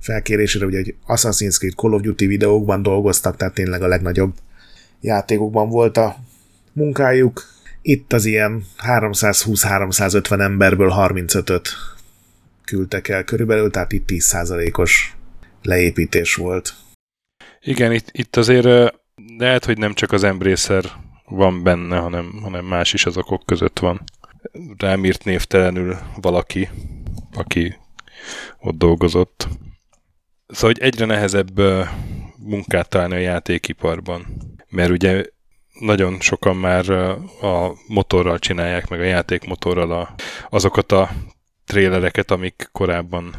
felkérésére, ugye, hogy Assassin's Creed Call of Duty videókban dolgoztak, tehát tényleg a legnagyobb játékokban volt a munkájuk. Itt az ilyen 320-350 emberből 35-öt küldtek el körülbelül, tehát itt 10%-os leépítés volt. Igen, itt, itt azért lehet, hogy nem csak az Embracer van benne, hanem, hanem más is az okok között van. Rám írt névtelenül valaki, aki ott dolgozott. Szóval, hogy egyre nehezebb munkát találni a játékiparban, mert ugye nagyon sokan már a motorral csinálják, meg a játékmotorral a, azokat a trélereket, amik korábban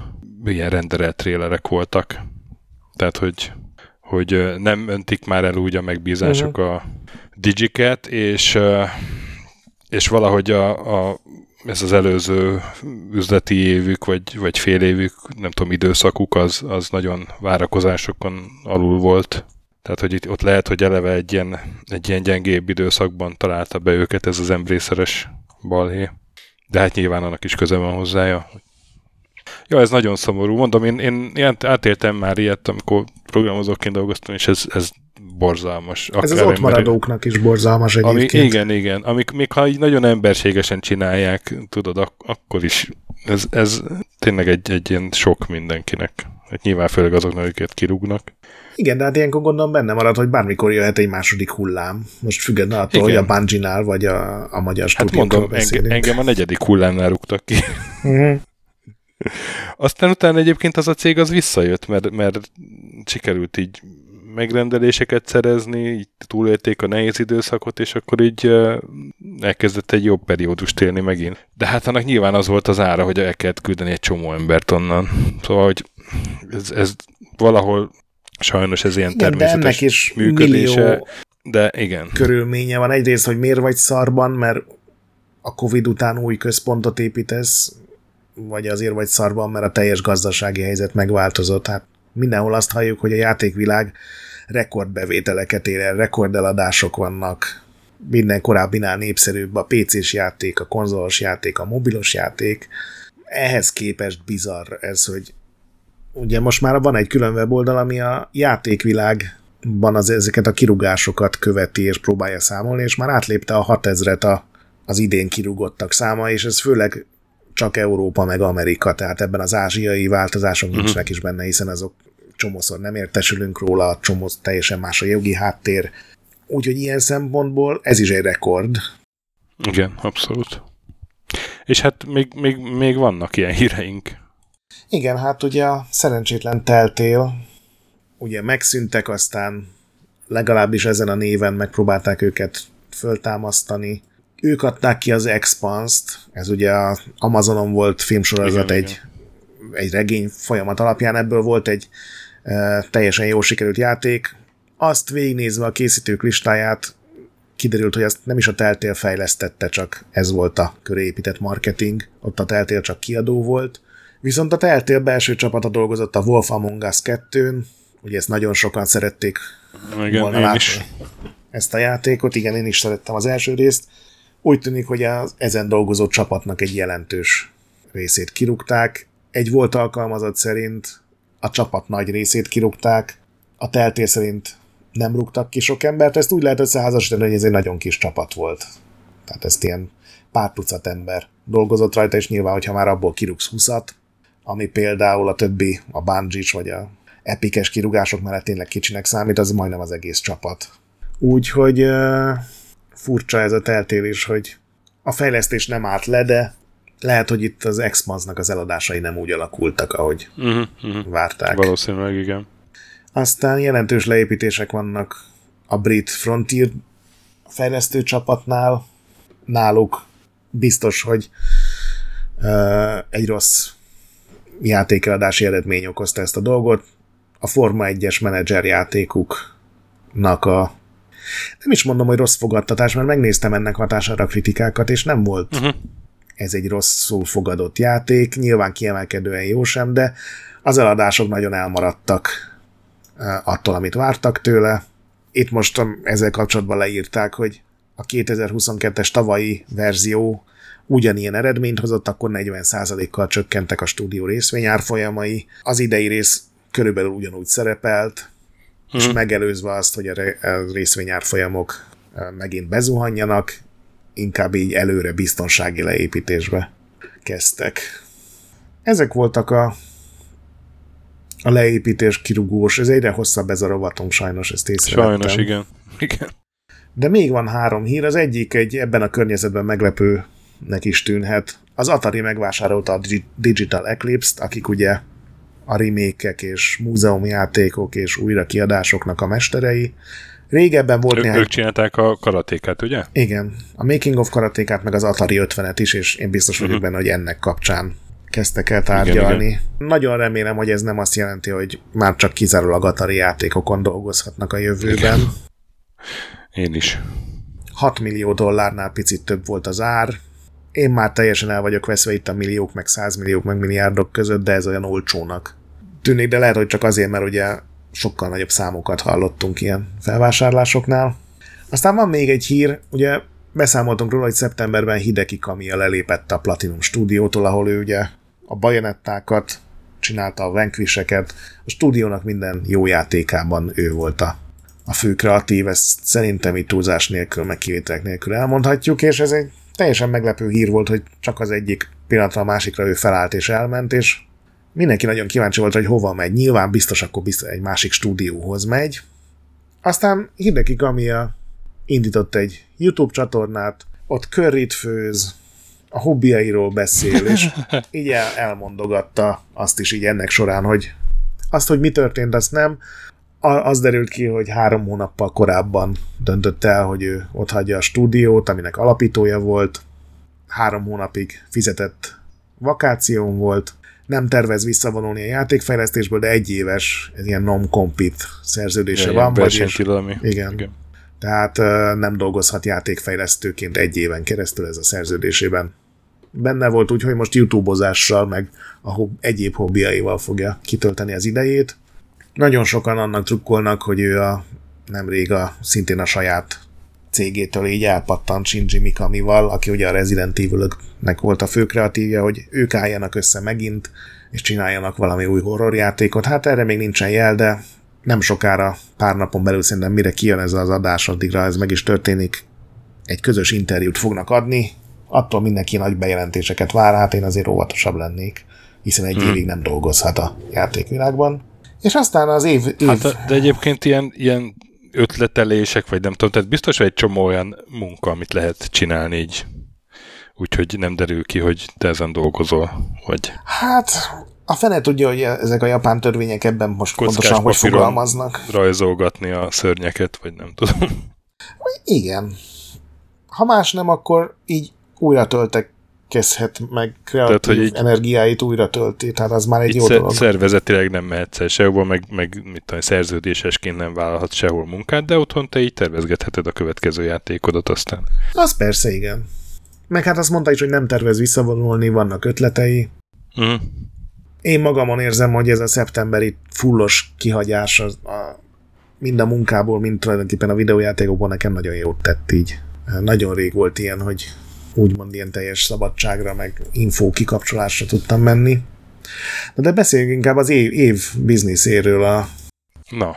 ilyen renderelt trélerek voltak. Tehát, hogy hogy nem öntik már el úgy a megbízások a digiket, és, és valahogy a, a, ez az előző üzleti évük, vagy, vagy fél évük, nem tudom, időszakuk, az, az nagyon várakozásokon alul volt. Tehát, hogy itt ott lehet, hogy eleve egy ilyen, egy ilyen gyengébb időszakban találta be őket ez az embrészeres balhé. De hát nyilván annak is köze van hozzája. Ja, ez nagyon szomorú. Mondom, én, én átéltem már ilyet, amikor programozóként dolgoztam, és ez, ez borzalmas. Ez az ott maradóknak is borzalmas egyébként. Ami, igen, igen. Amik, még ha így nagyon emberségesen csinálják, tudod, ak- akkor is ez, ez tényleg egy, egy ilyen sok mindenkinek. Hát nyilván főleg azoknak, akiket kirúgnak. Igen, de hát ilyenkor gondolom benne marad, hogy bármikor jöhet egy második hullám. Most függetlenül attól, Igen. hogy a bungie vagy a, a magyar Hát mondom, enge, engem a negyedik hullámnál rúgtak ki. Uh-huh. Aztán utána egyébként az a cég az visszajött, mert, mert sikerült így megrendeléseket szerezni, így túlélték a nehéz időszakot, és akkor így elkezdett egy jobb periódust élni megint. De hát annak nyilván az volt az ára, hogy el kellett küldeni egy csomó embert onnan. Szóval, hogy ez, ez valahol sajnos ez ilyen igen, természetes de ennek is működése. De igen. Körülménye van egyrészt, hogy miért vagy szarban, mert a Covid után új központot építesz, vagy azért vagy szarban, mert a teljes gazdasági helyzet megváltozott. Hát mindenhol azt halljuk, hogy a játékvilág rekordbevételeket ér el, rekordeladások vannak, minden korábbinál népszerűbb a PC-s játék, a konzolos játék, a mobilos játék. Ehhez képest bizarr ez, hogy ugye most már van egy külön weboldal, ami a játékvilágban az, ezeket a kirugásokat követi és próbálja számolni, és már átlépte a 6000-et a, az idén kirúgottak száma, és ez főleg csak Európa meg Amerika, tehát ebben az ázsiai változások uh-huh. nincsenek is benne, hiszen azok csomószor nem értesülünk róla, csomó teljesen más a jogi háttér. Úgyhogy ilyen szempontból ez is egy rekord. Igen, abszolút. És hát még, még, még vannak ilyen híreink. Igen, hát ugye a szerencsétlen teltél, ugye megszűntek, aztán legalábbis ezen a néven megpróbálták őket föltámasztani. Ők adták ki az Expanse-t, ez ugye a Amazonon volt filmsorozat igen, egy, igen. egy regény folyamat alapján, ebből volt egy teljesen jól sikerült játék. Azt végignézve a készítők listáját, kiderült, hogy azt nem is a Teltél fejlesztette, csak ez volt a köré épített marketing, ott a Teltél csak kiadó volt. Viszont a Teltél belső csapata dolgozott a Wolf Among Us 2-n, ugye ezt nagyon sokan szerették Igen, volna látni is. ezt a játékot, igen, én is szerettem az első részt. Úgy tűnik, hogy az ezen dolgozó csapatnak egy jelentős részét kirúgták. Egy volt alkalmazott szerint a csapat nagy részét kirúgták, a teltél szerint nem rúgtak ki sok embert, ezt úgy lehet összeházasítani, hogy ez egy nagyon kis csapat volt. Tehát ezt ilyen pár tucat ember dolgozott rajta, és nyilván, hogyha már abból kirúgsz 20 ami például a többi, a bungie vagy a epikes kirúgások mellett tényleg kicsinek számít, az majdnem az egész csapat. Úgyhogy furcsa ez a teltélés, hogy a fejlesztés nem állt le, de lehet, hogy itt az x az eladásai nem úgy alakultak, ahogy uh-huh, uh-huh. várták. Valószínűleg igen. Aztán jelentős leépítések vannak a brit Frontier fejlesztő csapatnál. Náluk biztos, hogy uh, egy rossz játékeladási eredmény okozta ezt a dolgot. A Forma 1-es menedzser játékuknak a nem is mondom, hogy rossz fogadtatás, mert megnéztem ennek hatására a kritikákat, és nem volt uh-huh ez egy rosszul fogadott játék, nyilván kiemelkedően jó sem, de az eladások nagyon elmaradtak attól, amit vártak tőle. Itt most ezzel kapcsolatban leírták, hogy a 2022-es tavalyi verzió ugyanilyen eredményt hozott, akkor 40%-kal csökkentek a stúdió részvényárfolyamai. Az idei rész körülbelül ugyanúgy szerepelt, és mhm. megelőzve azt, hogy a részvényárfolyamok megint bezuhanjanak, inkább így előre biztonsági leépítésbe kezdtek. Ezek voltak a, a leépítés kirugós, ez egyre hosszabb ez a rovatunk, sajnos ezt észrevettem. Sajnos, igen. igen. De még van három hír, az egyik egy ebben a környezetben meglepőnek is tűnhet. Az Atari megvásárolta a Digital Eclipse-t, akik ugye a remékek és múzeumjátékok és újrakiadásoknak a mesterei, Régebben volt Ő, néhány... Ők csinálták a karatékát, ugye? Igen. A Making of karatékát, meg az Atari 50-et is, és én biztos vagyok uh-huh. benne, hogy ennek kapcsán kezdtek el tárgyalni. Igen, igen. Nagyon remélem, hogy ez nem azt jelenti, hogy már csak kizárólag Atari játékokon dolgozhatnak a jövőben. Igen. Én is. 6 millió dollárnál picit több volt az ár. Én már teljesen el vagyok veszve itt a milliók, meg százmilliók, meg milliárdok között, de ez olyan olcsónak tűnik, de lehet, hogy csak azért, mert ugye sokkal nagyobb számokat hallottunk ilyen felvásárlásoknál. Aztán van még egy hír, ugye beszámoltunk róla, hogy szeptemberben Hideki Kamiya lelépett a Platinum stúdiótól, ahol ő ugye a bajonettákat, csinálta a vanquisheket, a stúdiónak minden jó játékában ő volt a, a fő kreatív, ezt szerintem itt túlzás nélkül, meg kivételek nélkül elmondhatjuk, és ez egy teljesen meglepő hír volt, hogy csak az egyik pillanatra a másikra ő felállt és elment, és mindenki nagyon kíváncsi volt, hogy hova megy. Nyilván biztos akkor biztos egy másik stúdióhoz megy. Aztán Hideki Gamia indított egy YouTube csatornát, ott körrit főz, a hobbiairól beszél, és így el, elmondogatta azt is így ennek során, hogy azt, hogy mi történt, azt nem. Az derült ki, hogy három hónappal korábban döntött el, hogy ő ott hagyja a stúdiót, aminek alapítója volt. Három hónapig fizetett vakáción volt, nem tervez visszavonulni a játékfejlesztésből, de egy éves, ez ilyen non-compete szerződése ja, van. Vagyis, igen. igen. Tehát nem dolgozhat játékfejlesztőként egy éven keresztül ez a szerződésében. Benne volt úgy, hogy most YouTube-ozással, meg a hob- egyéb hobbiaival fogja kitölteni az idejét. Nagyon sokan annak trukkolnak, hogy ő a nemrég a, szintén a saját cégétől így elpattant Shinji Mikamival, aki ugye a Resident Evil-nek volt a fő kreatívja, hogy ők álljanak össze megint, és csináljanak valami új horrorjátékot. Hát erre még nincsen jel, de nem sokára, pár napon belül szerintem mire kijön ez az adás, addigra ez meg is történik, egy közös interjút fognak adni, attól mindenki nagy bejelentéseket vár, hát én azért óvatosabb lennék, hiszen egy hmm. évig nem dolgozhat a játékvilágban. És aztán az év... év... Hát, de egyébként ilyen, ilyen ötletelések, vagy nem tudom, tehát biztos, hogy egy csomó olyan munka, amit lehet csinálni így, úgyhogy nem derül ki, hogy te ezen dolgozol, vagy... Hát, a fene tudja, hogy ezek a japán törvények ebben most Kockás pontosan hogy fogalmaznak. rajzolgatni a szörnyeket, vagy nem tudom. Igen. Ha más nem, akkor így újra töltek kezdhet meg kreatív Tehát, hogy így, energiáit újra tölti, tehát az már egy jó dolog. Szervezetileg nem mehetsz el sehol, meg, meg mit tudom, szerződésesként nem vállalhat sehol munkát, de otthon te így tervezgetheted a következő játékodat aztán. Az persze, igen. Meg hát azt mondta is, hogy nem tervez visszavonulni, vannak ötletei. Uh-huh. Én magamon érzem, hogy ez a szeptemberi fullos kihagyás az a, mind a munkából, mind tulajdonképpen a videójátékokból nekem nagyon jót tett így. Nagyon rég volt ilyen, hogy úgymond ilyen teljes szabadságra, meg infó kikapcsolásra tudtam menni. Na de beszéljünk inkább az év, év bizniszéről. A... Na.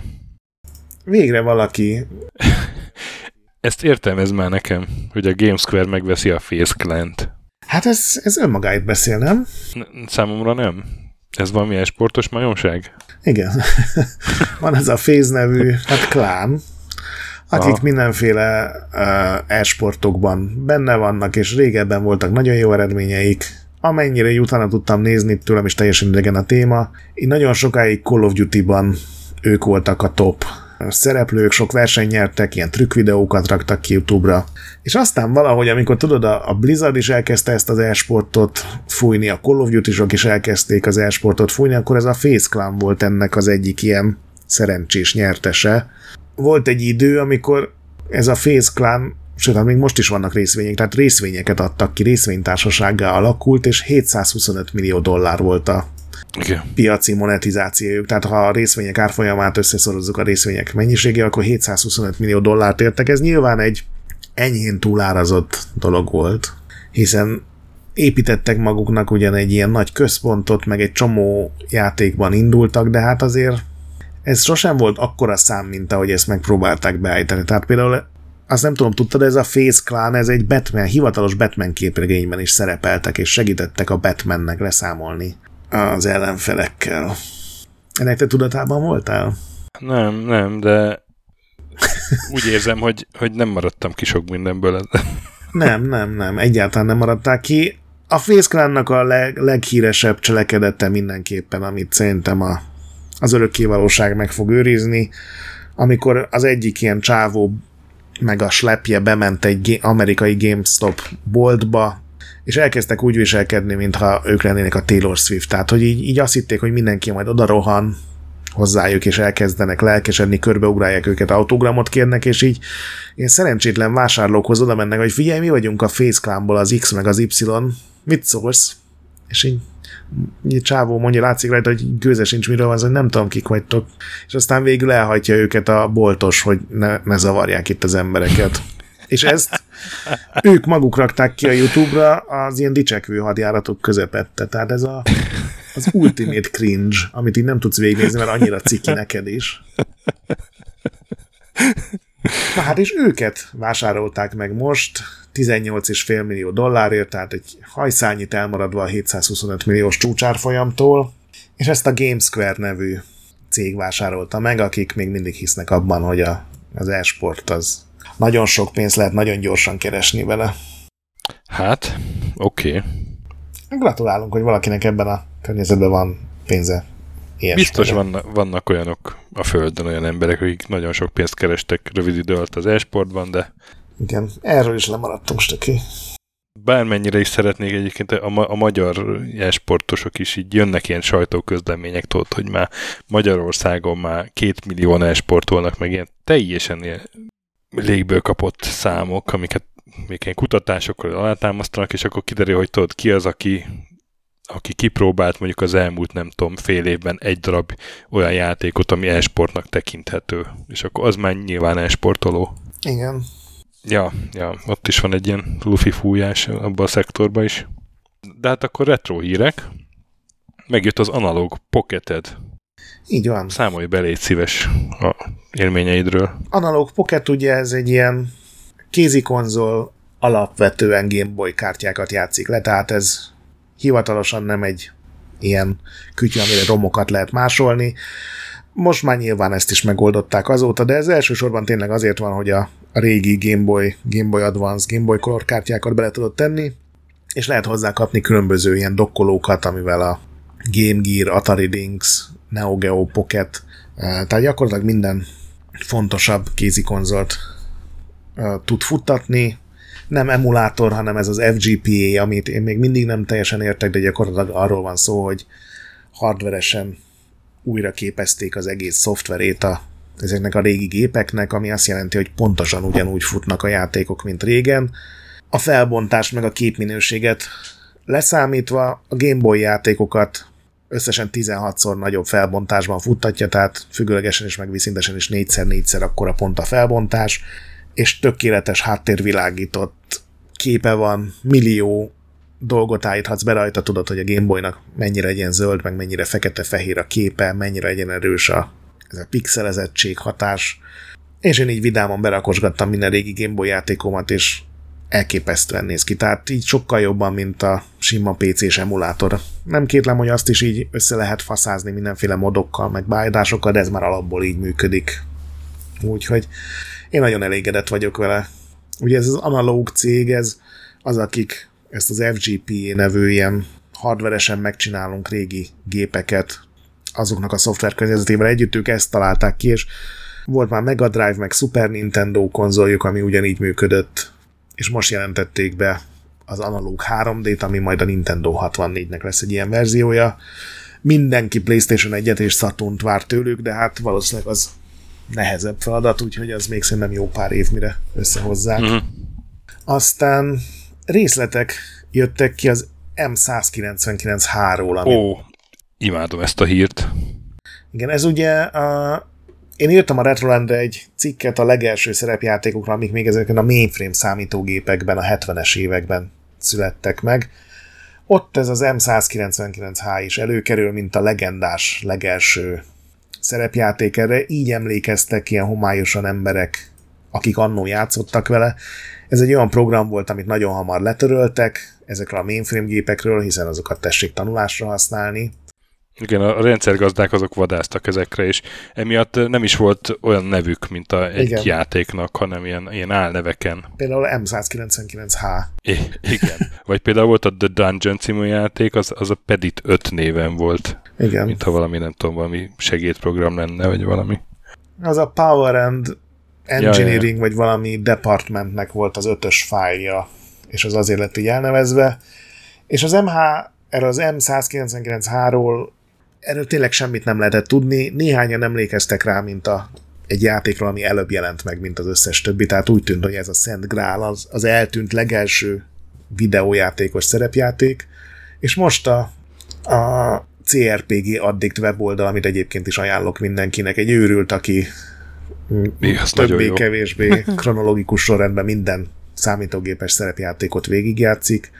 Végre valaki... Ezt értem ez már nekem, hogy a Gamesquare megveszi a Face Clan-t. Hát ez, ez önmagáit beszél, nem? Számomra nem. Ez valami sportos majomság? Igen. Van ez a Phase nevű, hát akik Aha. mindenféle uh, e-sportokban benne vannak, és régebben voltak nagyon jó eredményeik, amennyire utána tudtam nézni, tőlem is teljesen idegen a téma. Én nagyon sokáig Call of Duty-ban ők voltak a top szereplők, sok verseny nyertek, ilyen trükkvideókat raktak ki YouTube-ra, és aztán valahogy, amikor tudod, a Blizzard is elkezdte ezt az e-sportot fújni, a Call of Duty-sok is elkezdték az e-sportot fújni, akkor ez a Face Clan volt ennek az egyik ilyen szerencsés nyertese. Volt egy idő, amikor ez a Face Clan sőt, hát még most is vannak részvények, tehát részvényeket adtak ki, részvénytársasággá alakult, és 725 millió dollár volt a igen. piaci monetizációjuk. Tehát ha a részvények árfolyamát összeszorozzuk a részvények mennyiségével, akkor 725 millió dollárt értek. Ez nyilván egy enyhén túlárazott dolog volt, hiszen építettek maguknak ugyan egy ilyen nagy központot, meg egy csomó játékban indultak, de hát azért ez sosem volt akkora szám, mint ahogy ezt megpróbálták beállítani. Tehát például azt nem tudom, tudtad, ez a Face Clan, ez egy Batman, hivatalos Batman képregényben is szerepeltek, és segítettek a Batmannek leszámolni az ellenfelekkel. Ennek te tudatában voltál? Nem, nem, de úgy érzem, hogy, hogy nem maradtam ki sok mindenből. nem, nem, nem, egyáltalán nem maradtál ki. A Face a leg, leghíresebb cselekedete mindenképpen, amit szerintem a, az örökkévalóság meg fog őrizni, amikor az egyik ilyen csávó meg a slepje bement egy amerikai GameStop boltba, és elkezdtek úgy viselkedni, mintha ők lennének a Taylor Swift. Tehát, hogy így, így azt hitték, hogy mindenki majd oda rohan hozzájuk, és elkezdenek lelkesedni, körbeugrálják őket, autogramot kérnek, és így én szerencsétlen vásárlókhoz oda mennek, hogy figyelj, mi vagyunk a Face Clanból az X meg az Y, mit szólsz? És így csávó mondja, látszik rajta, hogy gőze sincs miről van, hogy nem tudom, kik vagytok. És aztán végül elhagyja őket a boltos, hogy ne, ne zavarják itt az embereket. És ezt ők maguk rakták ki a YouTube-ra az ilyen dicsekvő hadjáratok közepette. Tehát ez a az ultimate cringe, amit így nem tudsz végignézni, mert annyira ciki neked is. Na hát és őket vásárolták meg most 18,5 millió dollárért, tehát egy hajszányit elmaradva a 725 milliós csúcsárfolyamtól, és ezt a GameSquare nevű cég vásárolta meg, akik még mindig hisznek abban, hogy a, az e-sport az nagyon sok pénzt lehet nagyon gyorsan keresni vele. Hát, oké. Okay. Gratulálunk, hogy valakinek ebben a környezetben van pénze. Ilyes Biztos vannak, vannak olyanok a Földön, olyan emberek, akik nagyon sok pénzt kerestek rövid idő alatt az e-sportban, de... Igen, erről is lemaradtunk, stöki. Bármennyire is szeretnék egyébként, a, ma- a magyar e-sportosok is így jönnek ilyen sajtóközlemények, tudod, hogy már Magyarországon már két millió e-sportolnak, meg ilyen teljesen ilyen légből kapott számok, amiket még ilyen kutatásokkal alátámasztanak, és akkor kiderül, hogy tudod, ki az, aki aki kipróbált mondjuk az elmúlt, nem tudom, fél évben egy darab olyan játékot, ami e-sportnak tekinthető. És akkor az már nyilván e-sportoló. Igen. Ja, ja, ott is van egy ilyen lufi fújás abban a szektorban is. De hát akkor retro hírek. Megjött az analóg pocketed. Így van. Számolj belé szíves a élményeidről. Analóg Pocket ugye ez egy ilyen kézikonzol alapvetően Game Boy kártyákat játszik le, tehát ez hivatalosan nem egy ilyen kütyű, amire romokat lehet másolni. Most már nyilván ezt is megoldották azóta, de ez elsősorban tényleg azért van, hogy a, régi Game Boy, Game Boy Advance, Game Boy Color kártyákat bele tudod tenni, és lehet hozzá kapni különböző ilyen dokkolókat, amivel a Game Gear, Atari Lynx, Neo Geo Pocket, eh, tehát gyakorlatilag minden fontosabb kézikonzolt eh, tud futtatni, nem emulátor, hanem ez az FGPA, amit én még mindig nem teljesen értek, de gyakorlatilag arról van szó, hogy hardveresen újra képezték az egész szoftverét a, ezeknek a régi gépeknek, ami azt jelenti, hogy pontosan ugyanúgy futnak a játékok, mint régen. A felbontás meg a képminőséget leszámítva a Game Boy játékokat összesen 16-szor nagyobb felbontásban futtatja, tehát függőlegesen és megviszintesen is 4x4-szer akkora pont a felbontás, és tökéletes háttérvilágított képe van, millió dolgot állíthatsz be rajta, tudod, hogy a Gameboynak mennyire legyen zöld, meg mennyire fekete-fehér a képe, mennyire legyen erős a, ez a pixelezettség hatás. És én így vidáman berakosgattam minden régi Gameboy játékomat, és elképesztően néz ki. Tehát így sokkal jobban, mint a sima PC-s emulátor. Nem kétlem, hogy azt is így össze lehet faszázni mindenféle modokkal, meg bájdásokkal, de ez már alapból így működik. Úgyhogy én nagyon elégedett vagyok vele. Ugye ez az analóg cég, ez az, akik ezt az FGP nevű ilyen hardveresen megcsinálunk régi gépeket, azoknak a szoftver környezetével együtt ők ezt találták ki, és volt már Mega Drive, meg Super Nintendo konzoljuk, ami ugyanígy működött, és most jelentették be az analóg 3D-t, ami majd a Nintendo 64-nek lesz egy ilyen verziója. Mindenki PlayStation 1-et és saturn vár tőlük, de hát valószínűleg az nehezebb feladat, úgyhogy az még szerintem jó pár év, mire összehozzák. Uh-huh. Aztán részletek jöttek ki az M199H-ról. Ami... Ó, imádom ezt a hírt. Igen, ez ugye a, én írtam a Retrolandre egy cikket a legelső szerepjátékokra, amik még ezeken a mainframe számítógépekben a 70-es években születtek meg. Ott ez az M199H is előkerül, mint a legendás legelső szerepjáték erre, így emlékeztek ilyen homályosan emberek, akik annó játszottak vele. Ez egy olyan program volt, amit nagyon hamar letöröltek ezekről a mainframe gépekről, hiszen azokat tessék tanulásra használni. Igen, a rendszergazdák azok vadáztak ezekre, és emiatt nem is volt olyan nevük, mint a, egy Igen. játéknak, hanem ilyen, ilyen álneveken. Például M199H. I- igen. Vagy például volt a The Dungeon című játék, az, az a Pedit 5 néven volt. Igen. Mintha valami, nem tudom, valami segédprogram lenne, vagy valami. Az a Power and Engineering, ja, ja. vagy valami departmentnek volt az ötös fájlja, és az azért lett így elnevezve. És az MH, erről az M199H-ról erről tényleg semmit nem lehetett tudni. Néhányan emlékeztek rá, mint a, egy játékról, ami előbb jelent meg, mint az összes többi, tehát úgy tűnt, hogy ez a Szent Grál az, az eltűnt legelső videójátékos szerepjáték, és most a, a CRPG Addict weboldal, amit egyébként is ajánlok mindenkinek, egy őrült, aki többé-kevésbé kronológikus sorrendben minden számítógépes szerepjátékot végigjátszik,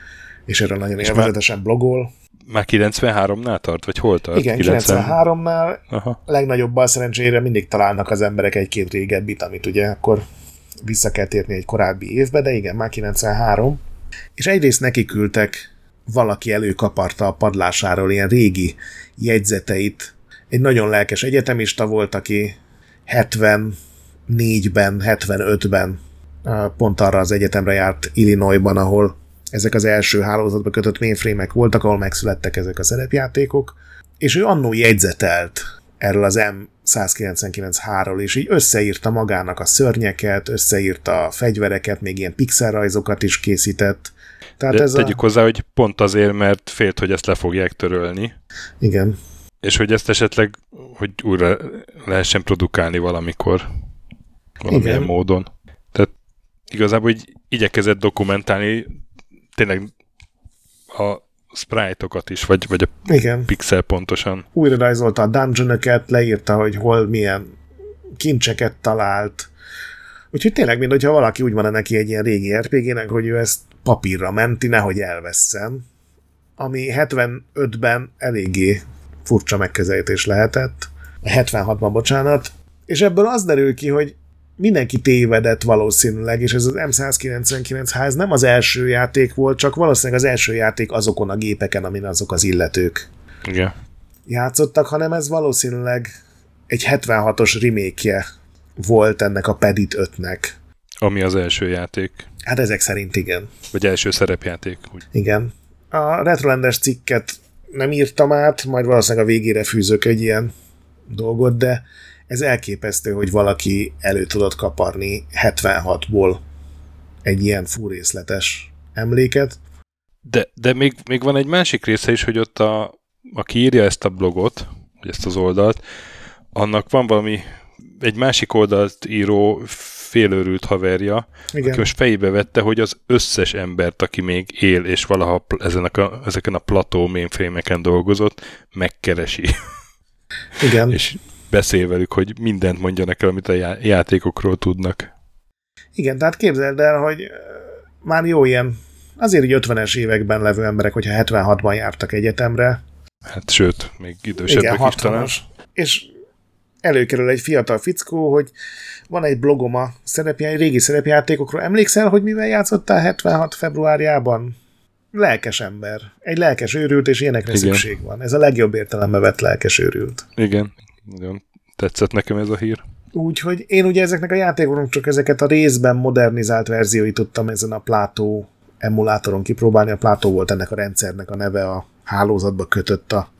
és erről nagyon élvezetesen blogol Már 93-nál tart, vagy hol tart? Igen, 93-nál Aha. legnagyobb bal szerencsére mindig találnak az emberek egy-két régebbit, amit ugye akkor vissza kell térni egy korábbi évbe, de igen, már 93. És egyrészt neki küldtek, valaki előkaparta a padlásáról ilyen régi jegyzeteit. Egy nagyon lelkes egyetemista volt, aki 74-ben, 75-ben pont arra az egyetemre járt Illinoisban, ahol ezek az első hálózatba kötött mainframe voltak, ahol megszülettek ezek a szerepjátékok, és ő annó jegyzetelt erről az M199-ról, és így összeírta magának a szörnyeket, összeírta a fegyvereket, még ilyen pixelrajzokat is készített. Tehát De ez tegyük a... hozzá, hogy pont azért, mert félt, hogy ezt le fogják törölni. Igen. És hogy ezt esetleg, hogy újra lehessen produkálni valamikor. Valamilyen Igen. módon. Tehát igazából így igyekezett dokumentálni tényleg a sprite-okat is, vagy, vagy a Igen. pixel pontosan. Újra rajzolta a dungeon leírta, hogy hol milyen kincseket talált. Úgyhogy tényleg, mint hogyha valaki úgy van neki egy ilyen régi RPG-nek, hogy ő ezt papírra menti, nehogy elveszem. Ami 75-ben eléggé furcsa megközelítés lehetett. 76-ban, bocsánat. És ebből az derül ki, hogy mindenki tévedett valószínűleg, és ez az M199 ház nem az első játék volt, csak valószínűleg az első játék azokon a gépeken, amin azok az illetők Igen. játszottak, hanem ez valószínűleg egy 76-os remake volt ennek a Pedit 5-nek. Ami az első játék. Hát ezek szerint igen. Vagy első szerepjáték. Úgy. Igen. A Retrolandes cikket nem írtam át, majd valószínűleg a végére fűzök egy ilyen dolgot, de ez elképesztő, hogy valaki elő tudott kaparni 76-ból egy ilyen fúrészletes emléket. De, de még, még van egy másik része is, hogy ott a, aki írja ezt a blogot, vagy ezt az oldalt, annak van valami, egy másik oldalt író félőrült haverja, Igen. aki most fejébe vette, hogy az összes embert, aki még él, és valaha ezen a, ezeken a plató mainframe-eken dolgozott, megkeresi. Igen. és beszél velük, hogy mindent mondjanak el, amit a játékokról tudnak. Igen, tehát képzeld el, hogy már jó ilyen, azért így 50-es években levő emberek, hogyha 76-ban jártak egyetemre. Hát sőt, még idősebbek Igen, is talán. És előkerül egy fiatal fickó, hogy van egy blogom a szerepjá, régi szerepjátékokról. Emlékszel, hogy mivel játszottál 76 februárjában? Lelkes ember. Egy lelkes őrült, és ilyenekre Igen. szükség van. Ez a legjobb értelembe vett lelkes őrült. Igen. Nagyon tetszett nekem ez a hír. Úgyhogy én ugye ezeknek a játékoknak csak ezeket a részben modernizált verzióit tudtam ezen a Plátó emulátoron kipróbálni. A Plátó volt ennek a rendszernek a neve, a hálózatba kötött a,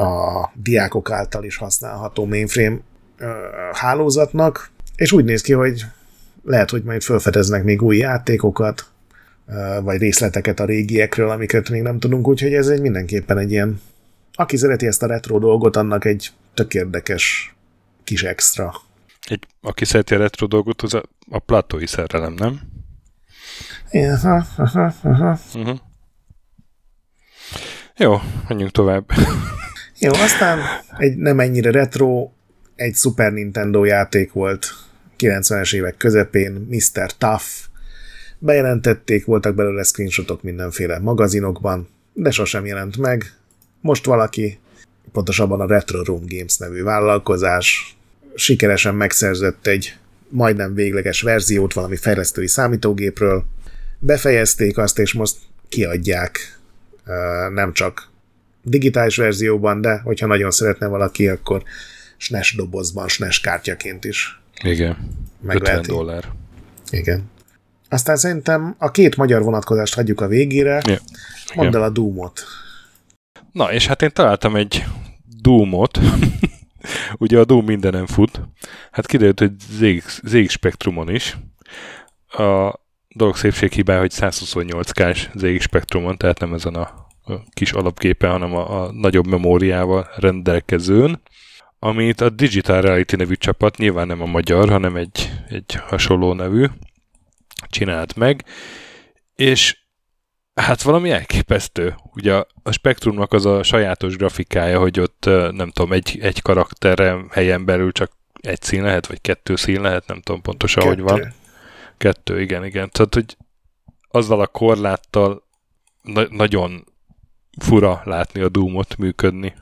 a diákok által is használható mainframe hálózatnak, és úgy néz ki, hogy lehet, hogy majd felfedeznek még új játékokat, vagy részleteket a régiekről, amiket még nem tudunk, úgyhogy ez egy mindenképpen egy ilyen aki szereti ezt a retro dolgot, annak egy tök érdekes kis extra. Egy, aki szereti a retro dolgot, az a, a platói szerelem, nem? Aha, aha, aha. Uh-huh. Jó, menjünk tovább. Jó, aztán egy nem ennyire retro, egy Super Nintendo játék volt 90-es évek közepén, Mr. Tough. Bejelentették, voltak belőle screenshotok mindenféle magazinokban, de sosem jelent meg. Most valaki, pontosabban a Retro Room Games nevű vállalkozás sikeresen megszerzett egy majdnem végleges verziót valami fejlesztői számítógépről, befejezték azt, és most kiadják nem csak digitális verzióban, de hogyha nagyon szeretne valaki, akkor SNES dobozban, SNES kártyaként is. Igen, Megveheti. 50 dollár. Igen. Aztán szerintem a két magyar vonatkozást hagyjuk a végére. Ja. Mondd el a Doom-ot. Na, és hát én találtam egy Doom-ot, ugye a Doom mindenen fut, hát kiderült, hogy ZX, ZX is. A dolog szépség hibája, hogy 128K-s ZX Spectrumon, tehát nem ezen a kis alapképen, hanem a, a nagyobb memóriával rendelkezőn, amit a Digital Reality nevű csapat, nyilván nem a magyar, hanem egy, egy hasonló nevű, csinált meg, és Hát valami elképesztő. Ugye a Spektrumnak az a sajátos grafikája, hogy ott nem tudom, egy, egy karakterre helyen belül csak egy szín lehet, vagy kettő szín lehet, nem tudom pontosan, Kettő. hogy van. Kettő, igen, igen. Tehát, hogy azzal a korláttal na- nagyon fura látni a Doomot működni.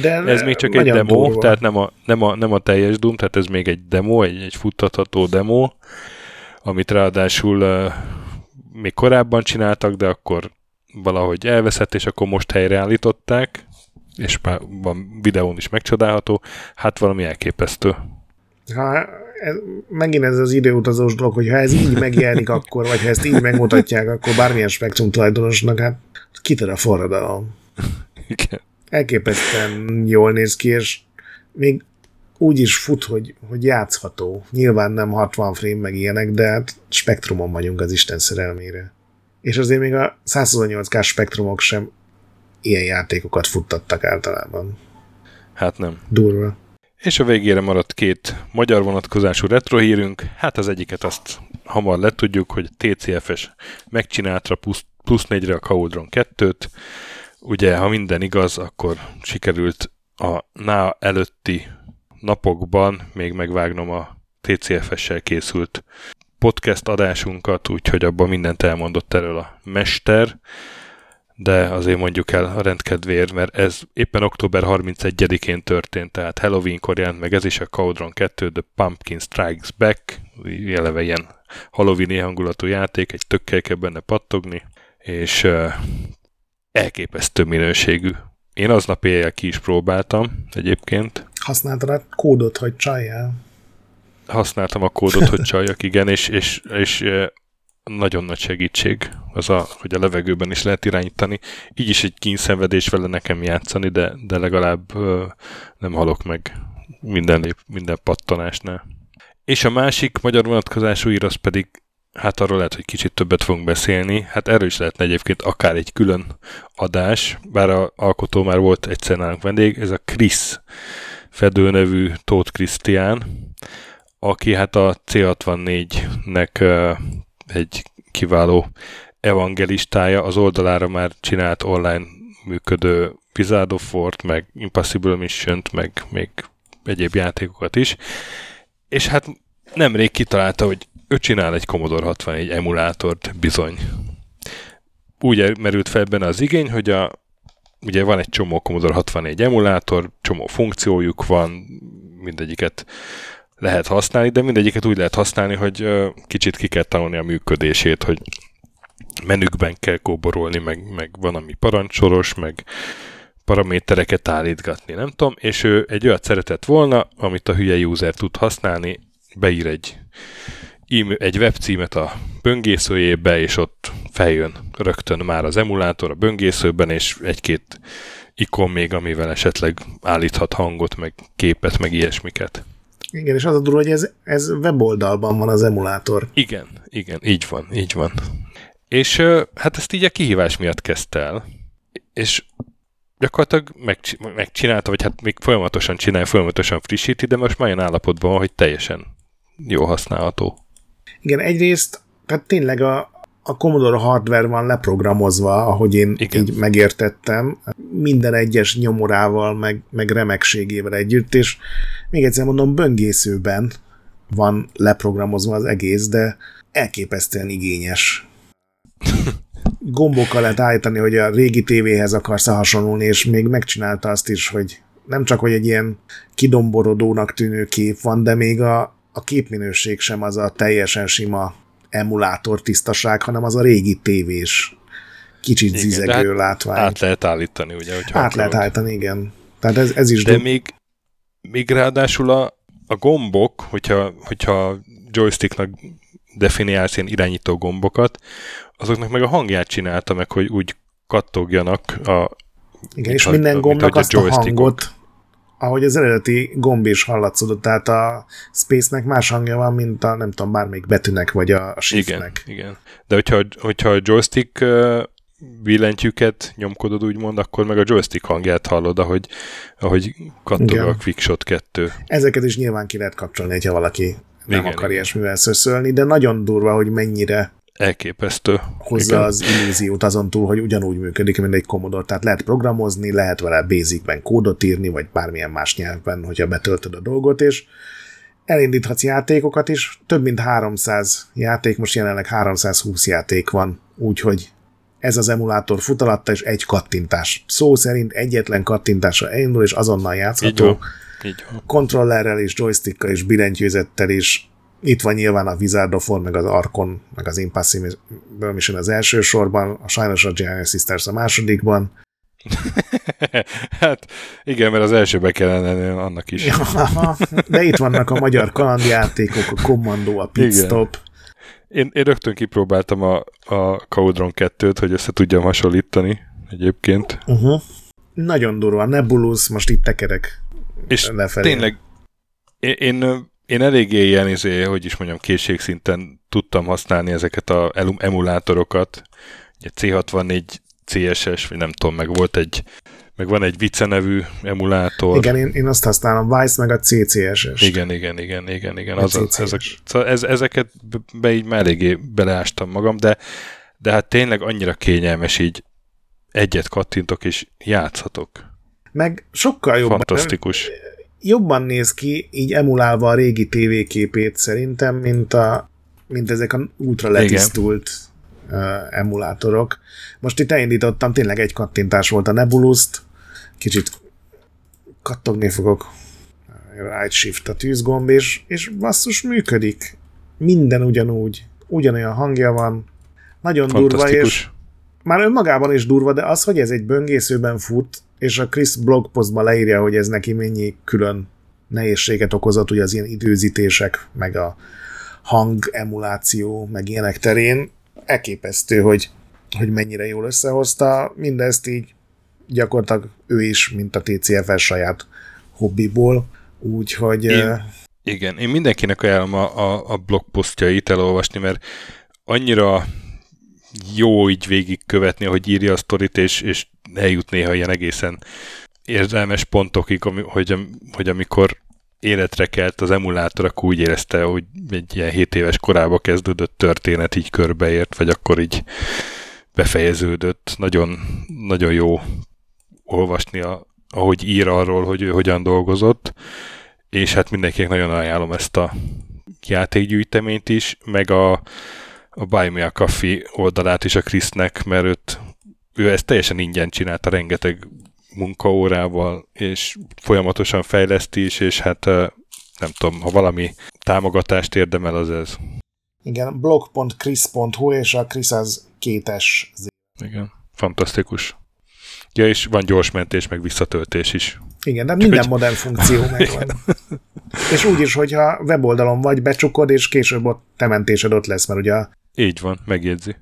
De Ez még csak egy demo, durva. tehát nem a, nem, a, nem a teljes Doom, tehát ez még egy demo, egy, egy futtatható demo, amit ráadásul uh, még korábban csináltak, de akkor valahogy elveszett, és akkor most helyreállították, és már van videón is megcsodálható, hát valami elképesztő. Ha ez, megint ez az időutazós dolog, hogy ha ez így megjelenik akkor, vagy ha ezt így megmutatják, akkor bármilyen spektrum tulajdonosnak, hát kitör a forradalom. Igen. Elképesztően jól néz ki, és még úgy is fut, hogy, hogy játszható. Nyilván nem 60 frame meg ilyenek, de hát spektrumon vagyunk az Isten szerelmére. És azért még a 128K spektrumok sem ilyen játékokat futtattak általában. Hát nem. Durva. És a végére maradt két magyar vonatkozású retro hírünk. Hát az egyiket azt hamar letudjuk, hogy TCFS megcsinálta plusz, plusz 4-re a Cauldron 2-t. Ugye, ha minden igaz, akkor sikerült a NA előtti napokban még megvágnom a TCFS-sel készült podcast adásunkat, úgyhogy abban mindent elmondott erről a mester, de azért mondjuk el a rendkedvéért, mert ez éppen október 31-én történt, tehát Halloweenkor jelent meg ez is a Cauldron 2, The Pumpkin Strikes Back, eleve ilyen Halloween hangulatú játék, egy tökkel kell benne pattogni, és uh, elképesztő minőségű. Én aznap éjjel ki is próbáltam egyébként. Használtad a kódot, hogy csaljál? Használtam a kódot, hogy csaljak, igen, és, és, és eh, nagyon nagy segítség az, a, hogy a levegőben is lehet irányítani. Így is egy kínszenvedés vele nekem játszani, de, de legalább nem halok meg minden, lép, minden pattanásnál. És a másik magyar vonatkozású ír, az pedig, hát arról lehet, hogy kicsit többet fogunk beszélni. Hát erről is lehetne egyébként akár egy külön adás, bár a alkotó már volt egyszer nálunk vendég, ez a Krisz Fedő nevű Tóth Krisztián, aki hát a C64-nek ö, egy kiváló evangelistája, az oldalára már csinált online működő Wizard of War-t, meg Impossible Mission-t, meg még egyéb játékokat is. És hát nemrég kitalálta, hogy ő csinál egy Commodore 64 emulátort bizony. Úgy merült fel benne az igény, hogy a, ugye van egy csomó Commodore 64 emulátor, csomó funkciójuk van, mindegyiket lehet használni, de mindegyiket úgy lehet használni, hogy kicsit ki kell tanulni a működését, hogy menükben kell kóborolni, meg, meg van, ami parancsoros, meg paramétereket állítgatni, nem tudom, és ő egy olyat szeretett volna, amit a hülye user tud használni, beír egy, egy webcímet a böngészőjébe, és ott feljön rögtön már az emulátor a böngészőben, és egy-két ikon még, amivel esetleg állíthat hangot, meg képet, meg ilyesmiket. Igen, és az a durva, hogy ez, ez weboldalban van az emulátor. Igen, igen, így van, így van. És hát ezt így a kihívás miatt kezdte el, és gyakorlatilag megc- megcsinálta, vagy hát még folyamatosan csinálja, folyamatosan frissíti, de most már olyan állapotban van, hogy teljesen jó használható. Igen, egyrészt, tehát tényleg a, a Commodore hardware van leprogramozva, ahogy én Igen. így megértettem, minden egyes nyomorával, meg, meg remekségével együtt, és még egyszer mondom, böngészőben van leprogramozva az egész, de elképesztően igényes. Gombokkal lehet állítani, hogy a régi tévéhez akarsz hasonlulni, és még megcsinálta azt is, hogy nem csak, hogy egy ilyen kidomborodónak tűnő kép van, de még a, a képminőség sem az a teljesen sima emulátor tisztaság, hanem az a régi tévés, kicsit Igen, zizegő hát látvány. Át lehet állítani, ugye, hogyha Át lehet állítani, igen. Tehát ez, ez is De du- még, még ráadásul a, a gombok, hogyha, hogyha joysticknak definiálsz ilyen irányító gombokat, azoknak meg a hangját csinálta meg, hogy úgy kattogjanak a igen, és ha- minden gombnak hogy a azt a hangot, ahogy az eredeti gomb is hallatszódott, tehát a Space-nek más hangja van, mint a nem tudom, bármelyik betűnek, vagy a Igen, shiftnek. igen. De hogyha, hogyha a joystick billentyűket nyomkodod úgymond, akkor meg a joystick hangját hallod, ahogy, ahogy kattog Igen. a Quickshot 2. Ezeket is nyilván ki lehet kapcsolni, ha valaki nem Igen, akar igen. ilyesmivel szöszölni, de nagyon durva, hogy mennyire Elképesztő. hozza Igen. az illúziót azon túl, hogy ugyanúgy működik, mint egy Commodore. Tehát lehet programozni, lehet vele Basicben kódot írni, vagy bármilyen más nyelvben, hogyha betöltöd a dolgot, és elindíthatsz játékokat is. Több mint 300 játék, most jelenleg 320 játék van, úgyhogy ez az emulátor fut alatta, és egy kattintás. Szó szerint egyetlen kattintásra elindul, és azonnal játszható. Így van. Így van. Kontrollerrel és joystickkal és billentyűzettel is. Itt van nyilván a Wizard of War, meg az Arkon, meg az Impassive Mission az első sorban, a sajnos a Giant Sisters a másodikban. hát igen, mert az elsőbe kellene annak is. De itt vannak a magyar kalandjátékok, a Commando, a Pitstop. Én, én rögtön kipróbáltam a, a Caudron 2-t, hogy össze tudjam hasonlítani egyébként. Uh-huh. Nagyon durva. Nebulus, most itt tekerek És lefelé. tényleg én, én, én eléggé ilyen, izé, hogy is mondjam, készségszinten tudtam használni ezeket a emulátorokat. Ugye C64 CSS, vagy nem tudom, meg volt egy, meg van egy Vice nevű emulátor. Igen, én, én azt használom, Vice meg a CCS-es. Igen, igen, igen, igen, igen. Az, az, ezek, szóval ez, ezeket be így már eléggé beleástam magam, de, de hát tényleg annyira kényelmes így egyet kattintok és játszhatok. Meg sokkal jobban. Fantasztikus. Jobban néz ki, így emulálva a régi tévéképét szerintem, mint, a, mint ezek a ultra letisztult Igen uh, emulátorok. Most itt elindítottam, tényleg egy kattintás volt a Nebulust, kicsit kattogni fogok, right shift a tűzgomb, és, és basszus működik. Minden ugyanúgy, ugyanolyan hangja van, nagyon durva, és már önmagában is durva, de az, hogy ez egy böngészőben fut, és a Chris blogpostban leírja, hogy ez neki mennyi külön nehézséget okozott, ugye az ilyen időzítések, meg a hang emuláció, meg ilyenek terén, elképesztő, hogy, hogy mennyire jól összehozta. Mindezt így gyakorlatilag ő is, mint a TCFS saját hobbiból, úgyhogy... Én, igen, én mindenkinek ajánlom a, a, a blogposztjait elolvasni, mert annyira jó így végigkövetni, hogy írja a sztorit, és, és eljut néha ilyen egészen érzelmes pontokig, hogy, hogy amikor életre kelt az emulátor, akkor úgy érezte, hogy egy ilyen 7 éves korába kezdődött történet így körbeért, vagy akkor így befejeződött. Nagyon, nagyon jó olvasni, a, ahogy ír arról, hogy ő hogyan dolgozott, és hát mindenkinek nagyon ajánlom ezt a játékgyűjteményt is, meg a, a Buy Me a Coffee oldalát is a Krisznek, mert őt, ő ezt teljesen ingyen csinálta, rengeteg munkaórával, és folyamatosan fejleszti is, és hát nem tudom, ha valami támogatást érdemel, az ez. Igen, blog.chris.hu, és a Chris az kétes. Igen, fantasztikus. Ja, és van gyors mentés, meg visszatöltés is. Igen, de minden hogy... modern funkció megvan. és úgy is, hogyha weboldalon vagy, becsukod, és később ott tementésed ott lesz, mert ugye... Így van, megjegyzi.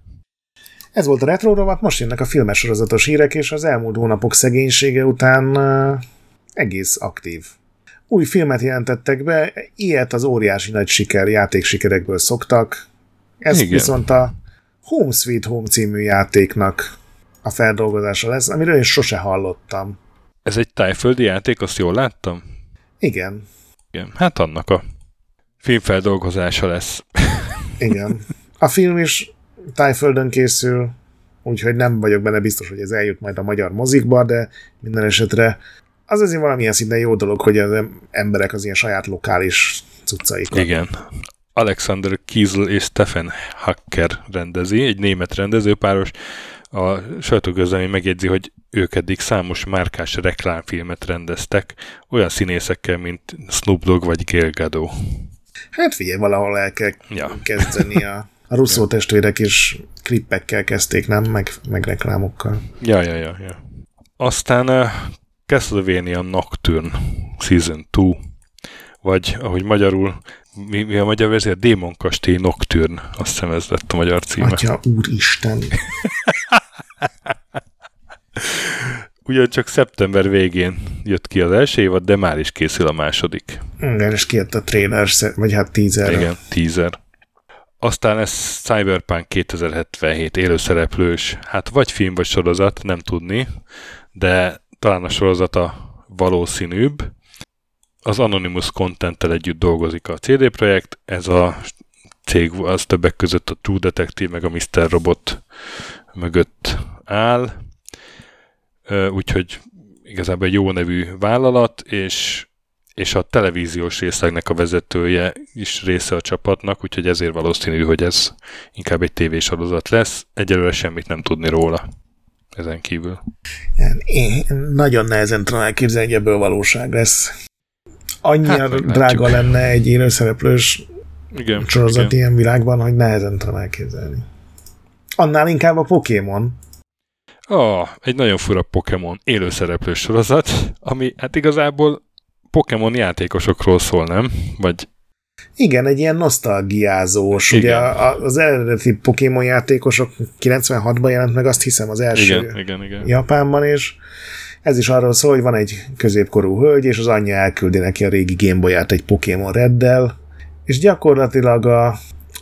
Ez volt a Retro Rovat, most jönnek a filmes sorozatos hírek, és az elmúlt hónapok szegénysége után uh, egész aktív. Új filmet jelentettek be, ilyet az óriási nagy siker játéksikerekből szoktak. Ez Igen. viszont a Home Sweet Home című játéknak a feldolgozása lesz, amiről én sose hallottam. Ez egy tájföldi játék, azt jól láttam? Igen. Igen, hát annak a filmfeldolgozása lesz. Igen. A film is tájföldön készül, úgyhogy nem vagyok benne biztos, hogy ez eljut majd a magyar mozikba, de minden esetre az azért valamilyen szinten jó dolog, hogy az emberek az ilyen saját lokális cuccaikat. Igen. Alexander Kiesl és Stefan Hacker rendezi, egy német rendezőpáros. A sajtóközlemény megjegyzi, hogy ők eddig számos márkás reklámfilmet rendeztek, olyan színészekkel, mint Snoop Dogg vagy Gail Gadot. Hát figyelj, valahol el kell ja. kezdeni a a Russo testvérek is klippekkel kezdték, nem? Meg, meg reklámokkal. Ja, ja, ja, ja. Aztán uh, Castlevania Nocturne Season 2, vagy ahogy magyarul, mi, mi a magyar verzió? Démon Kastély Nocturne, azt hiszem ez lett a magyar címe. Atya, úristen! Ugyancsak szeptember végén jött ki az első évad, de már is készül a második. Igen, és kijött a trailer, vagy hát teaser. Igen, teaser. Aztán ez Cyberpunk 2077 élőszereplős, hát vagy film, vagy sorozat, nem tudni, de talán a sorozata valószínűbb. Az Anonymous content együtt dolgozik a CD Projekt, ez a cég az többek között a True Detective meg a Mr. Robot mögött áll, úgyhogy igazából egy jó nevű vállalat, és és a televíziós részlegnek a vezetője is része a csapatnak, úgyhogy ezért valószínű, hogy ez inkább egy tévésorozat lesz. Egyelőre semmit nem tudni róla ezen kívül. Én nagyon nehezen tudom elképzelni, hogy ebből valóság lesz. Annyira hát, drága lenne egy élőszereplős igen, sorozat igen. ilyen világban, hogy nehezen tudom elképzelni. Annál inkább a Pokémon. Ah, egy nagyon fura Pokémon élőszereplős sorozat, ami hát igazából Pokémon játékosokról szól, nem? Vagy igen, egy ilyen nosztalgiázós. Igen. Ugye az eredeti Pokémon játékosok 96-ban jelent meg, azt hiszem az első igen, igen, igen. Japánban, és ez is arról szól, hogy van egy középkorú hölgy, és az anyja elküldi neki a régi Gameboyát egy Pokémon Reddel, és gyakorlatilag a,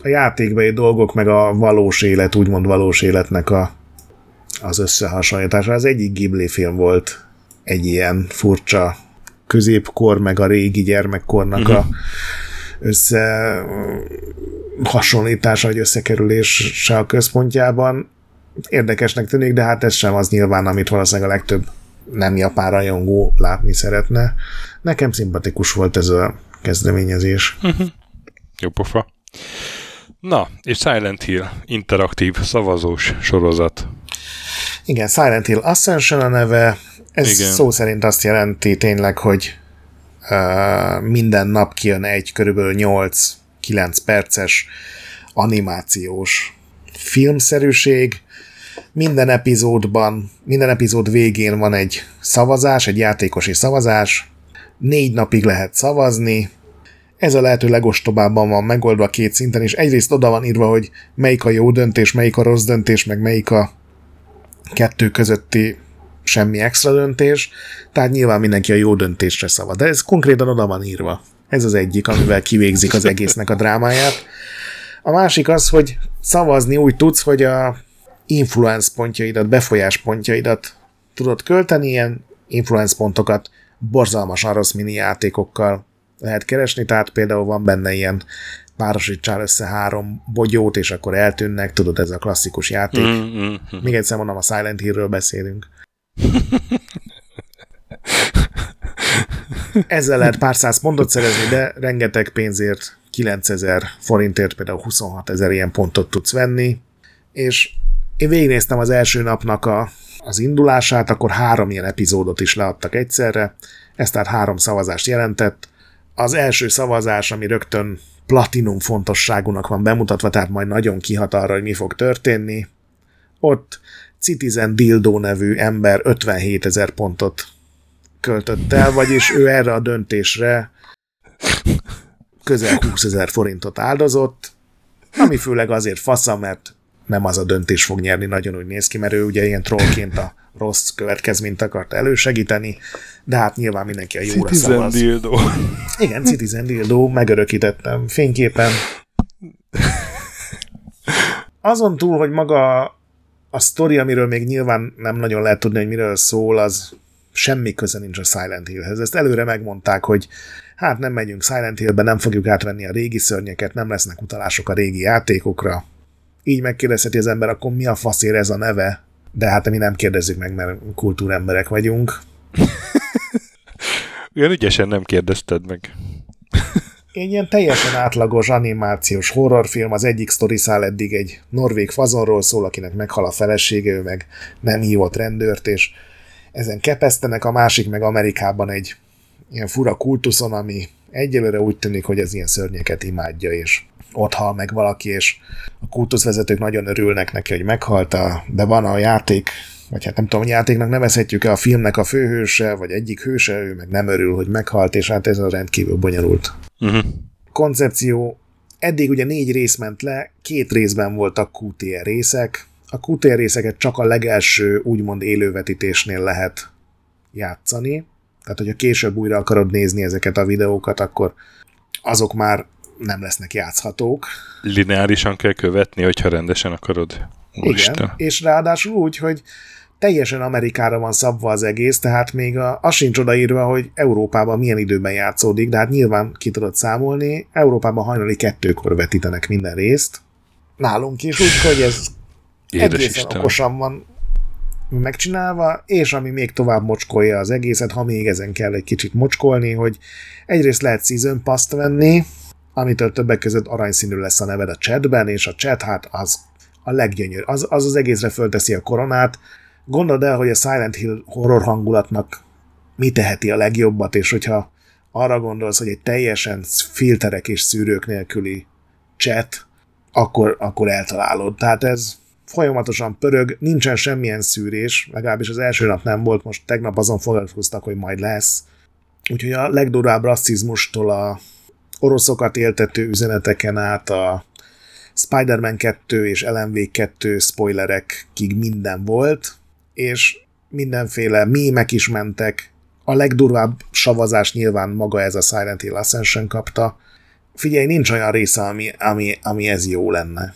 a játékbeli dolgok, meg a valós élet, úgymond valós életnek a, az összehasonlítása. Az egyik Ghibli film volt egy ilyen furcsa középkor, meg a régi gyermekkornak uh-huh. a mhm. össze hasonlítása, vagy összekerülése a központjában. Érdekesnek tűnik, de hát ez sem az nyilván, amit valószínűleg a legtöbb nem japán rajongó látni szeretne. Nekem szimpatikus volt ez a kezdeményezés. Uh-huh. Jó pofa. Na, és Silent Hill interaktív szavazós sorozat. Igen, Silent Hill Ascension a neve, ez Igen. szó szerint azt jelenti tényleg, hogy uh, minden nap kijön egy körülbelül 8-9 perces animációs filmszerűség. Minden epizódban, minden epizód végén van egy szavazás, egy játékosi szavazás. Négy napig lehet szavazni, ez a lehető legostobábban van megoldva két szinten, és egyrészt oda van írva, hogy melyik a jó döntés, melyik a rossz döntés, meg melyik a kettő közötti semmi extra döntés, tehát nyilván mindenki a jó döntésre szava. De ez konkrétan oda van írva. Ez az egyik, amivel kivégzik az egésznek a drámáját. A másik az, hogy szavazni úgy tudsz, hogy a influence pontjaidat, befolyás pontjaidat tudod költeni, ilyen influence pontokat borzalmasan rossz mini játékokkal lehet keresni, tehát például van benne ilyen párosítsál össze három bogyót, és akkor eltűnnek, tudod, ez a klasszikus játék. Mm, mm, mm. Még egyszer mondom, a Silent Hill-ről beszélünk. Ezzel lehet pár száz pontot szerezni, de rengeteg pénzért, 9000 forintért például 26 ezer ilyen pontot tudsz venni, és én végignéztem az első napnak a, az indulását, akkor három ilyen epizódot is leadtak egyszerre, ez tehát három szavazást jelentett, az első szavazás, ami rögtön platinum fontosságúnak van bemutatva, tehát majd nagyon kihat arra, hogy mi fog történni. Ott Citizen Dildo nevű ember 57 ezer pontot költött el, vagyis ő erre a döntésre közel 20 ezer forintot áldozott, ami főleg azért fasza, mert nem az a döntés fog nyerni, nagyon úgy néz ki, mert ő ugye ilyen trollként a rossz következményt akart elősegíteni, de hát nyilván mindenki a jóra Citizen szavaz. Dildo. Igen, Citizen Dildo, megörökítettem fényképen. Azon túl, hogy maga a sztori, amiről még nyilván nem nagyon lehet tudni, hogy miről szól, az semmi köze nincs a Silent Hillhez. Ezt előre megmondták, hogy hát nem megyünk Silent Hillbe, nem fogjuk átvenni a régi szörnyeket, nem lesznek utalások a régi játékokra. Így megkérdezheti az ember, akkor mi a faszér ez a neve? De hát mi nem kérdezzük meg, mert kultúremberek vagyunk. Olyan ügyesen nem kérdezted meg. Egy ilyen teljesen átlagos animációs horrorfilm, az egyik szál eddig egy norvég fazonról szól, akinek meghal a felesége, ő meg nem hívott rendőrt, és ezen kepesztenek, a másik meg Amerikában egy ilyen fura kultuszon, ami egyelőre úgy tűnik, hogy az ilyen szörnyeket imádja, és ott hal meg valaki, és a kultuszvezetők nagyon örülnek neki, hogy meghalta, de van a játék, vagy hát nem tudom, játéknak nevezhetjük-e a filmnek a főhőse, vagy egyik hőse, ő meg nem örül, hogy meghalt, és hát ez a rendkívül bonyolult. Uh-huh. Koncepció, eddig ugye négy rész ment le, két részben voltak QTR részek, a QTR részeket csak a legelső úgymond élővetítésnél lehet játszani, tehát hogyha később újra akarod nézni ezeket a videókat, akkor azok már nem lesznek játszhatók. Lineárisan kell követni, hogyha rendesen akarod. Úristen. Igen, és ráadásul úgy, hogy teljesen Amerikára van szabva az egész, tehát még a, az sincs odaírva, hogy Európában milyen időben játszódik, de hát nyilván ki tudod számolni, Európában hajnali kettőkor vetítenek minden részt, nálunk is, úgyhogy ez Édes egészen Isten. okosan van megcsinálva, és ami még tovább mocskolja az egészet, ha még ezen kell egy kicsit mocskolni, hogy egyrészt lehet Season pass venni, amitől többek között aranyszínű lesz a neved a chatben, és a chat hát az a leggyönyörű. Az, az az egészre fölteszi a koronát. Gondold el, hogy a Silent Hill horror hangulatnak mi teheti a legjobbat, és hogyha arra gondolsz, hogy egy teljesen filterek és szűrők nélküli chat, akkor, akkor eltalálod. Tehát ez folyamatosan pörög, nincsen semmilyen szűrés, legalábbis az első nap nem volt, most tegnap azon foglalkoztak, hogy majd lesz. Úgyhogy a legdurább rasszizmustól a oroszokat éltető üzeneteken át a Spider-Man 2 és LMV 2 spoilerekig minden volt, és mindenféle mémek is mentek. A legdurvább savazás nyilván maga ez a Silent Hill Ascension kapta. Figyelj, nincs olyan része, ami, ami, ami ez jó lenne.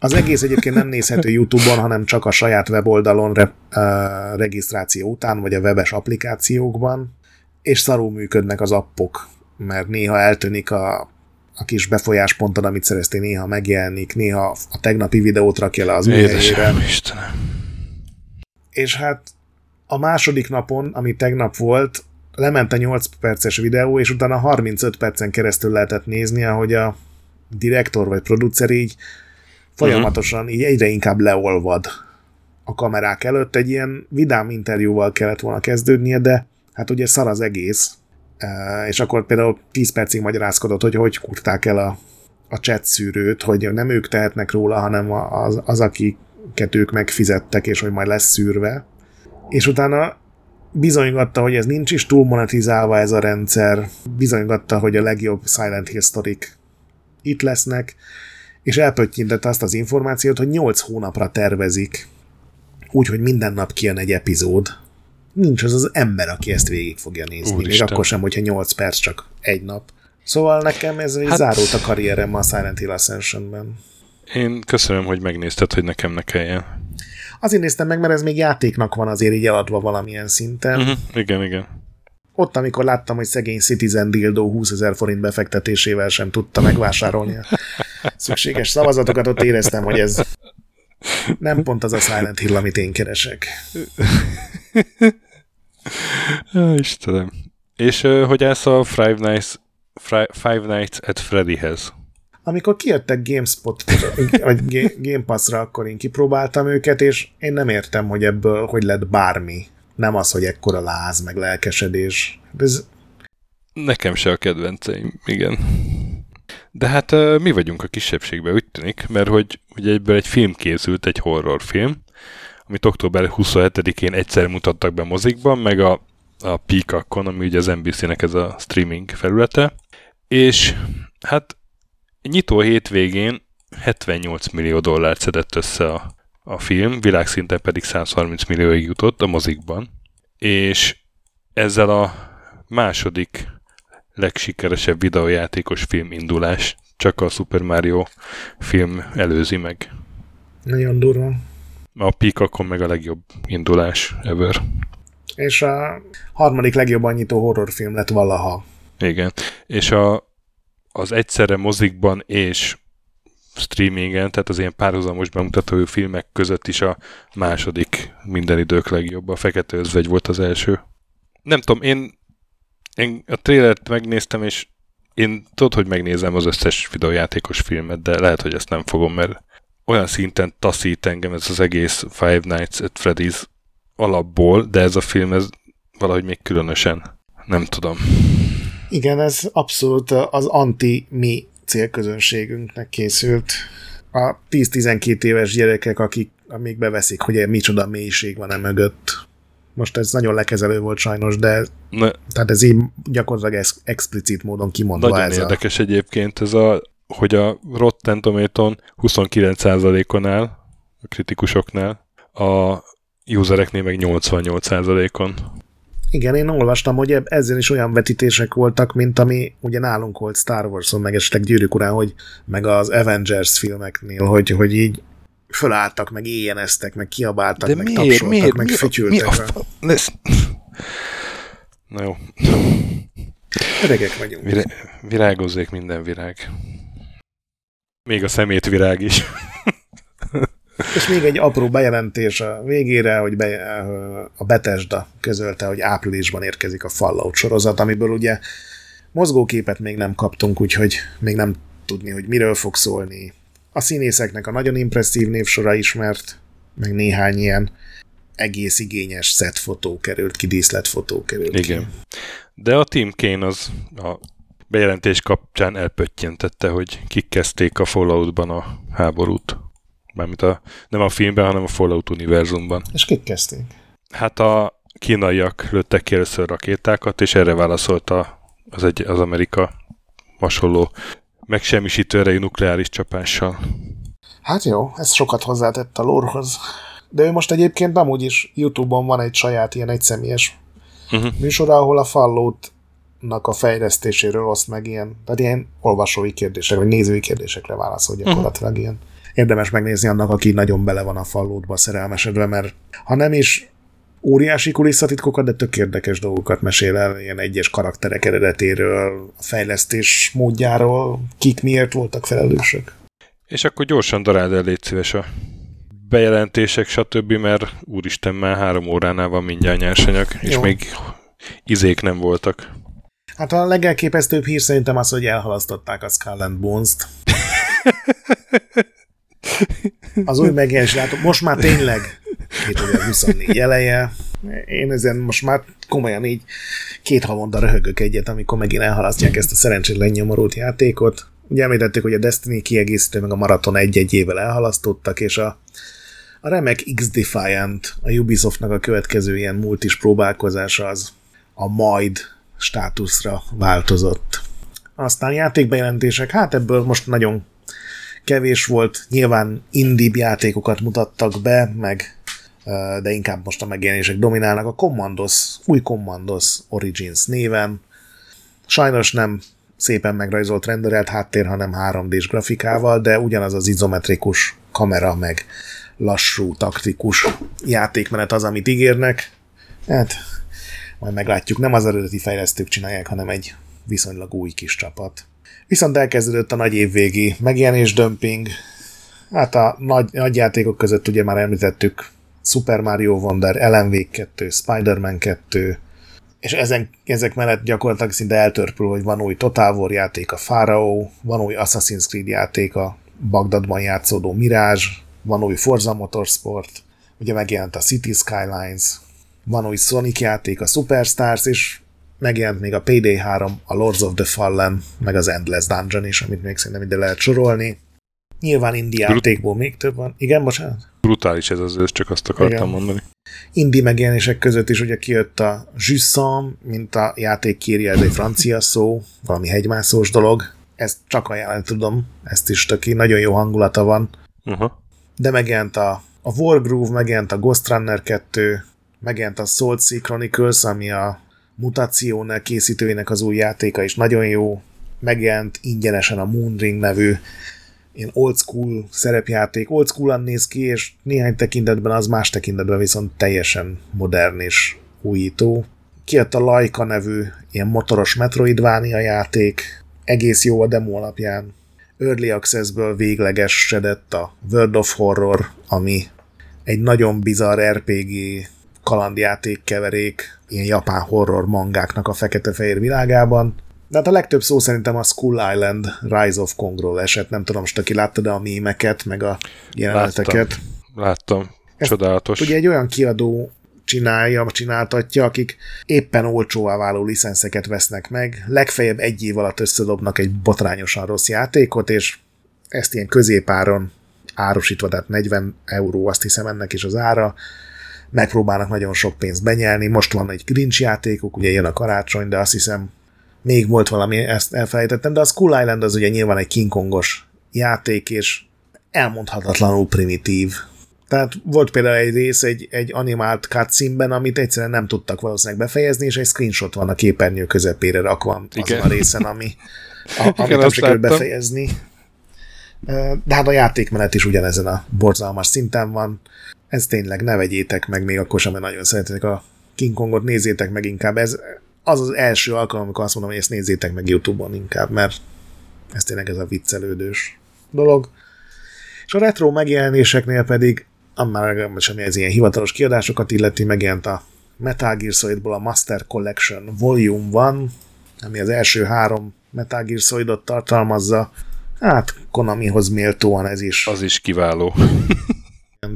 Az egész egyébként nem nézhető YouTube-on, hanem csak a saját weboldalon re, uh, regisztráció után, vagy a webes applikációkban, és szarul működnek az appok, mert néha eltűnik a, a kis befolyásponton, amit szereztél, néha megjelenik, néha a tegnapi videót rakja le az új Istenem. És hát a második napon, ami tegnap volt, lement a 8 perces videó, és utána 35 percen keresztül lehetett nézni, ahogy a direktor vagy producer így folyamatosan uh-huh. így egyre inkább leolvad a kamerák előtt. Egy ilyen vidám interjúval kellett volna kezdődnie, de hát ugye szar az egész, és akkor például 10 percig magyarázkodott, hogy hogy kurták el a, a chat szűrőt, hogy nem ők tehetnek róla, hanem az, az akiket ők megfizettek, és hogy majd lesz szűrve. És utána bizonygatta, hogy ez nincs is túl monetizálva ez a rendszer, bizonygatta, hogy a legjobb Silent Hill sztorik itt lesznek, és elpöttyintett azt az információt, hogy 8 hónapra tervezik, úgyhogy minden nap kijön egy epizód. Nincs az az ember, aki ezt végig fogja nézni, Úristen. még akkor sem, hogyha 8 perc csak egy nap. Szóval nekem ez hát... zárult a karrierem a Silent Hill Ascension-ben. Én köszönöm, hogy megnézted, hogy nekem ne kelljen. Azért néztem meg, mert ez még játéknak van azért így eladva valamilyen szinten. Uh-huh. Igen, igen ott, amikor láttam, hogy szegény Citizen Dildo 20 ezer forint befektetésével sem tudta megvásárolni a szükséges szavazatokat, ott éreztem, hogy ez nem pont az a Silent Hill, amit én keresek. Istenem. És hogy állsz a Five Nights, Five Nights at Freddyhez? Amikor kijöttek GameSpot, vagy Game Pass-ra, akkor én kipróbáltam őket, és én nem értem, hogy ebből hogy lett bármi. Nem az, hogy ekkora láz, meg lelkesedés. Ez... Nekem se a kedvenceim, igen. De hát mi vagyunk a kisebbségben, úgy tűnik, mert hogy ugye egyből egy film készült, egy horrorfilm, amit október 27-én egyszer mutattak be mozikban, meg a, a Peacockon, ami ugye az NBC-nek ez a streaming felülete, és hát nyitó hétvégén 78 millió dollárt szedett össze a a film, világszinten pedig 130 millióig jutott a mozikban, és ezzel a második legsikeresebb videójátékos film indulás csak a Super Mario film előzi meg. Nagyon durva. A Peacockon meg a legjobb indulás ever. És a harmadik legjobb annyitó horrorfilm lett valaha. Igen. És a, az egyszerre mozikban és streamingen, tehát az ilyen párhuzamos bemutató filmek között is a második minden idők legjobb. A Fekete Özvegy volt az első. Nem tudom, én, én a trailert megnéztem, és én tudod, hogy megnézem az összes videójátékos filmet, de lehet, hogy ezt nem fogom, mert olyan szinten taszít engem ez az egész Five Nights at Freddy's alapból, de ez a film, ez valahogy még különösen. Nem tudom. Igen, ez abszolút az anti-mi célközönségünknek készült. A 10-12 éves gyerekek, akik még beveszik, hogy micsoda mélység van e mögött. Most ez nagyon lekezelő volt sajnos, de ne. tehát ez így gyakorlatilag ex- explicit módon kimondva Nagyon ez érdekes a... egyébként ez a, hogy a Rotten Tomato-n 29%-on áll, a kritikusoknál, a usereknél meg 88%-on. Igen, én olvastam, hogy ezzel is olyan vetítések voltak, mint ami ugye nálunk volt Star Wars-on, meg esetleg Gyűrűk urán, hogy meg az Avengers filmeknél, hogy, hogy így fölálltak, meg éjjeneztek, meg kiabáltak, De meg miért, tapsoltak, miért, meg miért, fütyültek. Mi a, Na jó. Öregek vagyunk. Virá- virágozzék minden virág. Még a szemét virág is. És még egy apró bejelentés a végére, hogy be, a Bethesda közölte, hogy áprilisban érkezik a Fallout sorozat, amiből ugye mozgóképet még nem kaptunk, úgyhogy még nem tudni, hogy miről fog szólni. A színészeknek a nagyon impresszív névsora ismert, meg néhány ilyen egész igényes set fotó került ki, díszletfotó került Igen. Ki. De a Team Kane az a bejelentés kapcsán elpöttyentette, hogy kik a Falloutban a háborút. Mármint a, nem a filmben, hanem a Fallout univerzumban. És kik kezdték? Hát a kínaiak lőttek ki először rakétákat, és erre válaszolta az, egy, az Amerika hasonló megsemmisítő erejű nukleáris csapással. Hát jó, ez sokat hozzátett a lórhoz. De ő most egyébként amúgy is Youtube-on van egy saját ilyen egyszemélyes uh-huh. műsora, ahol a Fallout a fejlesztéséről oszt meg ilyen, tehát ilyen olvasói kérdések, vagy nézői kérdésekre válaszol gyakorlatilag uh-huh. ilyen. Érdemes megnézni annak, aki nagyon bele van a fallótba szerelmesedve, mert ha nem is óriási kulisszatitkokat, de tök érdekes dolgokat mesél el, ilyen egyes karakterek eredetéről, a fejlesztés módjáról, kik miért voltak felelősök. És akkor gyorsan daráld el, légy szíves a bejelentések, stb., mert úristen, már három óránál van mindjárt nyersanyag, Jó. és még izék nem voltak. Hát a legelképesztőbb hír szerintem az, hogy elhalasztották a Skull and Bones-t. Az új megjelenés látom. Most már tényleg 2024 eleje. Én ezen most már komolyan így két havonta röhögök egyet, amikor megint elhalasztják ezt a szerencsétlen nyomorult játékot. Ugye említettük, hogy a Destiny kiegészítő meg a Marathon egy-egy évvel elhalasztottak, és a, a remek X-Defiant, a Ubisoftnak a következő ilyen multis próbálkozása az a majd státuszra változott. Aztán játékbejelentések, hát ebből most nagyon kevés volt, nyilván indie játékokat mutattak be, meg de inkább most a megjelenések dominálnak. A Commandos, új Commandos Origins néven, sajnos nem szépen megrajzolt renderelt háttér, hanem 3D-s grafikával, de ugyanaz az izometrikus kamera, meg lassú, taktikus játékmenet az, amit ígérnek. Hát, majd meglátjuk, nem az eredeti fejlesztők csinálják, hanem egy viszonylag új kis csapat. Viszont elkezdődött a nagy évvégi megjelenés dömping. Hát a nagy, nagy játékok között ugye már említettük Super Mario Wonder, LMV 2, Spider-Man 2, és ezen, ezek mellett gyakorlatilag szinte eltörpül, hogy van új Total War játék, a Pharaoh, van új Assassin's Creed játék, a Bagdadban játszódó Mirage, van új Forza Motorsport, ugye megjelent a City Skylines, van új Sonic játék, a Superstars, és megjelent még a PD3, a Lords of the Fallen, meg az Endless Dungeon is, amit még szerintem ide lehet sorolni. Nyilván indie játékból még több van. Igen, bocsánat? Brutális ez az, csak azt akartam Igen. mondani. Indie megjelenések között is ugye kijött a Jussan, mint a játék kírja, ez egy francia szó, valami hegymászós dolog. Ezt csak ajánlani tudom, ezt is töki, nagyon jó hangulata van. Uh-huh. De megjelent a, a Wargroove, megjelent a Ghost Runner 2, megjelent a Salt Sea Chronicles, ami a mutációnál készítőjének az új játéka is nagyon jó, megjelent ingyenesen a Moonring nevű ilyen old school szerepjáték, old school néz ki, és néhány tekintetben az más tekintetben viszont teljesen modern és újító. Kijött a Laika nevű ilyen motoros Metroidvania játék, egész jó a demo alapján. Early Access-ből véglegesedett a World of Horror, ami egy nagyon bizarr RPG kalandjáték keverék, ilyen japán horror mangáknak a fekete-fehér világában. De hát a legtöbb szó szerintem a Skull Island Rise of Kongról esett. Nem tudom, most aki látta, de a mémeket, meg a jeleneteket. Láttam. Láttam. Csodálatos. Ugye egy olyan kiadó csinálja, csináltatja, akik éppen olcsóvá váló licenszeket vesznek meg, legfeljebb egy év alatt összedobnak egy botrányosan rossz játékot, és ezt ilyen középáron árusítva, tehát 40 euró azt hiszem ennek is az ára, megpróbálnak nagyon sok pénzt benyelni, most van egy Grinch játékuk, ugye jön a karácsony, de azt hiszem még volt valami, ezt elfelejtettem, de a Skull Island az ugye nyilván egy King Kongos játék, és elmondhatatlanul primitív. Tehát volt például egy rész egy, egy animált cutscene amit egyszerűen nem tudtak valószínűleg befejezni, és egy screenshot van a képernyő közepére rakva azon a részen, ami, a, amit Igen, nem sikerült befejezni. De hát a játékmenet is ugyanezen a borzalmas szinten van. Ez tényleg ne vegyétek meg, még akkor sem, mert nagyon szeretnék a King Kongot, nézzétek meg inkább. Ez az az első alkalom, amikor azt mondom, hogy ezt nézzétek meg Youtube-on inkább, mert ez tényleg ez a viccelődős dolog. És a retro megjelenéseknél pedig, már semmi ez ilyen hivatalos kiadásokat illeti, megjelent a Metal Gear Solidból a Master Collection Volume 1, ami az első három Metal Gear Solidot tartalmazza. Hát Konamihoz méltóan ez is. Az is kiváló.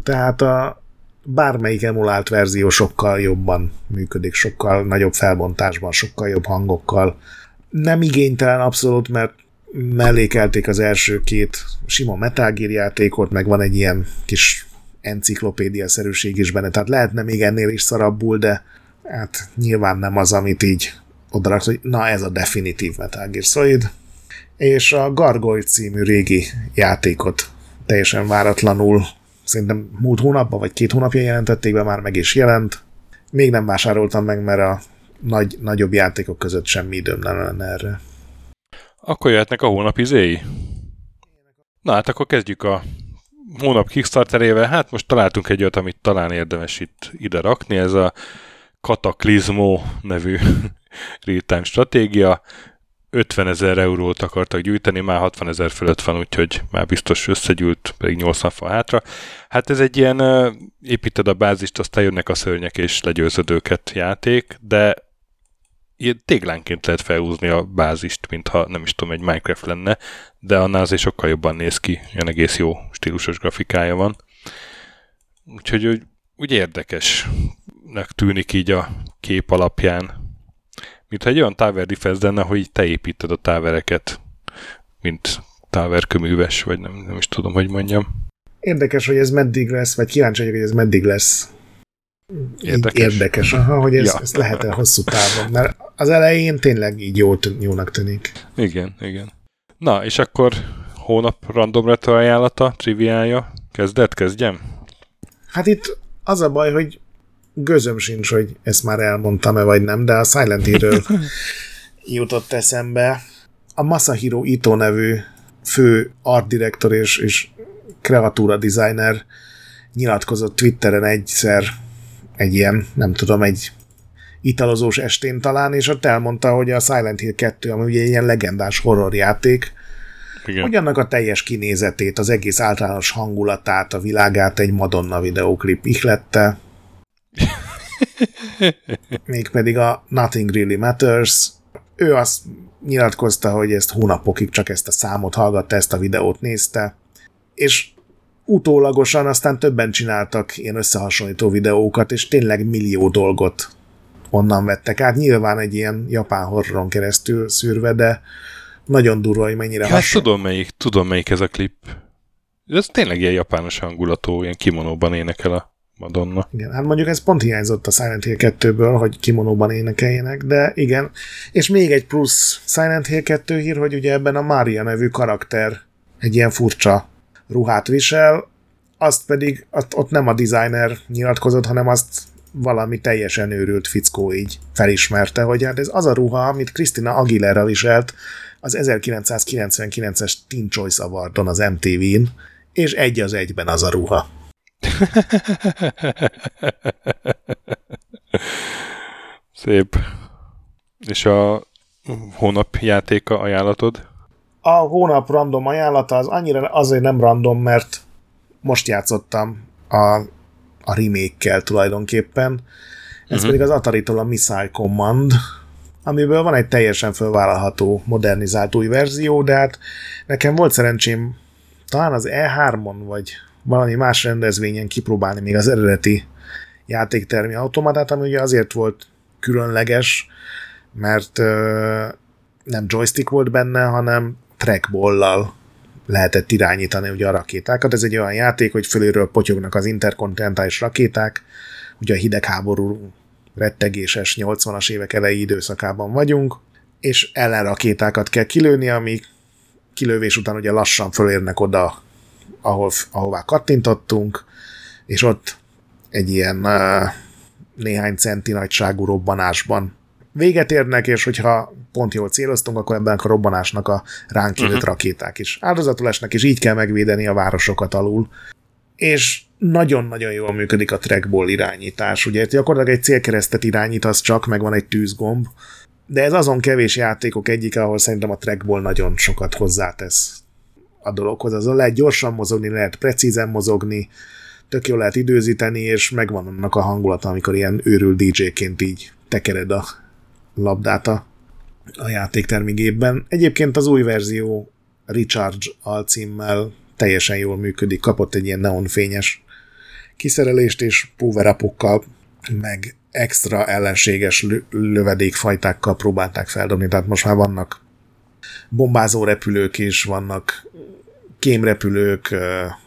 Tehát a bármelyik emulált verzió sokkal jobban működik, sokkal nagyobb felbontásban, sokkal jobb hangokkal. Nem igénytelen abszolút, mert mellékelték az első két sima Metal Gear játékot, meg van egy ilyen kis enciklopédia-szerűség is benne, tehát lehetne még ennél is szarabbul, de hát nyilván nem az, amit így odaraksz, hogy na ez a definitív Metal Gear Solid. És a Gargoyle című régi játékot teljesen váratlanul, szerintem múlt hónapban vagy két hónapja jelentették be, már meg is jelent. Még nem vásároltam meg, mert a nagy, nagyobb játékok között semmi időm nem lenne erre. Akkor jöhetnek a hónap izéi? Na hát akkor kezdjük a hónap Kickstarterével. Hát most találtunk egy olyat, amit talán érdemes itt ide rakni. Ez a Kataklizmo nevű real stratégia. 50 ezer eurót akartak gyűjteni, már 60 ezer fölött van, úgyhogy már biztos összegyűlt, pedig 80 fa hátra. Hát ez egy ilyen építed a bázist, aztán jönnek a szörnyek és legyőzöd őket játék, de ilyen téglánként lehet felhúzni a bázist, mintha nem is tudom, egy Minecraft lenne, de annál azért sokkal jobban néz ki, ilyen egész jó stílusos grafikája van. Úgyhogy úgy, úgy érdekesnek tűnik így a kép alapján. Mintha egy olyan tower defense lenne, hogy te építed a távereket, mint tower köműves, vagy nem, nem is tudom, hogy mondjam. Érdekes, hogy ez meddig lesz, vagy kíváncsi vagyok, hogy ez meddig lesz Érdekes. Érdekes, aha, hogy ez, ja. ez lehet-e hosszú távon, mert az elején tényleg így jó, jónak tűnik. Igen, igen. Na, és akkor hónap random retro ajánlata, triviája. Kezdett, kezdjem? Hát itt az a baj, hogy gözöm sincs, hogy ezt már elmondtam-e vagy nem, de a Silent Hill-ről jutott eszembe. A Masahiro Ito nevű fő art director és, és kreatúra designer nyilatkozott Twitteren egyszer egy ilyen, nem tudom, egy italozós estén talán, és ott elmondta, hogy a Silent Hill 2, ami ugye ilyen legendás horrorjáték, Igen. hogy annak a teljes kinézetét, az egész általános hangulatát, a világát egy Madonna videóklip ihlette. Mégpedig a Nothing Really Matters. Ő azt nyilatkozta, hogy ezt hónapokig csak ezt a számot hallgatta, ezt a videót nézte, és utólagosan aztán többen csináltak ilyen összehasonlító videókat, és tényleg millió dolgot onnan vettek át. Nyilván egy ilyen japán horroron keresztül szűrve, de nagyon durva, hogy mennyire ja, hasonló. tudom melyik, tudom melyik ez a klip. Ez tényleg ilyen japános hangulatú, ilyen kimonóban énekel a Madonna. Igen, hát mondjuk ez pont hiányzott a Silent Hill 2-ből, hogy kimonóban énekeljenek, de igen. És még egy plusz Silent Hill 2 hír, hogy ugye ebben a Maria nevű karakter egy ilyen furcsa ruhát visel, azt pedig ott, nem a designer nyilatkozott, hanem azt valami teljesen őrült fickó így felismerte, hogy hát ez az a ruha, amit Christina Aguilera viselt az 1999-es Teen Choice Awardon az MTV-n, és egy az egyben az a ruha. Szép. És a hónap játéka ajánlatod? A hónap random ajánlata az annyira azért nem random, mert most játszottam a, a remake-kel tulajdonképpen. Ez uh-huh. pedig az Atari-tól a Missile Command, amiből van egy teljesen felvállalható, modernizált új verzió, de hát nekem volt szerencsém talán az E3-on, vagy valami más rendezvényen kipróbálni még az eredeti játéktermi automatát, ami ugye azért volt különleges, mert nem joystick volt benne, hanem trackball-lal lehetett irányítani ugye a rakétákat. Ez egy olyan játék, hogy fölülről potyognak az interkontinentális rakéták, ugye a hidegháború rettegéses 80-as évek elejé időszakában vagyunk, és ellenrakétákat kell kilőni, ami kilövés után ugye lassan fölérnek oda, ahol, ahová kattintottunk, és ott egy ilyen néhány centi nagyságú robbanásban véget érnek, és hogyha pont jól céloztunk, akkor ebben a robbanásnak a ránk uh-huh. rakéták is áldozatul esnek, és így kell megvédeni a városokat alul. És nagyon-nagyon jól működik a trackball irányítás. Ugye gyakorlatilag egy célkeresztet irányítasz csak, meg van egy tűzgomb, de ez azon kevés játékok egyik, ahol szerintem a trackball nagyon sokat hozzátesz a dologhoz. Azon lehet gyorsan mozogni, lehet precízen mozogni, tök jól lehet időzíteni, és megvan annak a hangulata, amikor ilyen őrült DJ-ként így tekered a labdát a, a játéktermigépben. Egyébként az új verzió Recharge alcímmel teljesen jól működik, kapott egy ilyen neonfényes kiszerelést, és power meg extra ellenséges lövedékfajtákkal próbálták feldobni, tehát most már vannak bombázó repülők is, vannak kémrepülők,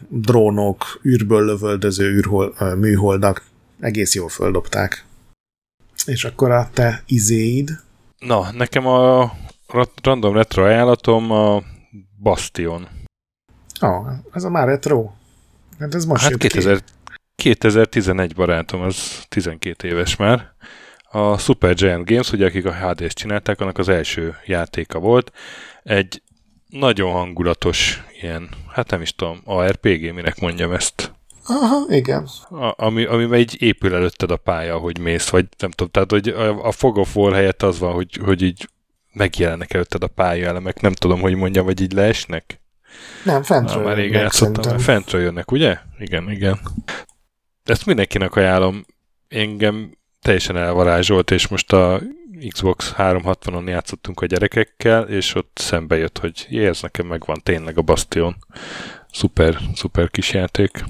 drónok, űrből lövöldöző űrhol, műholdak, egész jól földobták. És akkor a te izéid? Na, nekem a random retro ajánlatom a Bastion. Ó, oh, ez a már retro? Hát ez most hát 2000, 2011 barátom, az 12 éves már. A Super Giant Games, ugye akik a HD-t csinálták, annak az első játéka volt. Egy nagyon hangulatos ilyen, hát nem is tudom, ARPG, minek mondjam ezt. Aha, igen. A, ami, ami egy épül előtted a pálya, hogy mész, vagy nem tudom, tehát hogy a, a Fog of War helyett az van, hogy, hogy így megjelennek előtted a pálya elemek, nem tudom, hogy mondjam, vagy így leesnek. Nem, fentről Na, már régen játszottam, fentről jönnek, ugye? Igen, igen. Ezt mindenkinek ajánlom. Engem teljesen elvarázsolt, és most a Xbox 360-on játszottunk a gyerekekkel, és ott szembe jött, hogy jé, ez nekem megvan tényleg a Bastion. Szuper, szuper kis játék.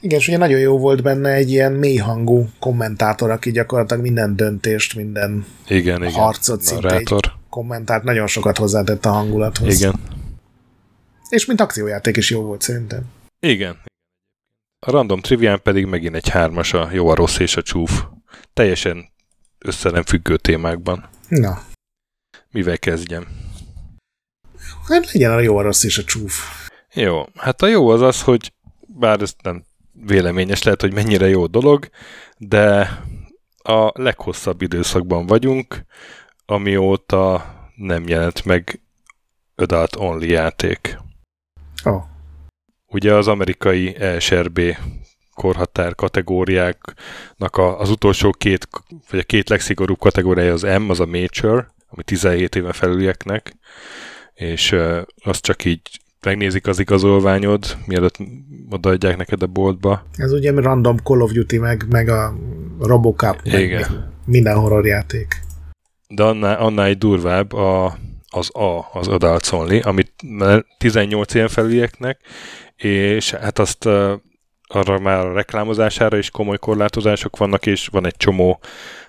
Igen, és ugye nagyon jó volt benne egy ilyen mélyhangú kommentátor, aki gyakorlatilag minden döntést, minden igen, igen. harcot szinte kommentált, nagyon sokat hozzátett a hangulathoz. Igen. És mint akciójáték is jó volt szerintem. Igen. A random trivián pedig megint egy hármas, a jó, a rossz és a csúf. Teljesen össze nem függő témákban. Na. Mivel kezdjem? Hát legyen a jó, a rossz és a csúf. Jó, hát a jó az az, hogy bár ez nem véleményes lehet, hogy mennyire jó dolog, de a leghosszabb időszakban vagyunk, amióta nem jelent meg Adult Only játék. Oh. Ugye az amerikai ESRB korhatár kategóriáknak a, az utolsó két, vagy a két legszigorúbb kategóriája az M, az a Mature, ami 17 éven felülieknek, és uh, azt csak így megnézik az igazolványod, mielőtt odaadják neked a boltba. Ez ugye random Call of Duty, meg, meg a Robocop, Igen. meg minden horrorjáték. De annál, annál egy durvább a, az A, az Adults Only, amit 18 éven felülieknek, és hát azt arra már a reklámozására is komoly korlátozások vannak, és van egy csomó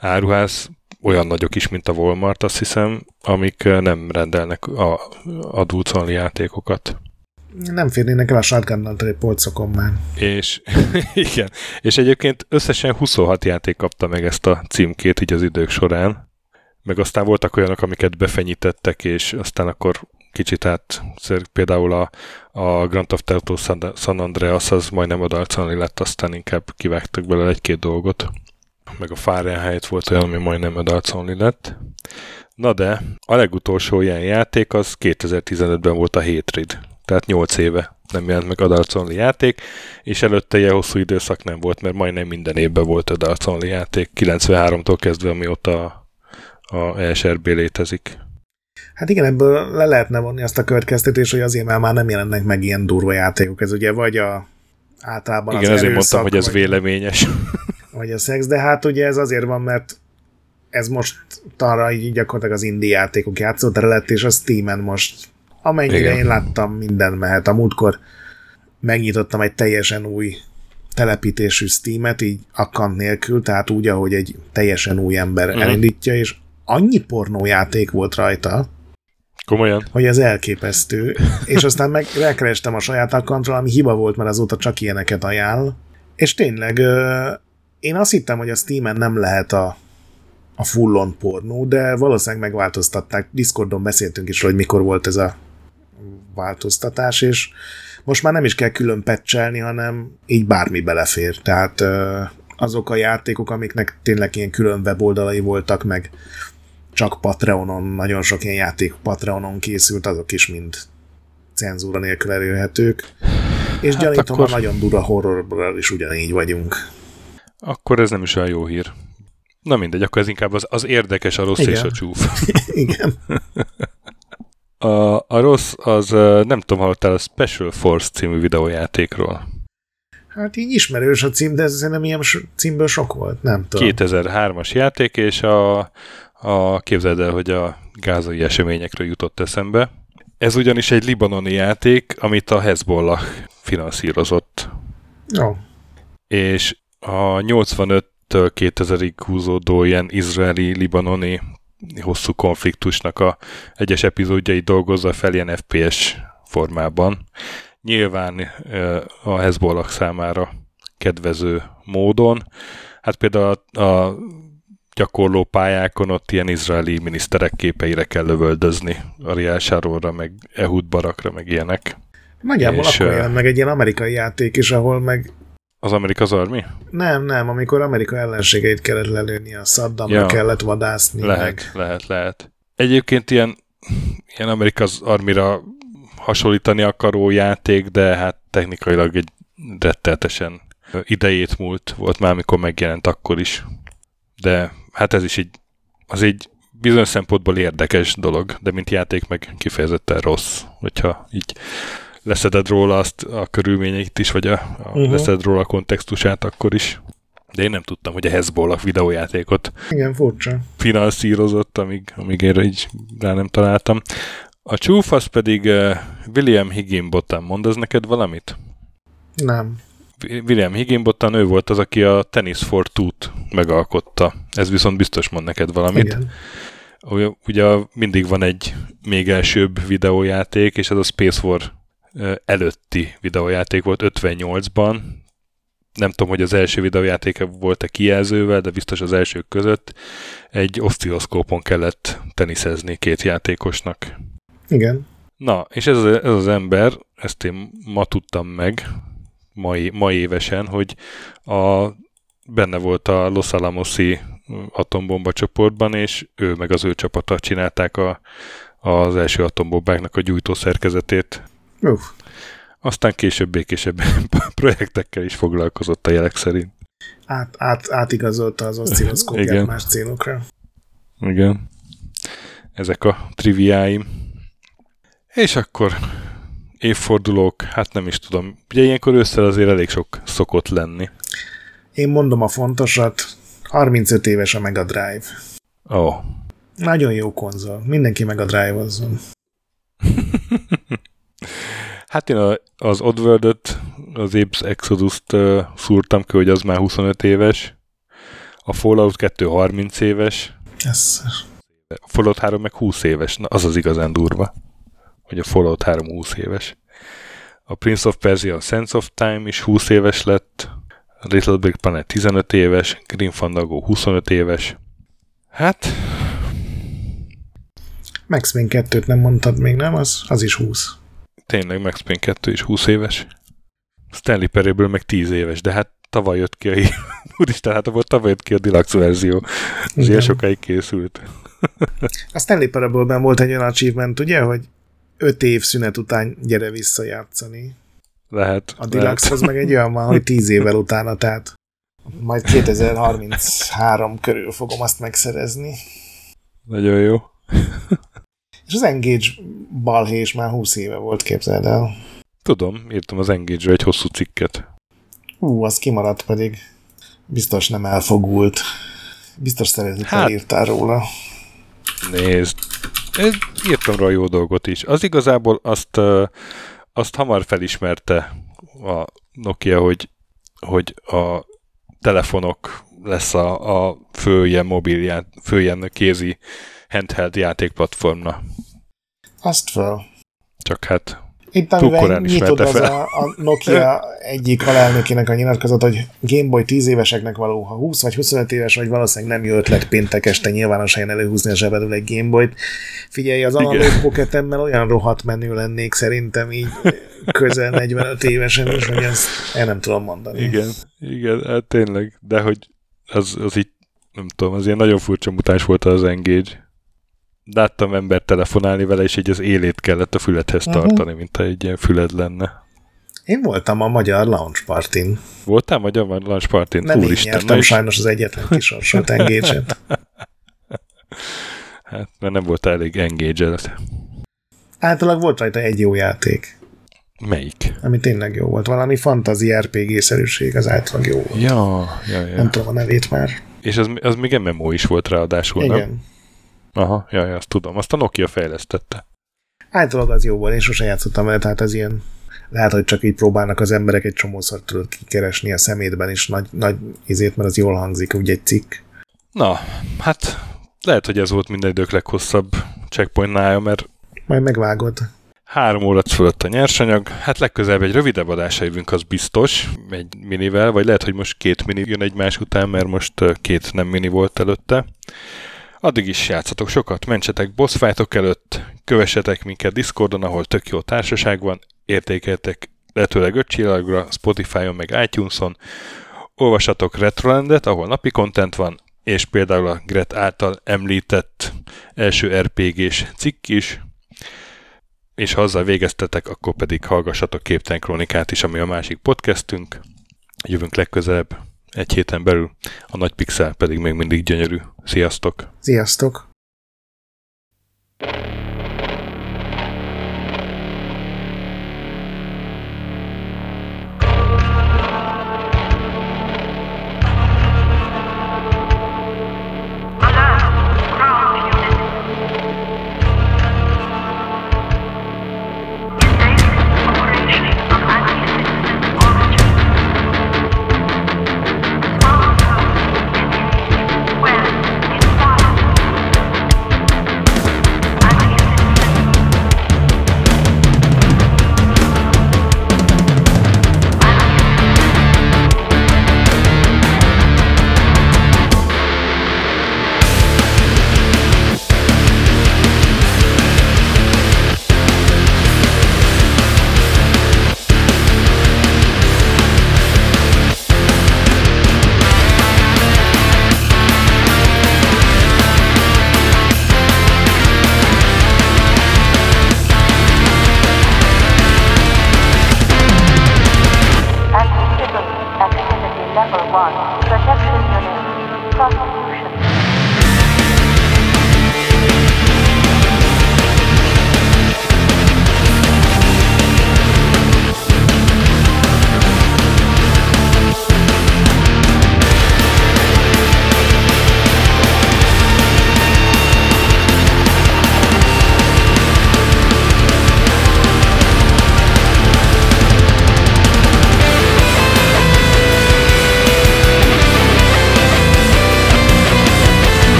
áruház, olyan nagyok is, mint a Walmart, azt hiszem, amik nem rendelnek a adulcolni játékokat. Nem férnének el a shotgunnal egy polcokon már. És igen, és egyébként összesen 26 játék kapta meg ezt a címkét így az idők során, meg aztán voltak olyanok, amiket befenyítettek, és aztán akkor kicsit át, például a, a Grand Theft Auto San Andreas az majdnem odalcani lett, aztán inkább kivágtak belőle egy-két dolgot. Meg a Fahrenheit volt olyan, ami majdnem odalcani lett. Na de, a legutolsó ilyen játék az 2015-ben volt a Hatred, tehát 8 éve nem jelent meg Adults játék, és előtte ilyen hosszú időszak nem volt, mert majdnem minden évben volt Adults Only játék, 93-tól kezdve, amióta a ESRB létezik. Hát igen, ebből le lehetne vonni azt a következtetést, hogy azért már nem jelennek meg ilyen durva játékok. Ez ugye vagy a általában Igen, az ezért mondtam, hogy ez vagy, véleményes. Vagy a szex, de hát ugye ez azért van, mert ez most arra így gyakorlatilag az indie játékok játszótere lett, és a Steam-en most amennyire Igen. én láttam, minden mehet. A múltkor megnyitottam egy teljesen új telepítésű Steam-et, így akkant nélkül, tehát úgy, ahogy egy teljesen új ember uh-huh. elindítja, és annyi pornójáték volt rajta, Komolyan? Hogy ez elképesztő. és aztán meg rákerestem a saját akkantról, ami hiba volt, mert azóta csak ilyeneket ajánl. És tényleg én azt hittem, hogy a Steam-en nem lehet a, a full-on pornó, de valószínűleg megváltoztatták. Discordon beszéltünk is, hogy mikor volt ez a változtatás, és most már nem is kell külön pecselni, hanem így bármi belefér. Tehát azok a játékok, amiknek tényleg ilyen külön weboldalai voltak, meg csak Patreonon, nagyon sok ilyen játék Patreonon készült, azok is mind cenzúra nélkül elérhetők. És hát gyanítom, akkor... a nagyon dura horrorból is ugyanígy vagyunk. Akkor ez nem is olyan jó hír. Na mindegy, akkor ez inkább az, az érdekes, a rossz Igen. és a csúf. Igen. A, a rossz az, nem tudom, hallottál a Special Force című videójátékról. Hát így ismerős a cím, de ez nem ilyen címből sok volt, nem tudom. 2003-as játék, és a, a képzeld el, hogy a gázai eseményekről jutott eszembe. Ez ugyanis egy libanoni játék, amit a Hezbollah finanszírozott. Jó. És a 85-től 2000-ig húzódó ilyen izraeli-libanoni hosszú konfliktusnak a egyes epizódjai dolgozza fel ilyen FPS formában. Nyilván a Hezbollah számára kedvező módon. Hát például a, a gyakorló pályákon ott ilyen izraeli miniszterek képeire kell lövöldözni, Ariel Sharonra, meg Ehud Barakra, meg ilyenek. Nagyjából és, akkor jön meg egy ilyen amerikai játék is, ahol meg az Amerika az Army? Nem, nem, amikor Amerika ellenségeit kellett lelőni, a Saddamra ja. kellett vadászni. Lehet, meg. lehet, lehet. Egyébként ilyen, ilyen Amerika az Armira hasonlítani akaró játék, de hát technikailag egy retteltesen idejét múlt volt már, amikor megjelent akkor is. De hát ez is egy, az egy bizonyos szempontból érdekes dolog, de mint játék meg kifejezetten rossz, hogyha így leszeded róla azt a körülményeit is, vagy a, a uh-huh. leszeded róla a kontextusát akkor is. De én nem tudtam, hogy a Hezbollah videójátékot Igen, furcsa. finanszírozott, amíg, amíg én így rá nem találtam. A csúfasz pedig uh, William Higginbottom. Mond az neked valamit? Nem. William Higginbottom, ő volt az, aki a Tennis for Two-t megalkotta. Ez viszont biztos mond neked valamit. Igen. Ugye mindig van egy még elsőbb videójáték, és ez a Space War előtti videójáték volt 58-ban. Nem tudom, hogy az első videójátéka volt-e kijelzővel, de biztos az elsők között egy oszcilloszkópon kellett teniszezni két játékosnak. Igen. Na, és ez ez az ember, ezt én ma tudtam meg, mai, mai évesen, hogy a, benne volt a Los Alamosi atombomba csoportban, és ő meg az ő csapata csinálták a, az első atombombáknak a gyújtó szerkezetét. Uf. Aztán később békésebb projektekkel is foglalkozott a jelek szerint. Át, át, átigazolta az oszcilloszkópját más célokra. Igen. Ezek a triviáim. És akkor évfordulók, hát nem is tudom. Ugye ilyenkor ősszel azért elég sok szokott lenni. Én mondom a fontosat, 35 éves a Mega Drive. Ó. Oh. Nagyon jó konzol. Mindenki Mega Drive-ozzon. hát én a, az Oddworld-öt, az Apes Exodus-t uh, szúrtam ki, hogy az már 25 éves. A Fallout 2 30 éves. Ez. A Fallout 3 meg 20 éves. Na, az az igazán durva hogy a Fallout 3 20 éves. A Prince of Persia a Sense of Time is 20 éves lett, a Little Big Planet 15 éves, Green Fandango 25 éves. Hát... Max Payne 2-t nem mondtad még, nem? Az, az is 20. Tényleg, Max Payne 2 is 20 éves. Stanley Perryből meg 10 éves, de hát tavaly jött ki a... Úristen, hát volt tavaly jött ki a deluxe verzió. Az ilyen sokáig készült. a Stanley Parable-ben volt egy olyan achievement, ugye, hogy öt év szünet után gyere visszajátszani. Lehet. A deluxe az meg egy olyan van, hogy tíz évvel utána, tehát majd 2033 körül fogom azt megszerezni. Nagyon jó. És az Engage balhés már 20 éve volt, képzeld el. Tudom, írtam az engage egy hosszú cikket. Hú, az kimaradt pedig. Biztos nem elfogult. Biztos szeretni hát, írtál róla. Nézd, írtam rá jó dolgot is. Az igazából azt, azt hamar felismerte a Nokia, hogy, hogy a telefonok lesz a, a fő ilyen mobil, ját, fő ilyen kézi handheld játékplatformna. Azt fel. Csak hát itt, amivel nyitott az a, a Nokia egyik alelnökének a nyilatkozat, hogy Gameboy 10 éveseknek való, ha 20 vagy 25 éves vagy, valószínűleg nem jó ötlet péntek este nyilvános helyen előhúzni a zsebedül egy Gameboy-t. Figyelj, az analóg poketemmel olyan rohadt menő lennék szerintem így közel 45 évesen is, hogy ezt én nem tudom mondani. Igen, igen, hát tényleg, de hogy az, az így, nem tudom, az ilyen nagyon furcsa mutáns volt az Engage láttam ember telefonálni vele, és így az élét kellett a füledhez uh-huh. tartani, mint ha egy ilyen füled lenne. Én voltam a magyar launch partin. Voltál magyar launch partin? Nem Úristen, én nyertem is... sajnos az egyetlen kisorsolt engage Hát, mert nem volt elég engage. Általában volt rajta egy jó játék. Melyik? Ami tényleg jó volt. Valami fantazi RPG-szerűség, az általában jó volt. Ja, ja, ja. Nem tudom a nevét már. És az, az még MMO is volt ráadásul, nem? Aha, ja, ja, azt tudom. Azt a Nokia fejlesztette. Általában az jó volt, én sosem játszottam vele, tehát ez ilyen lehet, hogy csak így próbálnak az emberek egy csomószor tudod kikeresni a szemétben is nagy, nagy izét, mert az jól hangzik, ugye egy cikk. Na, hát lehet, hogy ez volt minden idők leghosszabb checkpointnája, mert Majd megvágod. három óra fölött a nyersanyag. Hát legközelebb egy rövidebb adásra jövünk, az biztos, egy minivel, vagy lehet, hogy most két mini jön egymás után, mert most két nem mini volt előtte. Addig is játszatok sokat, mentsetek boss fightok előtt, kövessetek minket Discordon, ahol tök jó társaság van, értékeltek lehetőleg öt csillagra, Spotify-on meg iTunes-on, olvassatok Retrolandet, ahol napi content van, és például a Gret által említett első RPG-s cikk is, és ha azzal végeztetek, akkor pedig hallgassatok Képtelen Krónikát is, ami a másik podcastünk. Jövünk legközelebb, egy héten belül, a nagy pixel pedig még mindig gyönyörű. Sziasztok! Sziasztok!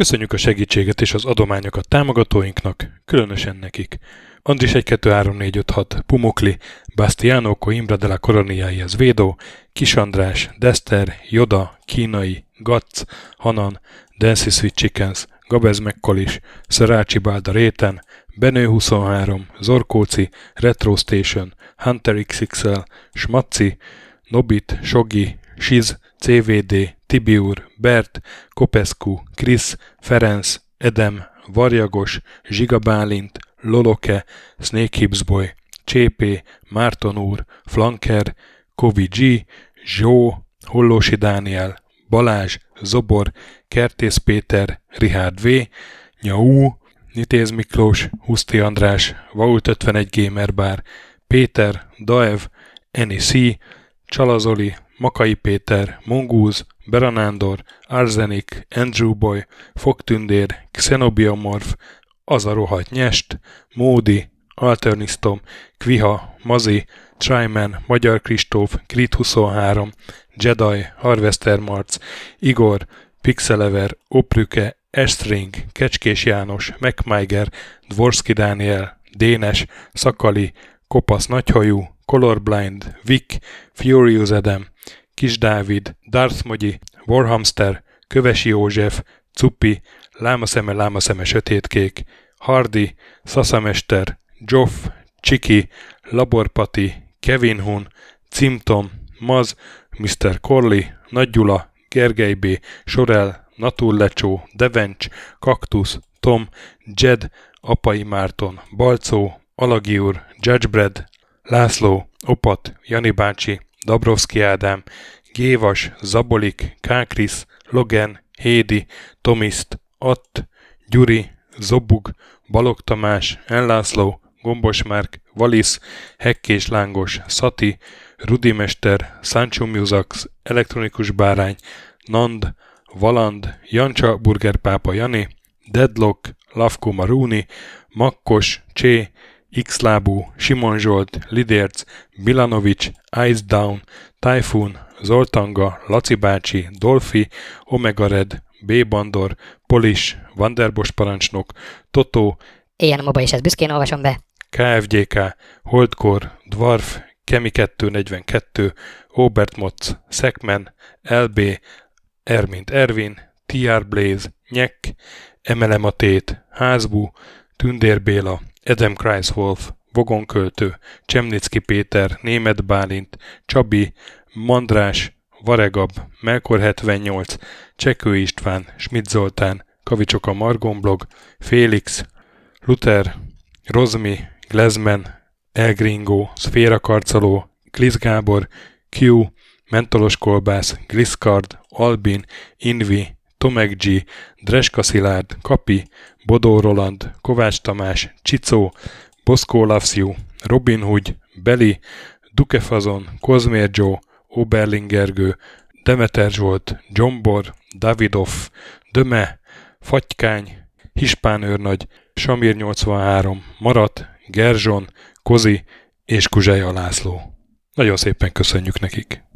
Köszönjük a segítséget és az adományokat támogatóinknak, különösen nekik. Andris 1 2 3 4 5 6 Pumukli, Bastiano Coimbra de la Coroniai az Védó, Kis András, Dester, Joda, Kínai, Gatz, Hanan, Dancy Sweet Chickens, Gabez Mekkolis, Szarácsi Bálda Réten, Benő 23, Zorkóci, Retro Station, Hunter XXL, Smaci, Nobit, Sogi, Siz, CVD, Tibiur, Bert, Kopescu, Krisz, Ferenc, Edem, Varjagos, Zsiga Bálint, Loloke, Snake Hips Boy, Csépé, Márton úr, Flanker, Kovi G, Zsó, Hollósi Dániel, Balázs, Zobor, Kertész Péter, Rihárd V, Nyau, Nitéz Miklós, Huszti András, Vault 51 Gamer Bar, Péter, Daev, Eni C, Csalazoli, Makai Péter, Mongúz, Beranándor, Arzenik, Andrew Boy, Fogtündér, Xenobiomorph, Az a rohadt nyest, Módi, Alternisztom, Kviha, Mazi, Tryman, Magyar Kristóf, Krit 23, Jedi, Harvester Marc, Igor, Pixelever, Oprüke, Estring, Kecskés János, MacMiger, Dvorski Dániel, Dénes, Szakali, Kopasz Nagyhajú, Colorblind, Vic, Furious Adam, Kis Dávid, Darth Mogyi, Warhamster, Kövesi József, Cupi, Lámaszeme, Lámaszeme Sötétkék, Hardy, Szaszamester, Joff, Csiki, Laborpati, Kevin Hun, Cimtom, Maz, Mr. Corley, Nagy Gyula, Gergely B., Sorel, Naturlecsó, Devencs, Kaktusz, Tom, Jed, Apai Márton, Balcó, Alagi úr, Judgebred, László, Opat, Jani bácsi, Dabrowski Ádám, Gévas, Zabolik, Kákris, Logan, Hédi, Tomiszt, Att, Gyuri, Zobug, Balog Tamás, Enlászló, Gombos Márk, Valisz, Hekkés Lángos, Szati, Rudimester, Sancho Musax, Elektronikus Bárány, Nand, Valand, Jancsa Burgerpápa Jani, Deadlock, Lavko Maruni, Makkos, Csé, Xlábú, Simon Zsolt, Lidérc, Milanovic, Ice Down, Typhoon, Zoltanga, Laci bácsi, Dolfi, Omega Red, B. Bandor, Polis, Vanderbos parancsnok, Totó, Ilyen moba is ezt büszkén olvasom be. KFGK, Holdkor, Dwarf, Kemi 242, Obert Motz, Szekmen, LB, Ermint Ervin, TR Blaze, Nyek, Emelematét, Házbú, Tündér Béla, Adam Kreiswolf, Vogonköltő, Csemnicki Péter, Német Bálint, Csabi, Mandrás, Varegab, Melkor 78, Csekő István, Schmidt Zoltán, Kavicsok a Margonblog, Félix, Luther, Rozmi, Glezmen, Elgringo, Szféra Karcoló, Glisz Gábor, Q, Mentolos Kolbász, Gliscard, Albin, Invi, Tomek G, Dreska Szilárd, Kapi, Bodó Roland, Kovács Tamás, Csicó, Boszkó Loves You, Robin Hood, Beli, Dukefazon, Kozmér Joe, Oberlingergő, Demeter Zsolt, Gyombor, Davidoff, Döme, Fatykány, Hispán őrnagy, Samir 83, Marat, Gerzson, Kozi és Kuzseja László. Nagyon szépen köszönjük nekik!